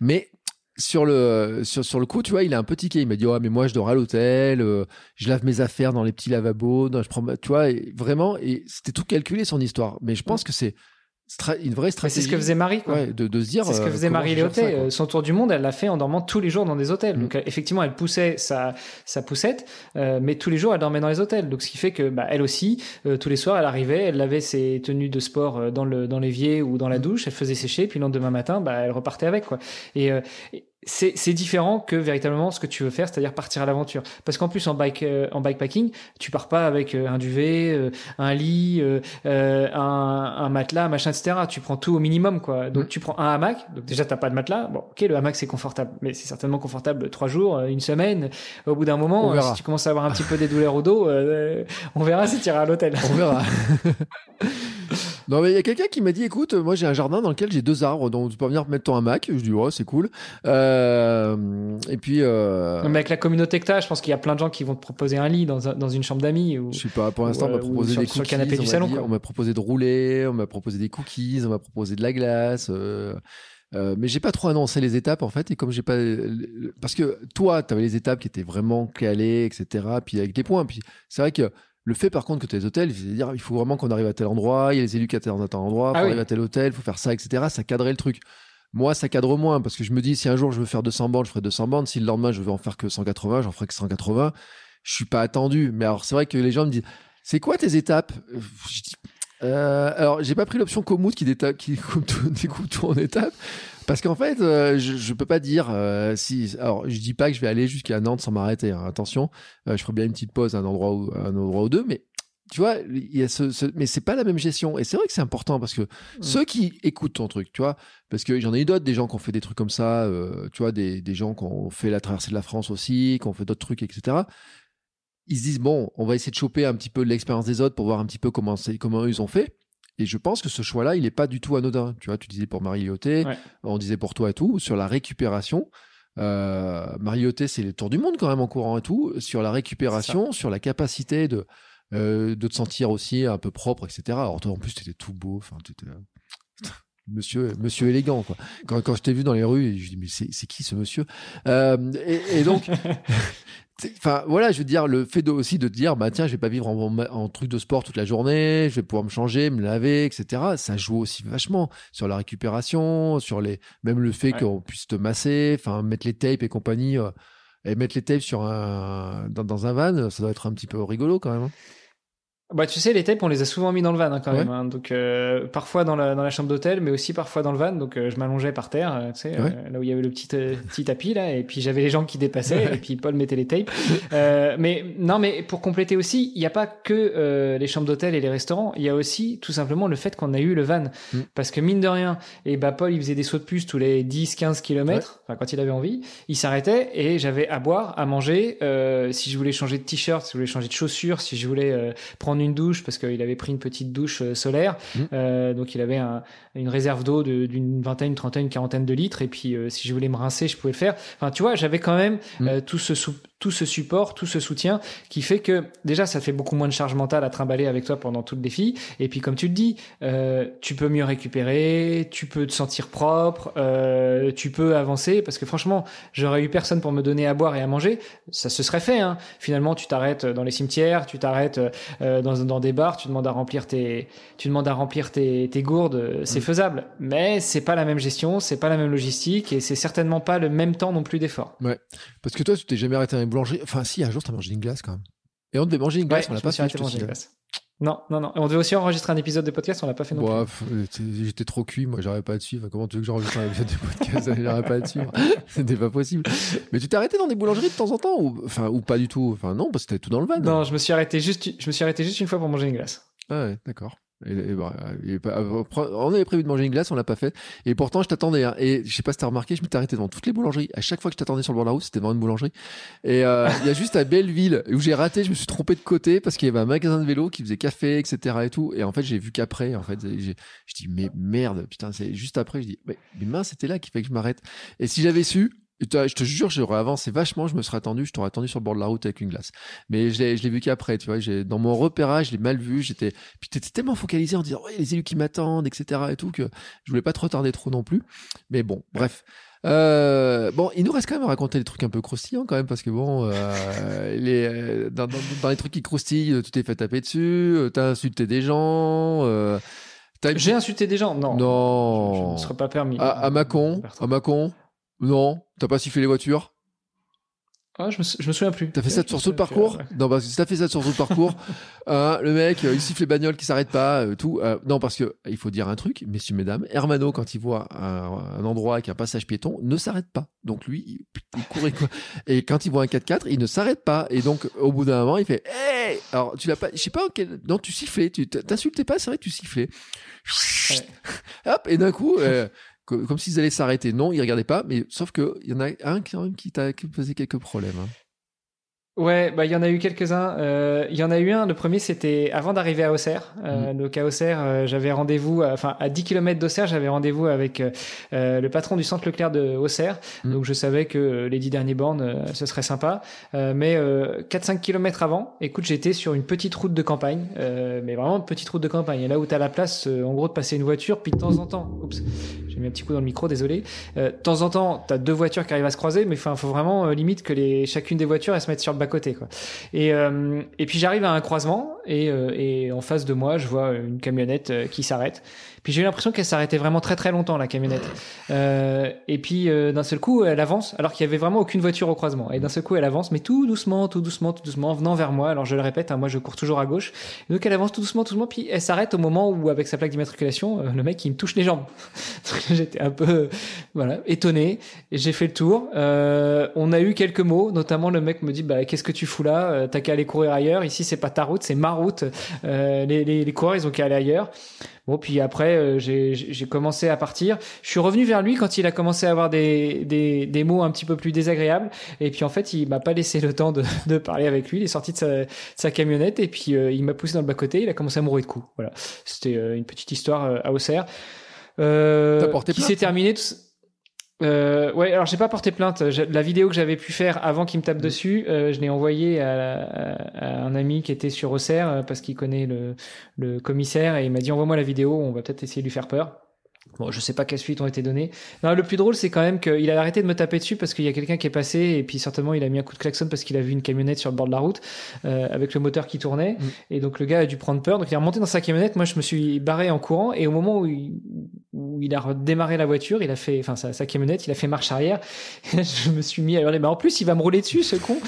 Mais, sur le, sur, sur le coup, tu vois, il a un petit tiqué. Il m'a dit, oh, mais moi, je dors à l'hôtel, euh, je lave mes affaires dans les petits lavabos, je prends, tu vois, et vraiment, et c'était tout calculé, son histoire. Mais je pense que c'est une vraie stratégie. c'est ce que faisait Marie, quoi. Ouais, de, de se dire. C'est ce que euh, faisait Marie Léoté. Euh, Son tour du monde, elle l'a fait en dormant tous les jours dans des hôtels. Mm. Donc euh, effectivement, elle poussait sa, sa poussette, euh, mais tous les jours, elle dormait dans les hôtels. Donc ce qui fait que bah, elle aussi, euh, tous les soirs, elle arrivait, elle lavait ses tenues de sport dans le dans l'évier ou dans la douche, elle faisait sécher, puis le lendemain matin, bah, elle repartait avec quoi. Et, euh, et c'est c'est différent que véritablement ce que tu veux faire, c'est-à-dire partir à l'aventure. Parce qu'en plus en bike euh, en bikepacking, tu pars pas avec euh, un duvet, euh, un lit, euh, euh, un, un matelas, machin, etc. Tu prends tout au minimum, quoi. Donc Mm. tu prends un hamac. Donc déjà t'as pas de matelas. Bon, ok, le hamac c'est confortable, mais c'est certainement confortable trois jours, une semaine. Au bout d'un moment, si tu commences à avoir un petit peu des douleurs au dos, euh, on verra si tu iras à l'hôtel. On verra. [LAUGHS] non, mais il y a quelqu'un qui m'a dit écoute, moi j'ai un jardin dans lequel j'ai deux arbres, donc tu peux venir mettre ton hamac. Je dis ouais, c'est cool. Euh, et puis, euh, Non, mais avec la communauté que t'as, je pense qu'il y a plein de gens qui vont te proposer un lit dans, un- dans une chambre d'amis. Ou... je sais pas, pour l'instant, on m'a proposé sur- des sur le cookies. canapé du salon, dit- quoi. On m'a proposé de rouler, on m'a proposé des cookies, on m'a proposé de la glace. euh, euh, mais j'ai pas trop annoncé les étapes en fait et comme j'ai pas parce que toi tu avais les étapes qui étaient vraiment calées etc puis avec les points puis c'est vrai que le fait par contre que tu as les hôtels c'est à dire il faut vraiment qu'on arrive à tel endroit il y a les élus qui attendent à tel endroit faut Ah oui. arriver à tel hôtel faut faire ça etc ça cadrait le truc. Moi ça cadre moins parce que je me dis si un jour je veux faire 200 bandes je ferai 200 bandes si le lendemain je veux en faire que 180 j'en ferai que 180 je suis pas attendu. Mais alors c'est vrai que les gens me disent c'est quoi tes étapes? Je dis, euh, alors, j'ai pas pris l'option Komoot qui, déta- qui [LAUGHS] coupe tout, découpe tout en étapes. Parce qu'en fait, euh, je, je peux pas dire euh, si. Alors, je dis pas que je vais aller jusqu'à Nantes sans m'arrêter. hein, attention, euh, je ferai bien une petite pause à un endroit ou un endroit ou deux, mais tu vois, il y a ce, ce- mais c'est pas la même gestion. Et c'est vrai que c'est important parce que ceux qui écoutent ton truc, tu vois, parce que j'en ai eu d'autres, des gens qui ont fait des trucs comme ça, euh, tu vois, des, des gens qui ont fait la traversée de la France aussi, qui ont fait d'autres trucs, etc. Ils se disent bon, on va essayer de choper un petit peu l'expérience des autres pour voir un petit peu comment c'est, comment eux, ils ont fait. Et je pense que ce choix-là, il est pas du tout anodin. Tu vois, tu disais pour Marie Lyoté, Ouais. on disait pour toi et tout, sur la récupération. Euh, Marie Lyoté, c'est les tours du monde quand même en courant et tout. Sur la récupération, sur la capacité de, euh, de te sentir aussi un peu propre, etc. Alors toi, en plus, tu étais tout beau. Enfin, t'étais, euh, Monsieur, monsieur élégant, quoi. Quand, quand je t'ai vu dans les rues, je dis, mais c'est qui ce monsieur? Euh, et, et donc, [LAUGHS] enfin, voilà, je veux dire, le fait de, aussi de te dire, bah tiens, je vais pas vivre en, en- en truc de sport toute la journée, je vais pouvoir me changer, me laver, etc. Ça joue aussi vachement sur la récupération, sur les, même le fait Ouais. qu'on puisse te masser, enfin, mettre les tapes et compagnie. euh, et mettre les tapes sur un, dans, dans un van, ça doit être un petit peu rigolo quand même. hein. Bah, tu sais, les tapes, on les a souvent mis dans le van hein, quand Ouais. même. hein. Donc, euh, parfois dans la, dans la chambre d'hôtel, mais aussi parfois dans le van. Donc, euh, je m'allongeais par terre, euh, tu sais, Ouais. euh, là où il y avait le petit, euh, petit tapis, là. Et puis, j'avais les gens qui dépassaient, et puis Paul mettait les tapes. Euh, mais non, mais pour compléter aussi, il n'y a pas que euh, les chambres d'hôtel et les restaurants. Il y a aussi tout simplement le fait qu'on a eu le van. Mm. Parce que mine de rien, et bah, Paul, il faisait des sauts de puce tous les 10, 15 kilomètres. Enfin, quand il avait envie. Il s'arrêtait et j'avais à boire, à manger. Euh, si je voulais changer de t-shirt, si je voulais changer de chaussures, si je voulais euh, prendre une douche parce qu'il avait pris une petite douche euh, solaire. Mm. Euh, donc il avait un- une réserve d'eau de- d'une vingtaine, trentaine, quarantaine de litres. Et puis euh, si je voulais me rincer, je pouvais le faire. Enfin, tu vois, j'avais quand même Mm. euh, tout ce sou- tout ce support, tout ce soutien qui fait que déjà ça fait beaucoup moins de charge mentale à trimballer avec toi pendant tout le défi. Et puis comme tu le dis, euh, tu peux mieux récupérer, tu peux te sentir propre, euh, tu peux avancer parce que franchement, j'aurais eu personne pour me donner à boire et à manger, ça se serait fait. Hein. Finalement, tu t'arrêtes dans les cimetières, tu t'arrêtes euh, dans, dans des bars, tu demandes à remplir tes, tu demandes à remplir tes, tes gourdes, c'est faisable. Mais c'est pas la même gestion, c'est pas la même logistique et c'est certainement pas le même temps non plus d'effort. Parce que toi, tu t'es jamais arrêté les boulangeries. Enfin, si, un jour, t'as mangé une glace quand même. Et on devait manger une glace, Ouais, on l'a pas fait. je te glace. Non, non, non. Et on devait aussi enregistrer un épisode de podcast, on l'a pas fait non plus. Bon, euh, t'es- j'étais trop cuit, moi j'arrivais pas à te suivre. Comment tu veux que j'enregistre un épisode de podcast [LAUGHS] J'arrivais pas à te suivre? [LAUGHS] C'était pas possible. Mais tu t'es arrêté dans des boulangeries de temps en temps ou, enfin, ou pas du tout? Enfin, non, parce que t'étais tout dans le van. Non, je me suis arrêté juste, je me suis arrêté juste une fois pour manger une glace. Ah ouais, d'accord. Et, bah, pas- on avait prévu de manger une glace, on l'a pas fait. Et pourtant, je t'attendais. hein. Et je sais pas si t'as remarqué, je m'étais arrêté devant toutes les boulangeries. À chaque fois que je t'attendais sur le bord de la route, c'était devant une boulangerie. Et euh, il y a juste à Belleville où j'ai raté, je me suis trompé de côté parce qu'il y avait un magasin de vélo qui faisait café, etc. et tout. Et en fait, j'ai vu qu'après, en fait, je dis mais merde, putain, c'est juste après, je dis mais, mais mince, c'était là qu'il fallait que je m'arrête. Et si j'avais su. Je te jure, j'aurais avancé vachement, je me serais attendu, je t'aurais attendu sur le bord de la route avec une glace. Mais je l'ai, je l'ai vu qu'après, tu vois, j'ai, dans mon repérage, je l'ai mal vu, j'étais, puis t'étais tellement focalisé en disant, ouais, les élus qui m'attendent, etc. et tout, que je voulais pas te retarder trop non plus. Mais bon, bref. Euh, bon, il nous reste quand même à raconter des trucs un peu croustillants quand même, parce que bon, euh, [LAUGHS] les, euh, dans, dans- dans les trucs qui croustillent, tu t'es fait taper dessus, euh, t'as insulté des gens, euh, t'as J'ai insulté des gens Non. Non. Je, je ne serais pas permis. à, à Macon, à Macon, non, t'as pas sifflé les voitures? Ah, je, me, je me souviens plus. T'as fait Ouais, ça sur plus, parcours? ouais. Non, parce que si t'as fait ça sur tout le parcours, [LAUGHS] euh, le mec, euh, il siffle les bagnoles qui s'arrêtent pas, euh, tout. euh, non, parce que il faut dire un truc, messieurs, mesdames, Hermano, quand il voit un, un endroit avec un passage piéton, ne s'arrête pas. Donc lui, il, il courait quoi. [LAUGHS] Et quand il voit un 4x4, il ne s'arrête pas. Et donc, au bout d'un moment, il fait Hey Alors, tu l'as pas, je sais pas, non, tu sifflais, tu t'insultais pas, c'est vrai que tu sifflais. [LAUGHS] Hop, et d'un coup, co- comme s'ils allaient s'arrêter. Non, ils regardaient pas, mais sauf que il y en a un quand même qui t'a posé quelques problèmes. hein. Ouais, bah il y en a eu quelques-uns. Euh, Il y en a eu un. Le premier, c'était avant d'arriver à Auxerre. Euh, Mm. Donc à Auxerre, euh, j'avais rendez-vous. Enfin, à 10 km d'Auxerre, j'avais rendez-vous avec le patron du centre Leclerc de Auxerre. Mm. Donc je savais que les 10 derniers bornes, ce serait sympa. Mais euh, 4-5 km avant, écoute, j'étais sur une petite route de campagne, mais vraiment une petite route de campagne. Et là où tu as la place, en gros, de passer une voiture, puis de temps en temps, oups, j'ai mis un petit coup dans le micro, désolé. Euh, de temps en temps, tu deux voitures qui arrivent à se croiser, mais enfin, faut vraiment euh, limite que les, chacune des voitures elles se mettent sur le bas côté, quoi. Et, euh, et puis j'arrive à un croisement et, euh, et en face de moi, je vois une camionnette euh, qui s'arrête. Puis j'ai eu l'impression qu'elle s'arrêtait vraiment très très longtemps la camionnette. Euh, et puis euh, d'un seul coup, elle avance alors qu'il y avait vraiment aucune voiture au croisement. Et d'un seul coup, elle avance, mais tout doucement, tout doucement, tout doucement, en venant vers moi. Alors je le répète, hein, moi je cours toujours à gauche. Donc elle avance tout doucement, tout doucement, puis elle s'arrête au moment où avec sa plaque d'immatriculation, euh, le mec il me touche les jambes. [LAUGHS] J'étais un peu voilà étonné. J'ai fait le tour. Euh, on a eu quelques mots, notamment le mec me dit bah qu'est-ce que tu fous là? Euh, T'as qu'à aller courir ailleurs. Ici c'est pas ta route, c'est ma route. Euh, les, les, les coureurs ils ont qu'à aller ailleurs. Bon, puis après, euh, j'ai j'ai commencé à partir. Je suis revenu vers lui quand il a commencé à avoir des, des, des mots un petit peu plus désagréables. Et puis en fait, il m'a pas laissé le temps de, [LAUGHS] de parler avec lui. Il est sorti de sa, de sa camionnette et puis euh, il m'a poussé dans le bas-côté. Il a commencé à mourir de coups. Voilà. C'était euh, une petite histoire euh, à Auxerre. Euh, qui s'est terminée. tout- Euh, ouais, alors j'ai pas porté plainte. La vidéo que j'avais pu faire avant qu'il me tape dessus, euh, je l'ai envoyée à, à- à un ami qui était sur Auxerre euh, parce qu'il connaît le, le commissaire et il m'a dit envoie-moi la vidéo, on va peut-être essayer de lui faire peur. Bon, je sais pas quelles suites ont été données. Non, le plus drôle, c'est quand même qu'il a arrêté de me taper dessus parce qu'il y a quelqu'un qui est passé et puis certainement il a mis un coup de klaxon parce qu'il a vu une camionnette sur le bord de la route euh, avec le moteur qui tournait Mm. et donc le gars a dû prendre peur. Donc il est remonté dans sa camionnette. Moi, je me suis barré en courant et au moment où il, où il a redémarré la voiture, il a fait, enfin sa, sa camionnette, il a fait marche arrière. Et [LAUGHS] là, je me suis mis à hurler. Mais en plus, il va me rouler dessus, ce con.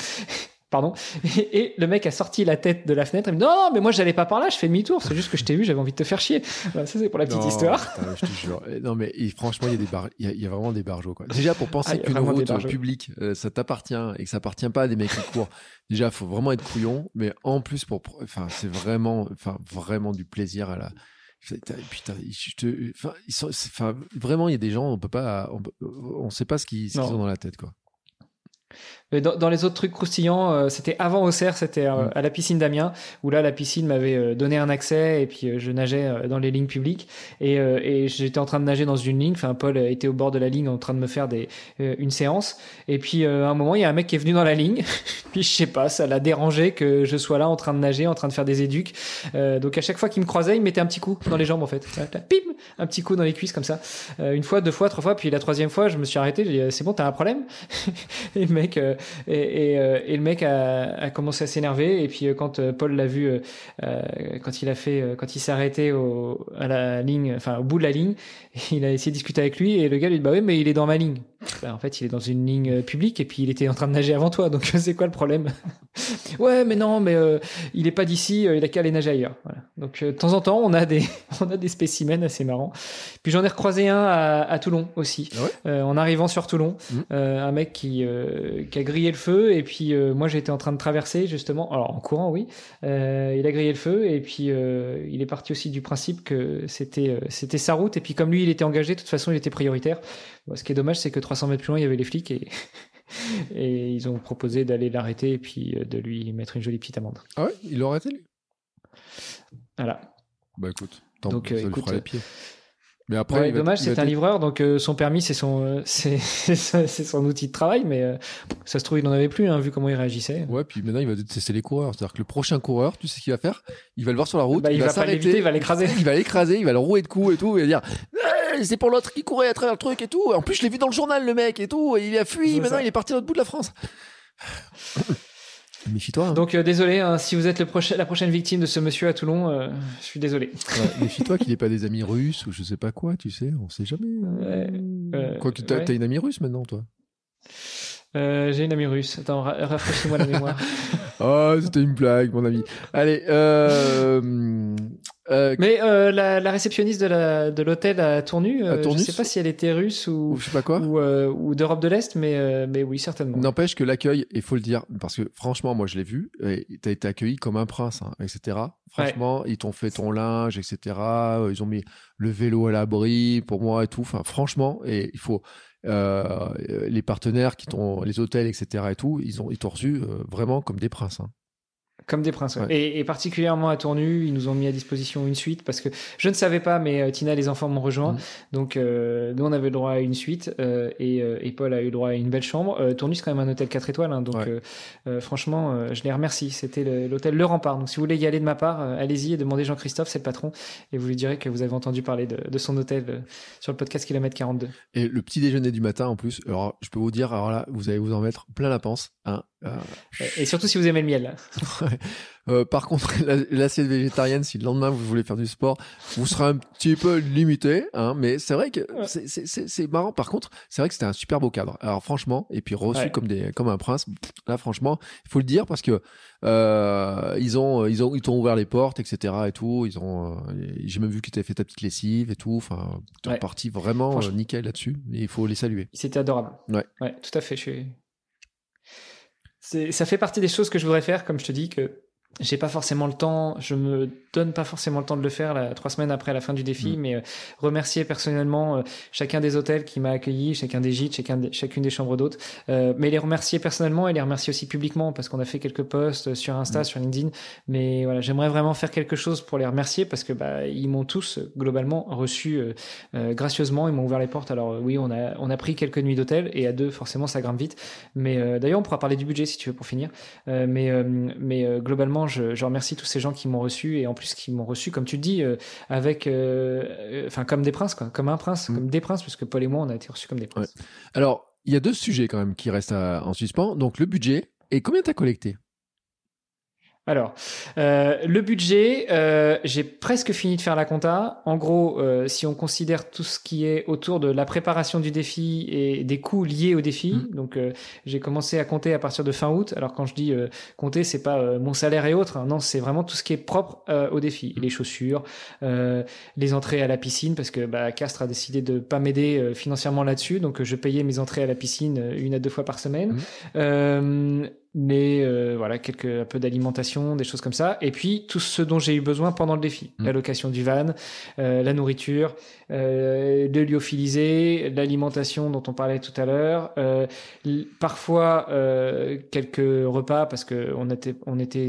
Pardon. Et, [LAUGHS] et le mec a sorti la tête de la fenêtre. Il me dit non, non, mais moi j'allais pas par là. Je fais demi-tour. C'est juste que je t'ai vu. J'avais envie de te faire chier. Voilà, ça c'est pour la petite Non, histoire. putain, je te jure. Non, mais et franchement, il y a des bar... il y a, il y a vraiment des barjots, quoi. Déjà, pour penser Ah, qu'une route barjots. publique, euh, ça t'appartient et que ça appartient pas à des mecs qui courent. Déjà, faut vraiment être couillon, mais en plus, pour, enfin, c'est vraiment, enfin, vraiment du plaisir à la, Putain, je te, enfin, ils sont, c'est- enfin, vraiment, il y a des gens, on peut pas, on, on sait pas ce qu'ils, Non. ont dans la tête, quoi. Mais dans, dans les autres trucs croustillants, euh, c'était avant Auxerre, c'était euh, Mm. à la piscine d'Amiens, où là la piscine m'avait euh, donné un accès et puis euh, je nageais euh, dans les lignes publiques et, euh, et j'étais en train de nager dans une ligne. Enfin, Paul était au bord de la ligne en train de me faire des, euh, une séance et puis euh, à un moment il y a un mec qui est venu dans la ligne. [LAUGHS] puis je sais pas, ça l'a dérangé que je sois là en train de nager, en train de faire des éduques. Euh, donc à chaque fois qu'il me croisait, il me mettait un petit coup dans les jambes en fait. Pim, un petit coup dans les cuisses comme ça. Euh, une fois, deux fois, trois fois, puis la troisième fois, je me suis arrêté. J'ai dit c'est bon, t'as un problème? [LAUGHS] Et le mec euh, et, et, euh, et le mec a, a commencé à s'énerver. Et puis euh, quand euh, Paul l'a vu, euh, euh, quand il a fait, euh, quand il s'est arrêté au, à la ligne, enfin au bout de la ligne, [LAUGHS] il a essayé de discuter avec lui. Et le gars lui dit bah oui, mais il est dans ma ligne. Bah, en fait, il est dans une ligne euh, publique et puis il était en train de nager avant toi. Donc [LAUGHS] c'est quoi le problème? [LAUGHS] Ouais, mais non, mais euh, il est pas d'ici. euh, il a qu'à aller nager ailleurs. Voilà. Donc euh, de temps en temps, on a des, [LAUGHS] on a des spécimens assez marrants. Puis j'en ai recroisé un à, à Toulon aussi. Ah ouais? Euh, en arrivant sur Toulon, Mhm. euh, un mec qui, euh, qui a grillé le feu et puis euh, moi j'étais en train de traverser justement, alors en courant oui, Euh, il a grillé le feu et puis euh, il est parti aussi du principe que c'était euh, c'était sa route et puis comme lui il était engagé, de toute façon il était prioritaire. Bon, ce qui est dommage c'est que 300 mètres plus loin il y avait les flics et [LAUGHS] et ils ont proposé d'aller l'arrêter et puis euh, de lui mettre une jolie petite amende. Ah ouais, il l'aurait été lui? Voilà. Bah écoute, tant Donc, euh, écoute, fera les euh, pieds. Mais après, Ouais, va- dommage, va c'est un livreur, donc euh, son permis, c'est son, euh, [LAUGHS] c'est son outil de travail, mais euh, ça se trouve, il n'en avait plus, hein, vu comment il réagissait. Ouais, puis maintenant il va détester les coureurs. C'est-à-dire que le prochain coureur, tu sais ce qu'il va faire? Il va le voir sur la route, Bah, il va pas s'arrêter, il va l'écraser. Il va l'écraser, il va le rouer de coups et tout, et il va dire Eh, c'est pour l'autre qui courait à travers le truc et tout. En plus, je l'ai vu dans le journal, le mec et tout. Et il a fui, maintenant ça. il est parti à l'autre bout de la France. Méfie-toi. hein. Donc, euh, désolé, hein, si vous êtes le la prochaine victime de ce monsieur à Toulon, euh, je suis désolé. Ouais, Méfie-toi qu'il ait pas des amis russes ou je sais pas quoi, tu sais, on sait jamais. Ouais, euh, t'as ouais. t'as une amie russe maintenant, toi? J'ai une amie russe. Attends, ra- rafraîchis-moi la [LAUGHS] mémoire. Oh, c'était une blague, mon ami. Allez, euh, Mais euh, la, la réceptionniste de la- de l'hôtel à Tournu, euh, À Tournus je sais pas si elle était russe ou, ou je sais pas quoi. ou, euh, ou d'Europe de l'Est, mais, euh, mais oui, certainement. N'empêche que l'accueil, il faut le dire, parce que franchement, moi je l'ai vu, t'as été accueilli comme un prince, hein, etc. Franchement, ils t'ont fait ton linge, etc. Ils ont mis le vélo à l'abri pour moi et tout. Enfin, franchement, et il faut euh, les partenaires qui t'ont, les hôtels, etc. et tout, ils ont, ils t'ont reçu vraiment comme des princes. hein. Comme des princes. ouais. Ouais. Et, et particulièrement à Tournu, ils nous ont mis à disposition une suite parce que je ne savais pas, mais euh, Tina et les enfants m'ont rejoint. Mhm. Donc euh, nous, on avait le droit à une suite euh, et, euh, et Paul a eu le droit à une belle chambre. Euh, Tournu, c'est quand même un hôtel 4 étoiles. hein, donc Ouais. euh, euh, franchement, euh, je les remercie. C'était le- l'hôtel Le Rempart. Donc si vous voulez y aller de ma part, euh, allez-y et demandez Jean-Christophe, c'est le patron. Et vous lui direz que vous avez entendu parler de, de son hôtel euh, sur le podcast Kilomètre 42. Et le petit déjeuner du matin en plus. Alors, je peux vous dire, alors là, vous allez vous en mettre plein la panse. Hein. Euh, Et, surtout si vous aimez le miel. [LAUGHS] Euh, par contre, [LAUGHS] la- l'assiette végétarienne, si le lendemain vous voulez faire du sport, vous serez un petit peu limité, hein, mais c'est vrai que c'est- marrant. Par contre, c'est vrai que c'était un super beau cadre. Alors franchement, et puis reçu Ouais. comme des comme un prince. Là, franchement, il faut le dire parce que euh, ils ont ils ont ils t'ont ouvert les portes, etc. Et tout. Ils ont. euh, J'ai même vu qu'ils t'avaient fait ta petite lessive et tout. Enfin, t'es Ouais. reparti vraiment nickel là-dessus. Il faut les saluer. C'était adorable. Ouais. Ouais, tout à fait. Je suis... Ça fait partie des choses que je voudrais faire, comme je te dis, que j'ai pas forcément le temps, je me donne pas forcément le temps de le faire là, trois semaines après la fin du défi, Mm. mais euh, remercier personnellement euh, chacun des hôtels qui m'a accueilli, chacun des gîtes, chacun des- chacune des chambres d'hôtes, euh, mais les remercier personnellement et les remercier aussi publiquement parce qu'on a fait quelques posts sur Insta, Mm. sur LinkedIn, mais voilà, j'aimerais vraiment faire quelque chose pour les remercier parce que bah ils m'ont tous globalement reçu gracieusement, ils m'ont ouvert les portes. Alors oui, on a on a pris quelques nuits d'hôtel et à deux forcément ça grimpe vite, mais euh, d'ailleurs on pourra parler du budget si tu veux pour finir. Euh, mais euh, mais euh, je, je remercie tous ces gens qui m'ont reçu et en plus qui m'ont reçu, comme tu le dis, euh, avec, euh, euh, enfin comme des princes, quoi, comme un prince, Mm. comme des princes, parce que Paul et moi, on a été reçus comme des princes. Alors, il y a deux sujets quand même qui restent à- en suspens. Donc le budget et combien t'as collecté? Alors, euh, le budget, euh, j'ai presque fini de faire la compta. En gros, euh, si on considère tout ce qui est autour de la préparation du défi et des coûts liés au défi, Mhm. donc euh, j'ai commencé à compter à partir de fin août. Alors quand je dis euh, compter, c'est pas euh, mon salaire et autres, hein. non, c'est vraiment tout ce qui est propre euh, au défi, les chaussures, euh, les entrées à la piscine, parce que bah, Castres a décidé de pas m'aider euh, financièrement là-dessus, donc je payais mes entrées à la piscine une à deux fois par semaine. Mhm. Mais euh, voilà, quelques un peu d'alimentation, des choses comme ça. Et puis tout ce dont j'ai eu besoin pendant le défi Mm. la location du van, euh, la nourriture, euh, le lyophilisé, l'alimentation dont on parlait tout à l'heure. Euh, parfois euh, quelques repas parce que on était on était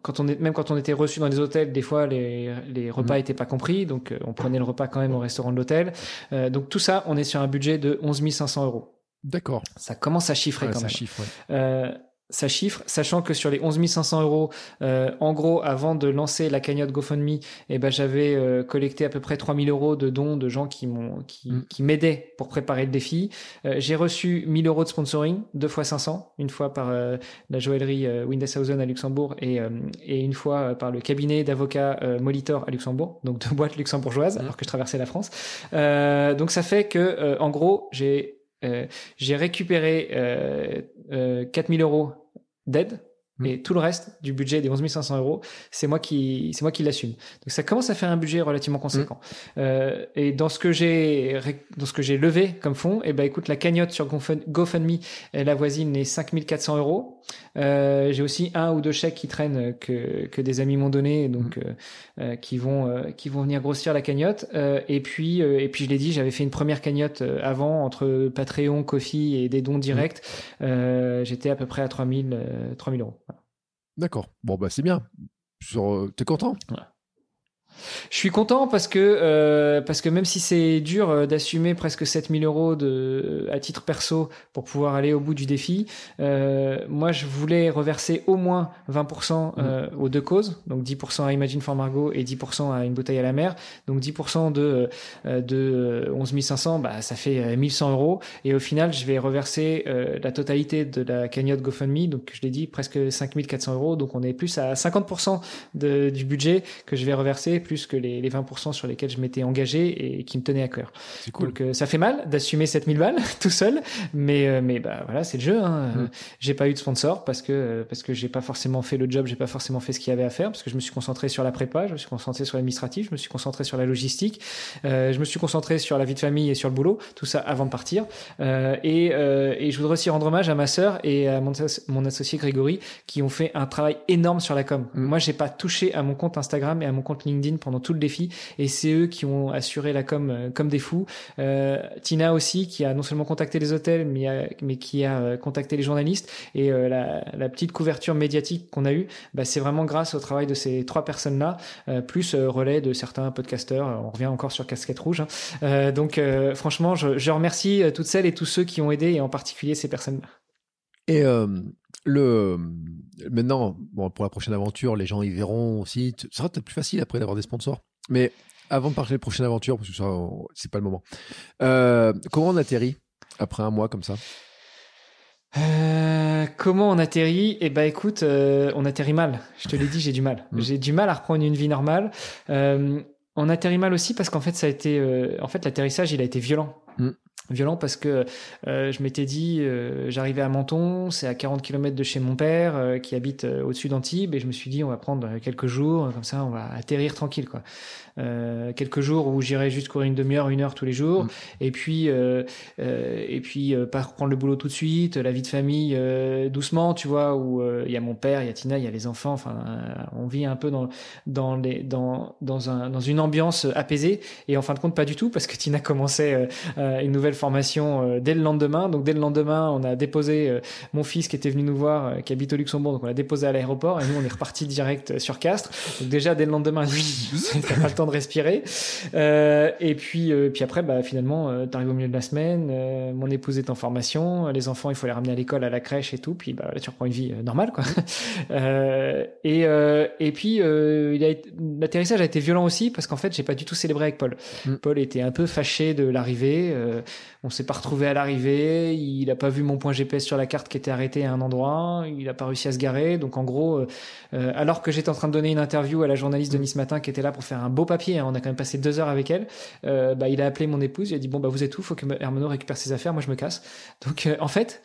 quand on est, même quand on était reçu dans les hôtels, des fois les, les repas Mm. étaient pas compris, donc euh, on prenait le repas quand même au restaurant de l'hôtel. Euh, donc tout ça, on est sur un budget de 11 500 euros. D'accord. Ça commence à chiffrer Ouais, quand ça même. chiffre. ouais. Euh, ça chiffre, sachant que sur les 11 500 euros, euh, en gros, avant de lancer la cagnotte GoFundMe, eh ben, j'avais euh, collecté à peu près 3000 euros de dons de gens qui m'ont, qui, Mm. qui m'aidaient pour préparer le défi. Euh, j'ai reçu 1000 euros de sponsoring, deux fois 500, une fois par euh, la joaillerie euh, Windeshausen à Luxembourg et, euh, et une fois par le cabinet d'avocats euh, Molitor à Luxembourg, donc deux [LAUGHS] boîtes luxembourgeoises, Mm. alors que je traversais la France. Euh, donc ça fait que, euh, en gros, j'ai euh, j'ai récupéré euh, euh, 4000 euros d'aide Mm. et tout le reste du budget des 11 500 euros, c'est moi qui c'est moi qui l'assume. Donc ça commence à faire un budget relativement conséquent. Euh, et dans ce que j'ai dans ce que j'ai levé comme fonds, et ben écoute la cagnotte sur GoFund- GoFundMe, elle avoisine les 5400 euros. Euh, j'ai aussi un ou deux chèques qui traînent euh, que que des amis m'ont donné, donc euh, euh, qui vont euh, qui vont venir grossir la cagnotte. Et puis et puis je l'ai dit, j'avais fait une première cagnotte avant entre Patreon, Kofi et des dons directs. Euh, J'étais à peu près à 3000 euh, 3000 euros. Voilà. D'accord. Bon bah c'est bien. Sur, t'es content? Je suis content parce que euh, parce que même si c'est dur euh, d'assumer presque 7000 euros de à titre perso pour pouvoir aller au bout du défi, euh, moi je voulais reverser au moins 20% euh, aux deux causes, donc 10% à Imagine for Margot et 10% à une bouteille à la mer. Donc 10% de euh, de 11 500, bah ça fait euh, 1100 euros. Et au final je vais reverser euh, la totalité de la cagnotte GoFundMe, donc je l'ai dit presque 5400 euros, donc on est plus à 50% de, du budget que je vais reverser plus plus que les, les 20% sur lesquels je m'étais engagé et qui me tenaient à cœur. C'est cool. Donc euh, ça fait mal d'assumer 7000 balles [LAUGHS] tout seul, mais euh, mais bah voilà, c'est le jeu. Hein. Mm. Euh, J'ai pas eu de sponsor parce que euh, parce que j'ai pas forcément fait le job, j'ai pas forcément fait ce qu'il y avait à faire parce que je me suis concentré sur la prépa, je me suis concentré sur l'administratif, je me suis concentré sur la logistique, je me suis concentré sur la vie de famille et sur le boulot, tout ça avant de partir. Et et je voudrais aussi rendre hommage à ma sœur et à mon, mon associé Grégory qui ont fait un travail énorme sur la com. Mm. Moi, j'ai pas touché à mon compte Instagram et à mon compte LinkedIn pendant tout le défi et c'est eux qui ont assuré la com euh, comme des fous. Euh, Tina aussi, qui a non seulement contacté les hôtels, mais, qui a euh, contacté les journalistes. Et la, petite couverture médiatique qu'on a eue, bah, c'est vraiment grâce au travail de ces trois personnes-là, plus relais de certains podcasteurs. On revient encore sur Casquette Rouge. hein. Donc, franchement, je, remercie toutes celles et tous ceux qui ont aidé, et en particulier ces personnes-là. Et le maintenant, bon, pour la prochaine aventure, les gens y verront aussi. Ça sera peut-être plus facile après d'avoir des sponsors. Mais avant de parler de la prochaine aventure, parce que ça, c'est pas le moment. Euh, comment on atterrit après un mois comme ça? Euh, comment on atterrit? Eh ben écoute, euh, on atterrit mal. Je te l'ai dit, j'ai du mal. [LAUGHS] Mm. J'ai du mal à reprendre une vie normale. Euh, on atterrit mal aussi parce qu'en fait, ça a été, euh, en fait, l'atterrissage, il a été violent. Violent parce que euh, je m'étais dit, euh, j'arrivais à Menton, c'est à 40 km de chez mon père euh, qui habite euh, au-dessus d'Antibes, et je me suis dit, on va prendre quelques jours, comme ça, on va atterrir tranquille, quoi. Euh, quelques jours où j'irai juste courir une demi-heure, une heure tous les jours, Mm. et puis euh, euh, et puis euh, pas reprendre le boulot tout de suite, la vie de famille euh, doucement, tu vois, où euh, il y a mon père, il y a Tina, il y a les enfants, enfin on vit un peu dans dans les dans dans un dans une ambiance apaisée. Et en fin de compte pas du tout parce que Tina commençait une nouvelle formation euh, dès le lendemain, donc dès le lendemain on a déposé euh, mon fils qui était venu nous voir, euh, qui habite au Luxembourg, donc on l'a déposé à l'aéroport et nous on est reparti direct sur Castres, donc déjà dès le lendemain, [LAUGHS] pas le temps de respirer. Euh, et puis, euh, puis après, bah, finalement, euh, t'arrives au milieu de la semaine, euh, mon épouse est en formation, les enfants, il faut les ramener à l'école, à la crèche et tout, puis bah, là, tu reprends une vie euh, normale, quoi. Euh, et, euh, et puis, euh, l'atterrissage a été violent aussi, parce qu'en fait, j'ai pas du tout célébré avec Paul. Mm. Paul était un peu fâché de l'arrivée, euh, on s'est pas retrouvé à l'arrivée, il a pas vu mon point GPS sur la carte qui était arrêté à un endroit, il a pas réussi à se garer, donc en gros, euh, alors que j'étais en train de donner une interview à la journaliste de Nice Matin qui était là pour faire un beau papier, hein, on a quand même passé deux heures avec elle, euh, bah, il a appelé mon épouse, il a dit bon bah vous êtes où, faut que Hermano récupère ses affaires, moi je me casse. Donc euh, en fait,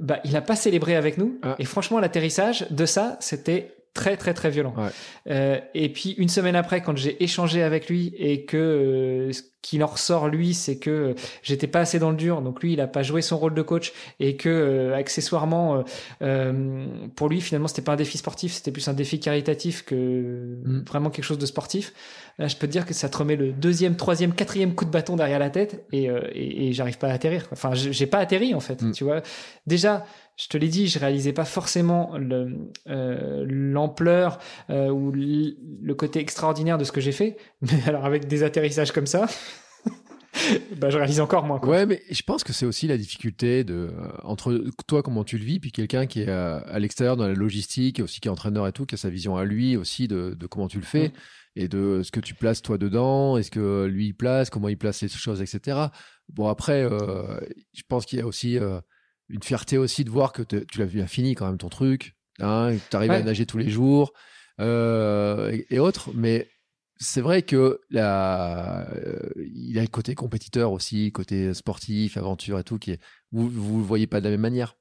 bah, il a pas célébré avec nous, Ah. et franchement l'atterrissage de ça, c'était très très très violent. Ouais. Euh, et puis une semaine après, quand j'ai échangé avec lui et que euh, qu'il en ressort lui, c'est que euh, j'étais pas assez dans le dur, donc lui il a pas joué son rôle de coach et que euh, accessoirement, euh, euh, pour lui finalement c'était pas un défi sportif, c'était plus un défi caritatif que Mm. vraiment quelque chose de sportif. Là, je peux te dire que ça te remet le deuxième, troisième, quatrième coup de bâton derrière la tête et, euh, et, et j'arrive pas à atterrir. quoi. Enfin, j'ai pas atterri en fait. Mm. Tu vois, déjà, je te l'ai dit, je réalisais pas forcément le, euh, l'ampleur euh, ou le côté extraordinaire de ce que j'ai fait, [LAUGHS] mais alors avec des atterrissages comme ça. Bah, je réalise encore moins. Quoi. Ouais, mais je pense que c'est aussi la difficulté de euh, entre toi comment tu le vis, puis quelqu'un qui est à, à l'extérieur dans la logistique, et aussi qui est entraîneur et tout, qui a sa vision à lui aussi de, de comment tu le fais Mm. et de ce que tu places toi dedans, est-ce que lui il place, comment il place les choses, etc. Bon après, euh, je pense qu'il y a aussi euh, une fierté aussi de voir que tu l'as bien fini quand même ton truc, hein, tu arrives à nager tous les jours euh, et, et autres, mais c'est vrai que la, euh, il a le côté compétiteur aussi, côté sportif, aventure et tout, qui est, vous, vous le voyez pas de la même manière.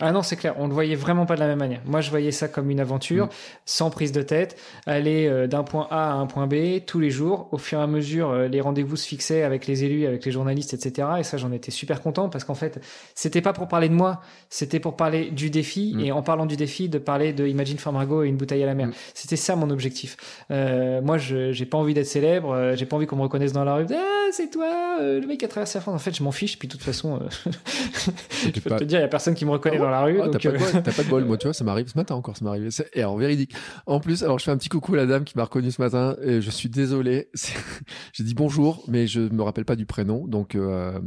Ah non, c'est clair, on le voyait vraiment pas de la même manière. Moi, je voyais ça comme une aventure, Mm. sans prise de tête, aller euh, d'un point A à un point B tous les jours. Au fur et à mesure, euh, les rendez-vous se fixaient avec les élus, avec les journalistes, etc. Et ça, j'en étais super content parce qu'en fait, c'était pas pour parler de moi, c'était pour parler du défi. Mm. Et en parlant du défi, de parler de Imagine Farmago et une bouteille à la mer. Mm. C'était ça mon objectif. Euh, moi, je j'ai pas envie d'être célèbre, euh, j'ai pas envie qu'on me reconnaisse dans la rue. Ah, c'est toi, le mec qui a traversé la France. En fait, je m'en fiche. Puis de toute façon, [LAUGHS] je peux pas- te dire, il y a personne qui me reconnaît dans la rue. Ah, donc, t'as, pas de euh, bol, t'as pas de bol, [LAUGHS] moi, tu vois, ça m'arrive ce matin encore, ça m'arrive. Et alors, véridique. En plus, alors, je fais un petit coucou à la dame qui m'a reconnu ce matin, et je suis désolé. [LAUGHS] J'ai dit bonjour, mais je me rappelle pas du prénom, donc, euh,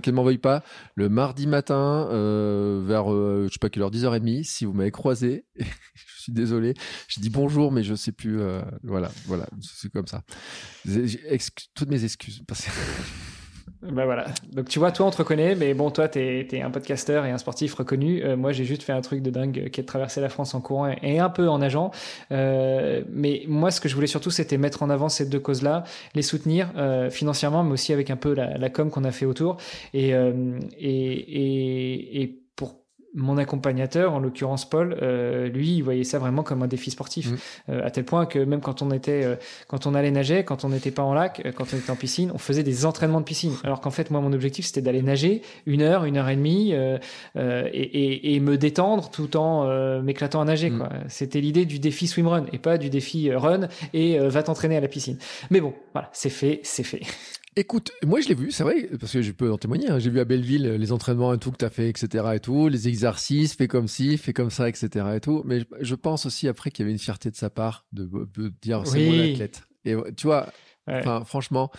qu'elle m'envoie pas le mardi matin, euh, vers, je sais pas quelle heure, 10h30, si vous m'avez croisé. [LAUGHS] je suis désolé. Je dis bonjour, mais je sais plus, voilà, voilà, c'est comme ça. Toutes mes excuses. parce Bah voilà. Donc tu vois, toi on te reconnaît, mais bon, toi t'es es un podcasteur et un sportif reconnu. Euh, moi j'ai juste fait un truc de dingue qui est de traverser la France en courant et, un peu en nageant. Euh, mais moi ce que je voulais surtout c'était mettre en avant ces deux causes-là, les soutenir euh, financièrement, mais aussi avec un peu la, la com qu'on a fait autour. Et, euh, et, et, et mon accompagnateur, en l'occurrence Paul, euh, lui, il voyait ça vraiment comme un défi sportif, mmh. euh, à tel point que même quand on était, euh, quand on allait nager, quand on n'était pas en lac, quand on était en piscine, on faisait des entraînements de piscine. Alors qu'en fait, moi, mon objectif, c'était d'aller nager une heure, une heure et demie, et, et, me détendre tout en m'éclatant à nager. Mmh. C'était l'idée du défi swimrun et pas du défi run et va t'entraîner à la piscine. Mais bon, voilà, c'est fait, c'est fait. [LAUGHS] Écoute, moi je l'ai vu, c'est vrai, parce que je peux en témoigner. Hein. J'ai vu à Belleville les entraînements et tout que tu as fait, etc. et tout, les exercices, fais comme ci, fais comme ça, etc. et tout. Mais je pense aussi après qu'il y avait une fierté de sa part de, dire c'est mon athlète. Et tu vois, franchement,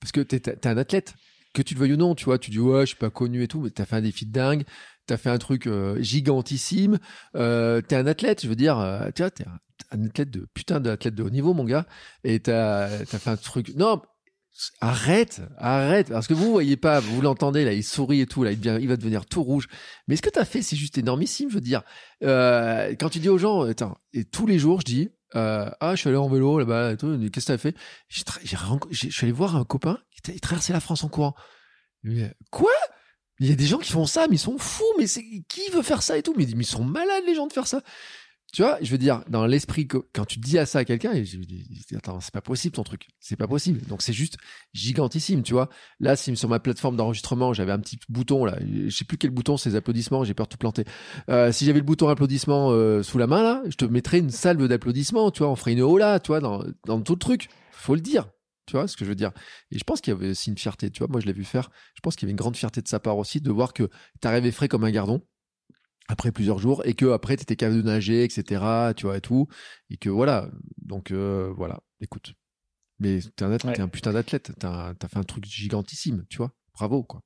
parce que tu es, un athlète, que tu le veuilles ou non, tu vois, tu dis ouais, je suis pas connu et tout, mais tu as fait un défi de dingue, tu as fait un truc euh, gigantissime, euh, tu es un athlète, je veux dire, euh, tu vois, tu es un athlète de putain d'athlète de haut niveau, mon gars, et tu as, as fait un truc. Non, Arrête, arrête, parce que vous voyez pas, vous l'entendez là, il sourit et tout, là, il, il va devenir tout rouge. Mais ce que tu as fait, c'est juste énormissime, je veux dire. Euh, quand tu dis aux gens, et tous les jours, je dis, euh, ah, je suis allé en vélo là-bas, qu'est-ce que t'as fait? Je suis allé voir un copain, il traversait la France en courant. Quoi? Il y a des gens qui font ça, mais ils sont fous, mais qui veut faire ça et tout? Mais ils sont malades les gens de faire ça. Tu vois, je veux dire, dans l'esprit, quand tu dis à ça à quelqu'un, je dis, attends, c'est pas possible ton truc, c'est pas possible. Donc c'est juste gigantissime, tu vois. Là, sur ma plateforme d'enregistrement, j'avais un petit bouton là, je sais plus quel bouton, c'est applaudissements, j'ai peur de tout planter. Euh, si j'avais le bouton applaudissement euh, sous la main là, je te mettrais une salve d'applaudissements, tu vois, on ferait une là, tu vois, dans, dans tout le truc. Faut le dire. Tu vois ce que je veux dire Et je pense qu'il y avait aussi une fierté, tu vois. Moi, je l'ai vu faire. Je pense qu'il y avait une grande fierté de sa part aussi de voir que t'arrivais frais comme un gardon après plusieurs jours et que après t'étais capable de nager etc tu vois et tout. Et que voilà. Donc euh, voilà. Écoute. Mais t'es un, es un putain d'athlète. T'as as fait un truc gigantissime tu vois. Bravo quoi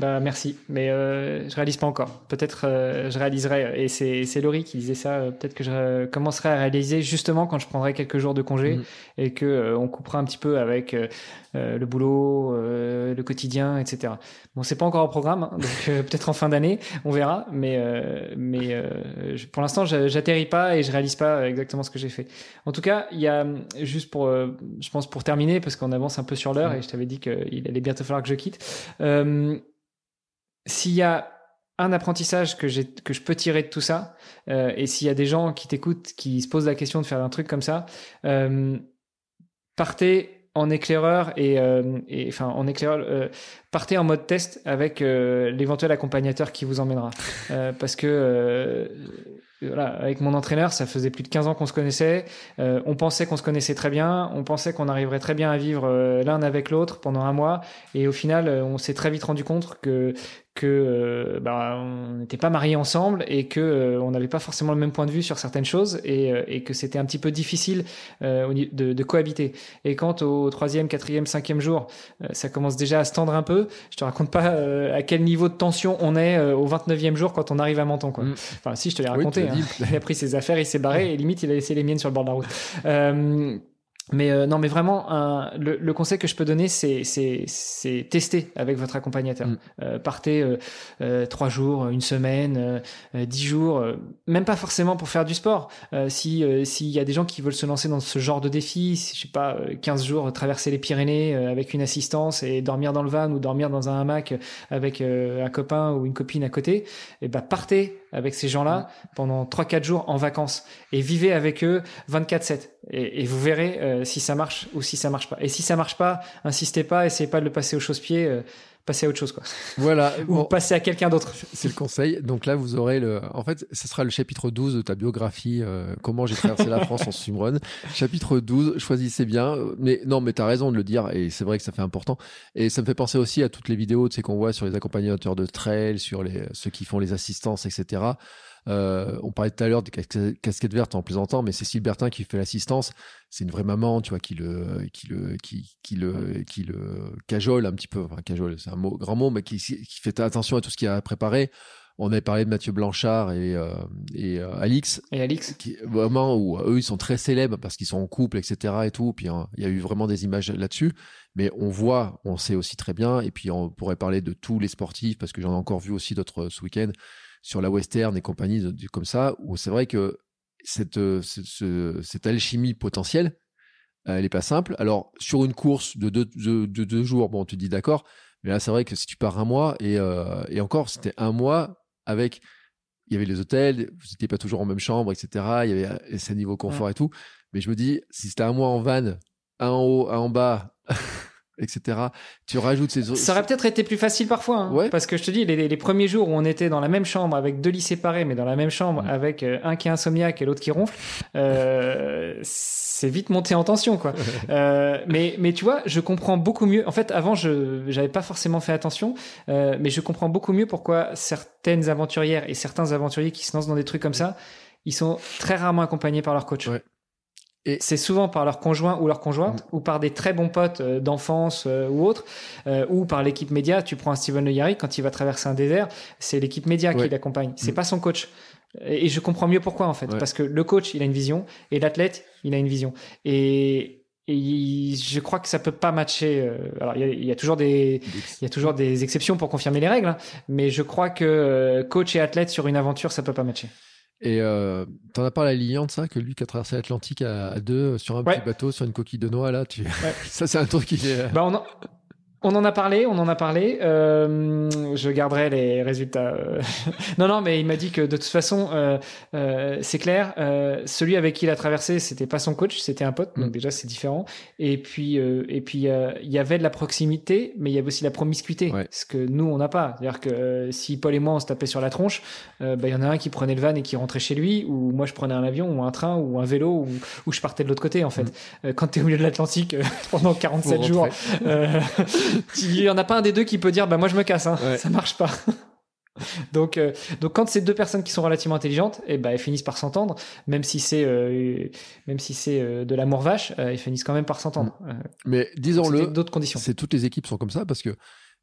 bah merci, mais euh, je réalise pas encore. Peut-être euh, je réaliserai. Et c'est Laurie qui disait ça. Euh, peut-être que je commencerai à réaliser justement quand je prendrai quelques jours de congé mm. et que euh, on coupera un petit peu avec le boulot, le quotidien, etc. Bon, c'est pas encore au programme, hein, donc [LAUGHS] peut-être en fin d'année, on verra. Mais mais pour l'instant, j'atterris pas et je réalise pas exactement ce que j'ai fait. En tout cas, il y a juste pour, je pense pour terminer parce qu'on avance un peu sur l'heure mm. et je t'avais dit qu'il allait bientôt falloir que je quitte. Euh, s'il y a un apprentissage que, que je peux tirer de tout ça, euh, et s'il y a des gens qui t'écoutent, qui se posent la question de faire un truc comme ça, euh, partez en éclaireur et, enfin en éclaireur, partez en mode test avec l'éventuel accompagnateur qui vous emmènera, parce que avec mon entraîneur, ça faisait plus de 15 ans qu'on se connaissait. Euh, on pensait qu'on se connaissait très bien. On pensait qu'on arriverait très bien à vivre euh, l'un avec l'autre pendant un mois. Et au final, euh, on s'est très vite rendu compte que que euh, bah, on n'était pas mariés ensemble et que euh, on n'avait pas forcément le même point de vue sur certaines choses et, euh, et que c'était un petit peu difficile de, de, cohabiter. Et quand au troisième, quatrième, cinquième jour, ça commence déjà à se tendre un peu, je te raconte pas à quel niveau de tension on est au 29e jour quand on arrive à Menton. Quoi. Mm. Enfin, si, je te l'ai raconté. hein. Il a pris ses affaires, il s'est barré et limite, il a laissé les miennes sur le bord de la route. Mais euh, non, mais vraiment, le, le, conseil que je peux donner, c'est c'est tester avec votre accompagnateur. Mm. Euh, partez euh, euh, trois jours, une semaine, dix jours, même pas forcément pour faire du sport. si s'il y a des gens qui veulent se lancer dans ce genre de défi, je sais pas, 15 jours traverser les Pyrénées avec une assistance et dormir dans le van ou dormir dans un hamac avec un copain ou une copine à côté, et eh ben partez avec ces gens-là mm. pendant 3-4 jours en vacances et vivez avec eux 24-7 et, et, vous verrez euh, si ça marche ou si ça marche pas. Et si ça marche pas, insistez pas, essayez pas de le passer au chausse-pied, euh, passez à autre chose quoi. Voilà, [LAUGHS] ou passez à quelqu'un d'autre. C'est le conseil. Donc là vous aurez le en fait, ce sera le chapitre 12 de ta biographie euh, comment j'ai traversé la France en swimrun. Chapitre 12, choisissez bien mais non mais tu as raison de le dire et c'est vrai que ça fait important et ça me fait penser aussi à toutes les vidéos tu sais qu'on voit sur les accompagnateurs de trail, sur les ceux qui font les assistances etc euh, on parlait tout à l'heure des casquettes vertes en plaisantant, mais Cécile Bertin qui fait l'assistance, c'est une vraie maman, tu vois, qui le, qui le, qui, qui le, qui le cajole un petit peu. Enfin, cajole, c'est un mot, grand mot, mais qui, qui fait attention à tout ce qu'il a préparé. on avait parlé de Mathieu Blanchard et, euh, et euh, Alix. Et Alix qui, Vraiment, où eux, ils sont très célèbres parce qu'ils sont en couple, etc. Et tout. Puis hein, il y a eu vraiment des images là-dessus. Mais on voit, on sait aussi très bien. Et puis on pourrait parler de tous les sportifs parce que j'en ai encore vu aussi d'autres ce week-end sur la western et compagnie de, de- comme ça, où c'est vrai que cette, euh, ce- ce- cette alchimie potentielle, euh, elle est pas simple. Alors, sur une course de deux, de, de deux jours, bon, tu te dis d'accord, mais là, c'est vrai que si tu pars un mois, et, euh, et encore, c'était un mois avec. Il y avait les hôtels, vous n'étiez pas toujours en même chambre, etc. Il y avait c'est niveau confort et tout. Mais je me dis, si c'était un mois en van, un en haut, un en bas, [LAUGHS] etc., tu rajoutes ces Ça aurait peut-être été plus facile parfois, hein, Ouais. parce que je te dis, les, les premiers jours où on était dans la même chambre avec deux lits séparés, mais dans la même chambre avec euh, un qui est insomniaque et l'autre qui ronfle, euh, [LAUGHS] c'est vite monté en tension, quoi. Euh, mais, mais tu vois, je comprends beaucoup mieux. En fait, avant, je j'avais pas forcément fait attention, euh, mais je comprends beaucoup mieux pourquoi certaines aventurières et certains aventuriers qui se lancent dans des trucs comme ça, ils sont très rarement accompagnés par leur coach. Ouais. Et- c'est souvent par leur conjoint ou leur conjointe ou par des très bons potes euh, d'enfance euh, ou autres euh, ou par l'équipe média. Tu prends un Steven Le quand il va traverser un désert, c'est l'équipe média Ouais. qui l'accompagne. C'est Mm. pas son coach. Et et je comprends mieux pourquoi en fait, Ouais. parce que le coach il a une vision et l'athlète il a une vision. Et, et il- je crois que ça peut pas matcher. euh, alors il y a, il y a toujours des il y a toujours des exceptions pour confirmer les règles, hein, mais je crois que euh, coach et athlète sur une aventure ça peut pas matcher. Et euh, t'en as parlé à Lilian de ça, que lui qui a traversé l'Atlantique à, à deux sur un Ouais. petit bateau, sur une coquille de noix, là, tu... [LAUGHS] ça c'est un truc qui est... Bah on en, on en a parlé, on en a parlé. Euh, je garderai les résultats. euh. [LAUGHS] non, non, mais il m'a dit que de toute façon, euh, euh, c'est clair. euh, celui avec qui il a traversé, c'était pas son coach, c'était un pote. Donc Mm. déjà, c'est différent. Et puis, euh, et puis, euh, il y avait de la proximité, mais il y avait aussi la promiscuité, Ouais. ce que nous on n'a pas. C'est-à-dire que si Paul et moi on se tapait sur la tronche, euh, bah, il y en a un qui prenait le van et qui rentrait chez lui, ou moi je prenais un avion ou un train ou un vélo, ou, ou je partais de l'autre côté en fait. Euh, quand t'es au milieu de l'Atlantique [LAUGHS] pendant 47 Faut jours. [LAUGHS] il y en a pas un des deux qui peut dire bah moi je me casse hein. Ouais. ça marche pas [LAUGHS] donc euh, donc quand c'est deux personnes qui sont relativement intelligentes et ben elles finissent par s'entendre même si c'est euh, même si c'est euh, de l'amour vache elles finissent quand même par s'entendre Euh, Mais disons-le, d'autres conditions c'est toutes les équipes sont comme ça parce que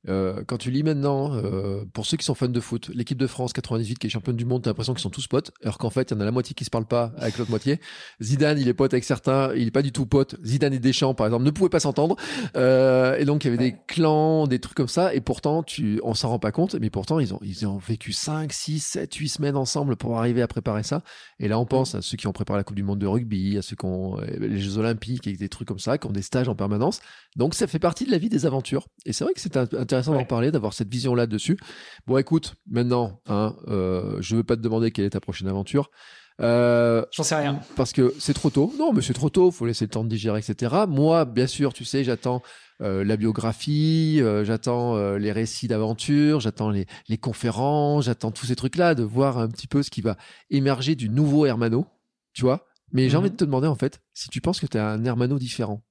euh, quand tu lis maintenant, euh, pour ceux qui sont fans de foot, l'équipe de France 98 qui est championne du monde, t'as l'impression qu'ils sont tous potes, alors qu'en fait, il y en a la moitié qui se parlent pas avec l'autre moitié. Zidane, il est pote avec certains, il est pas du tout pote. Zidane et Deschamps, par exemple, ne pouvaient pas s'entendre. Euh, et donc, il y avait des clans, des trucs comme ça, et pourtant, tu, on s'en rend pas compte, mais pourtant, ils ont, ils ont vécu 5, 6, 7, 8 semaines ensemble pour arriver à préparer ça. Et là, on pense à ceux qui ont préparé la Coupe du Monde de rugby, à ceux qui ont euh, les Jeux Olympiques et des trucs comme ça, qui ont des stages en permanence. Donc ça fait partie de la vie des aventures. Et c'est vrai que c'est int- intéressant d'en parler, d'avoir cette vision-là dessus. Bon, écoute, maintenant, hein, euh, je veux pas te demander quelle est ta prochaine aventure. Euh, j'en sais rien parce que c'est trop tôt. Non, mais c'est trop tôt. Faut laisser le temps de digérer, etc. Moi, bien sûr, tu sais, j'attends euh, la biographie, euh, j'attends les récits d'aventure, j'attends les, les conférences, j'attends tous ces trucs-là, de voir un petit peu ce qui va émerger du nouveau Hermano, tu vois. Mais j'ai Mhm. envie de te demander, en fait, si tu penses que tu as un Hermano différent.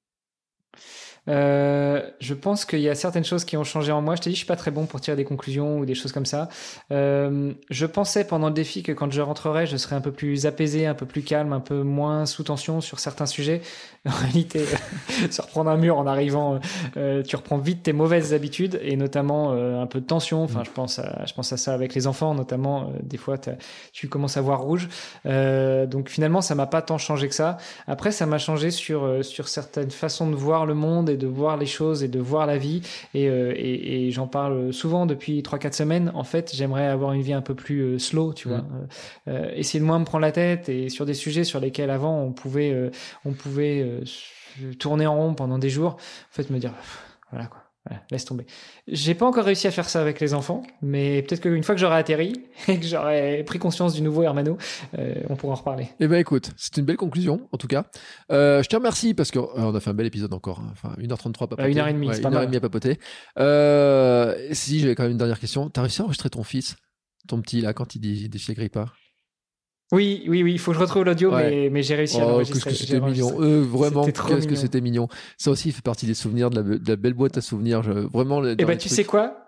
Euh, je pense qu'il y a certaines choses qui ont changé en moi. Je t'ai dit, je suis pas très bon pour tirer des conclusions ou des choses comme ça. Euh, je pensais pendant le défi que quand je rentrerais, je serais un peu plus apaisé, un peu plus calme, un peu moins sous tension sur certains sujets. [LAUGHS] En réalité, [LAUGHS] se reprendre un mur en arrivant, euh, tu reprends vite tes mauvaises habitudes et notamment un peu de tension. Enfin, je pense à, je pense à ça avec les enfants, notamment. des fois, tu commences à voir rouge. Donc finalement, ça m'a pas tant changé que ça. Après, ça m'a changé sur sur certaines façons de voir le monde et de voir les choses et de voir la vie. Et, euh, et, et j'en parle souvent depuis 3-4 semaines. En fait, j'aimerais avoir une vie un peu plus euh, slow, tu vois. Euh, euh, essayer de moins me prendre la tête et sur des sujets sur lesquels avant on pouvait euh, on pouvait euh, tourner en rond pendant des jours. En fait, me dire voilà quoi. Voilà, laisse tomber. J'ai pas encore réussi à faire ça avec les enfants, mais peut-être qu'une fois que j'aurai atterri [LAUGHS] et que j'aurai pris conscience du nouveau Hermano, euh, on pourra en reparler. Eh ben écoute, c'est une belle conclusion, en tout cas. Euh, je te remercie parce que euh, a fait un bel épisode encore. hein. Enfin, 1h33 papoté. Euh, une heure et demie, Ouais, c'est pas une heure et mal. demie à papoter. Si, j'avais quand même une dernière question. T'as réussi à enregistrer ton fils, ton petit là, quand il dit Grippa Oui, oui, oui, il faut que je retrouve l'audio, Ouais. mais, mais j'ai réussi à Oh, l'enregistrer. qu'est-ce que c'était mignon. Euh, vraiment, qu'est-ce que c'était mignon. Ça aussi, il fait partie des souvenirs, de la, de la belle boîte à souvenirs. Je, vraiment, Eh ben, tu sais quoi?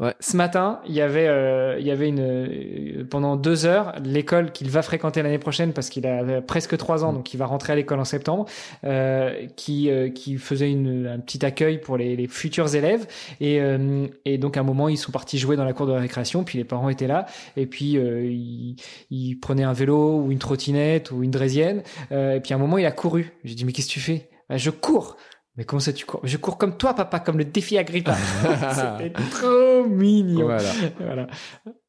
Ouais. Ce matin, il y avait, euh, il y avait une, euh, pendant deux heures, l'école qu'il va fréquenter l'année prochaine parce qu'il a presque trois ans, Mm. donc il va rentrer à l'école en septembre, euh, qui, euh, qui faisait une, un petit accueil pour les, les futurs élèves. Et, euh, et donc à un moment, ils sont partis jouer dans la cour de récréation, puis les parents étaient là, et puis euh, ils, ils prenaient un vélo ou une trottinette ou une draisienne, euh, et puis à un moment, il a couru. J'ai dit, mais qu'est-ce que tu fais? Bah, Je cours. Mais comment ça tu cours? Je cours comme toi, papa, comme le défi Agrippa. [LAUGHS] C'était trop mignon. Voilà. Voilà.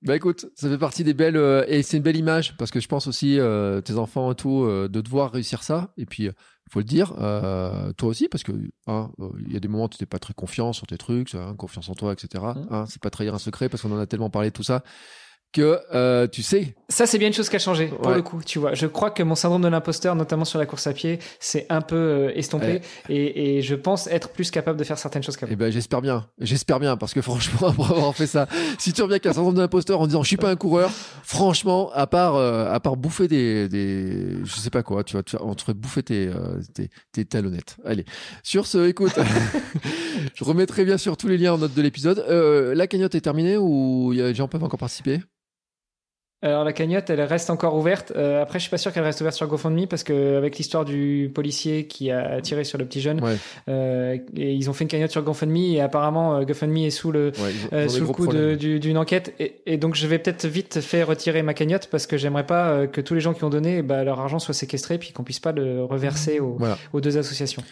Bah écoute, ça fait partie des belles euh, et c'est une belle image parce que je pense aussi euh, tes enfants et tout euh, de devoir réussir ça et puis il faut le dire euh, toi aussi parce que hein, euh, il y a des moments où tu n'es pas très confiant sur tes trucs, hein, confiance en toi, etc. Mm. Hein, c'est pas trahir un secret parce qu'on en a tellement parlé de tout ça que euh, tu sais. Ça, c'est bien une chose qui a changé, pour Ouais. le coup, tu vois. Je crois que mon syndrome de l'imposteur, notamment sur la course à pied, c'est un peu euh, estompé. Et, et je pense être plus capable de faire certaines choses qu'avant. Eh ben j'espère bien, j'espère bien parce que franchement [LAUGHS] après avoir fait ça, si tu reviens avec un syndrome de l'imposteur en disant je suis pas un coureur, franchement à part euh, à part bouffer des des je sais pas quoi, tu vois, tu on te ferait bouffer tes tes, tes talonnettes. Allez, sur ce, écoute, [LAUGHS] je remettrai bien sûr tous les liens en note de l'épisode. La cagnotte est terminée ou les gens peuvent encore participer? Alors la cagnotte, elle reste encore ouverte. Euh, après, je suis pas sûr qu'elle reste ouverte sur GoFundMe parce que avec l'histoire du policier qui a tiré sur le petit jeune, Ouais, euh, et ils ont fait une cagnotte sur GoFundMe et apparemment euh, GoFundMe est sous le ouais, ont- euh, sous le coup du- d'une enquête et, et donc je vais peut-être vite faire retirer ma cagnotte parce que j'aimerais pas euh, que tous les gens qui ont donné bah, leur argent soit séquestré puis qu'on puisse pas le reverser aux, Voilà. aux deux associations.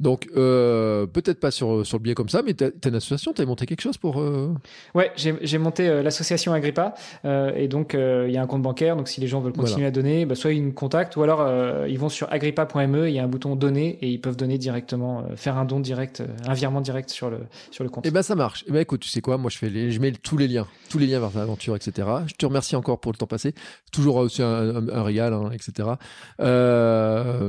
Donc euh, peut-être pas sur sur le biais comme ça, mais t'as t'as une association, t'as monté quelque chose pour euh, Ouais, j'ai j'ai monté euh, l'association Agrippa euh, et donc il y a un compte bancaire. Donc si les gens veulent continuer à donner, bah, soit ils me contactent ou alors ils vont sur agrippa.me. Il y a un bouton donner et ils peuvent donner directement, faire un don direct, un virement direct sur le sur le compte. Eh ben ça marche. Eh ben écoute, tu sais quoi, moi je fais les, je mets tous les liens, tous les liens vers l'aventure, etc. Je te remercie encore pour le temps passé. Toujours aussi un, un- un régal, hein, etc.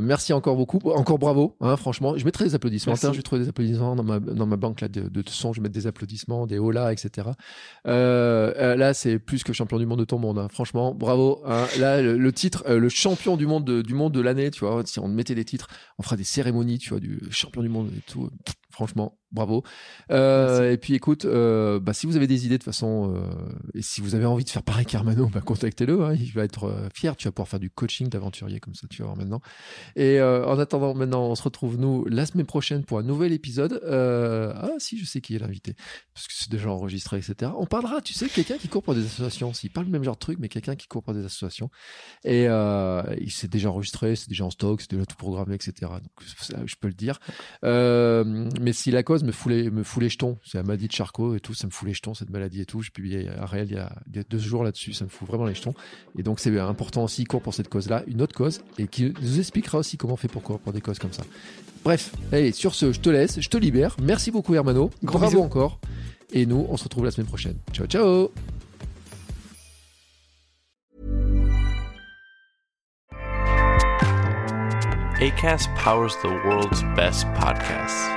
Merci encore beaucoup, encore bravo, hein, franchement. Je mettrai des applaudissements. Merci. Je vais trouver des applaudissements dans ma dans ma banque là de, de son. Je vais mettre des applaudissements, des hola, etc. Euh, euh, là, c'est plus que champion du monde de ton monde. hein. Franchement, bravo. hein. Là, le, le titre, euh, le champion du monde de, du monde de l'année, tu vois. Si on mettait des titres, on fera des cérémonies, tu vois, du champion du monde et tout. Franchement, bravo. Euh, et puis écoute, euh, bah, si vous avez des idées de façon, euh, et si vous avez envie de faire pareil qu'Armano, bah, contactez-le. hein, il va être fier. Tu vas pouvoir faire du coaching d'aventurier comme ça, tu vas voir maintenant. Et en attendant, maintenant, on se retrouve nous la semaine prochaine pour un nouvel épisode. Ah si, je sais qui est l'invité, parce que c'est déjà enregistré, etc. On parlera, tu sais, quelqu'un qui court pour des associations. S'il parle le même genre de truc, mais quelqu'un qui court pour des associations. Et il s'est déjà enregistré, c'est déjà en stock, c'est déjà tout programmé, etc. Donc ça, je peux le dire. Mais si la me fout les, me fout les jetons, c'est la maladie de Charcot et tout, ça me fout les jetons, cette maladie et tout. J'ai publié à réel il y, a, il y a deux jours là-dessus, ça me fout vraiment les jetons. Et donc c'est important aussi, court pour cette cause-là, une autre cause, et qui nous expliquera aussi comment on fait pour courir pour des causes comme ça. Bref, allez, sur ce, je te laisse, je te libère. Merci beaucoup Hermano, Gros bravo bisous. encore. Et nous, on se retrouve la semaine prochaine. Ciao, ciao ACAST powers the world's best podcasts.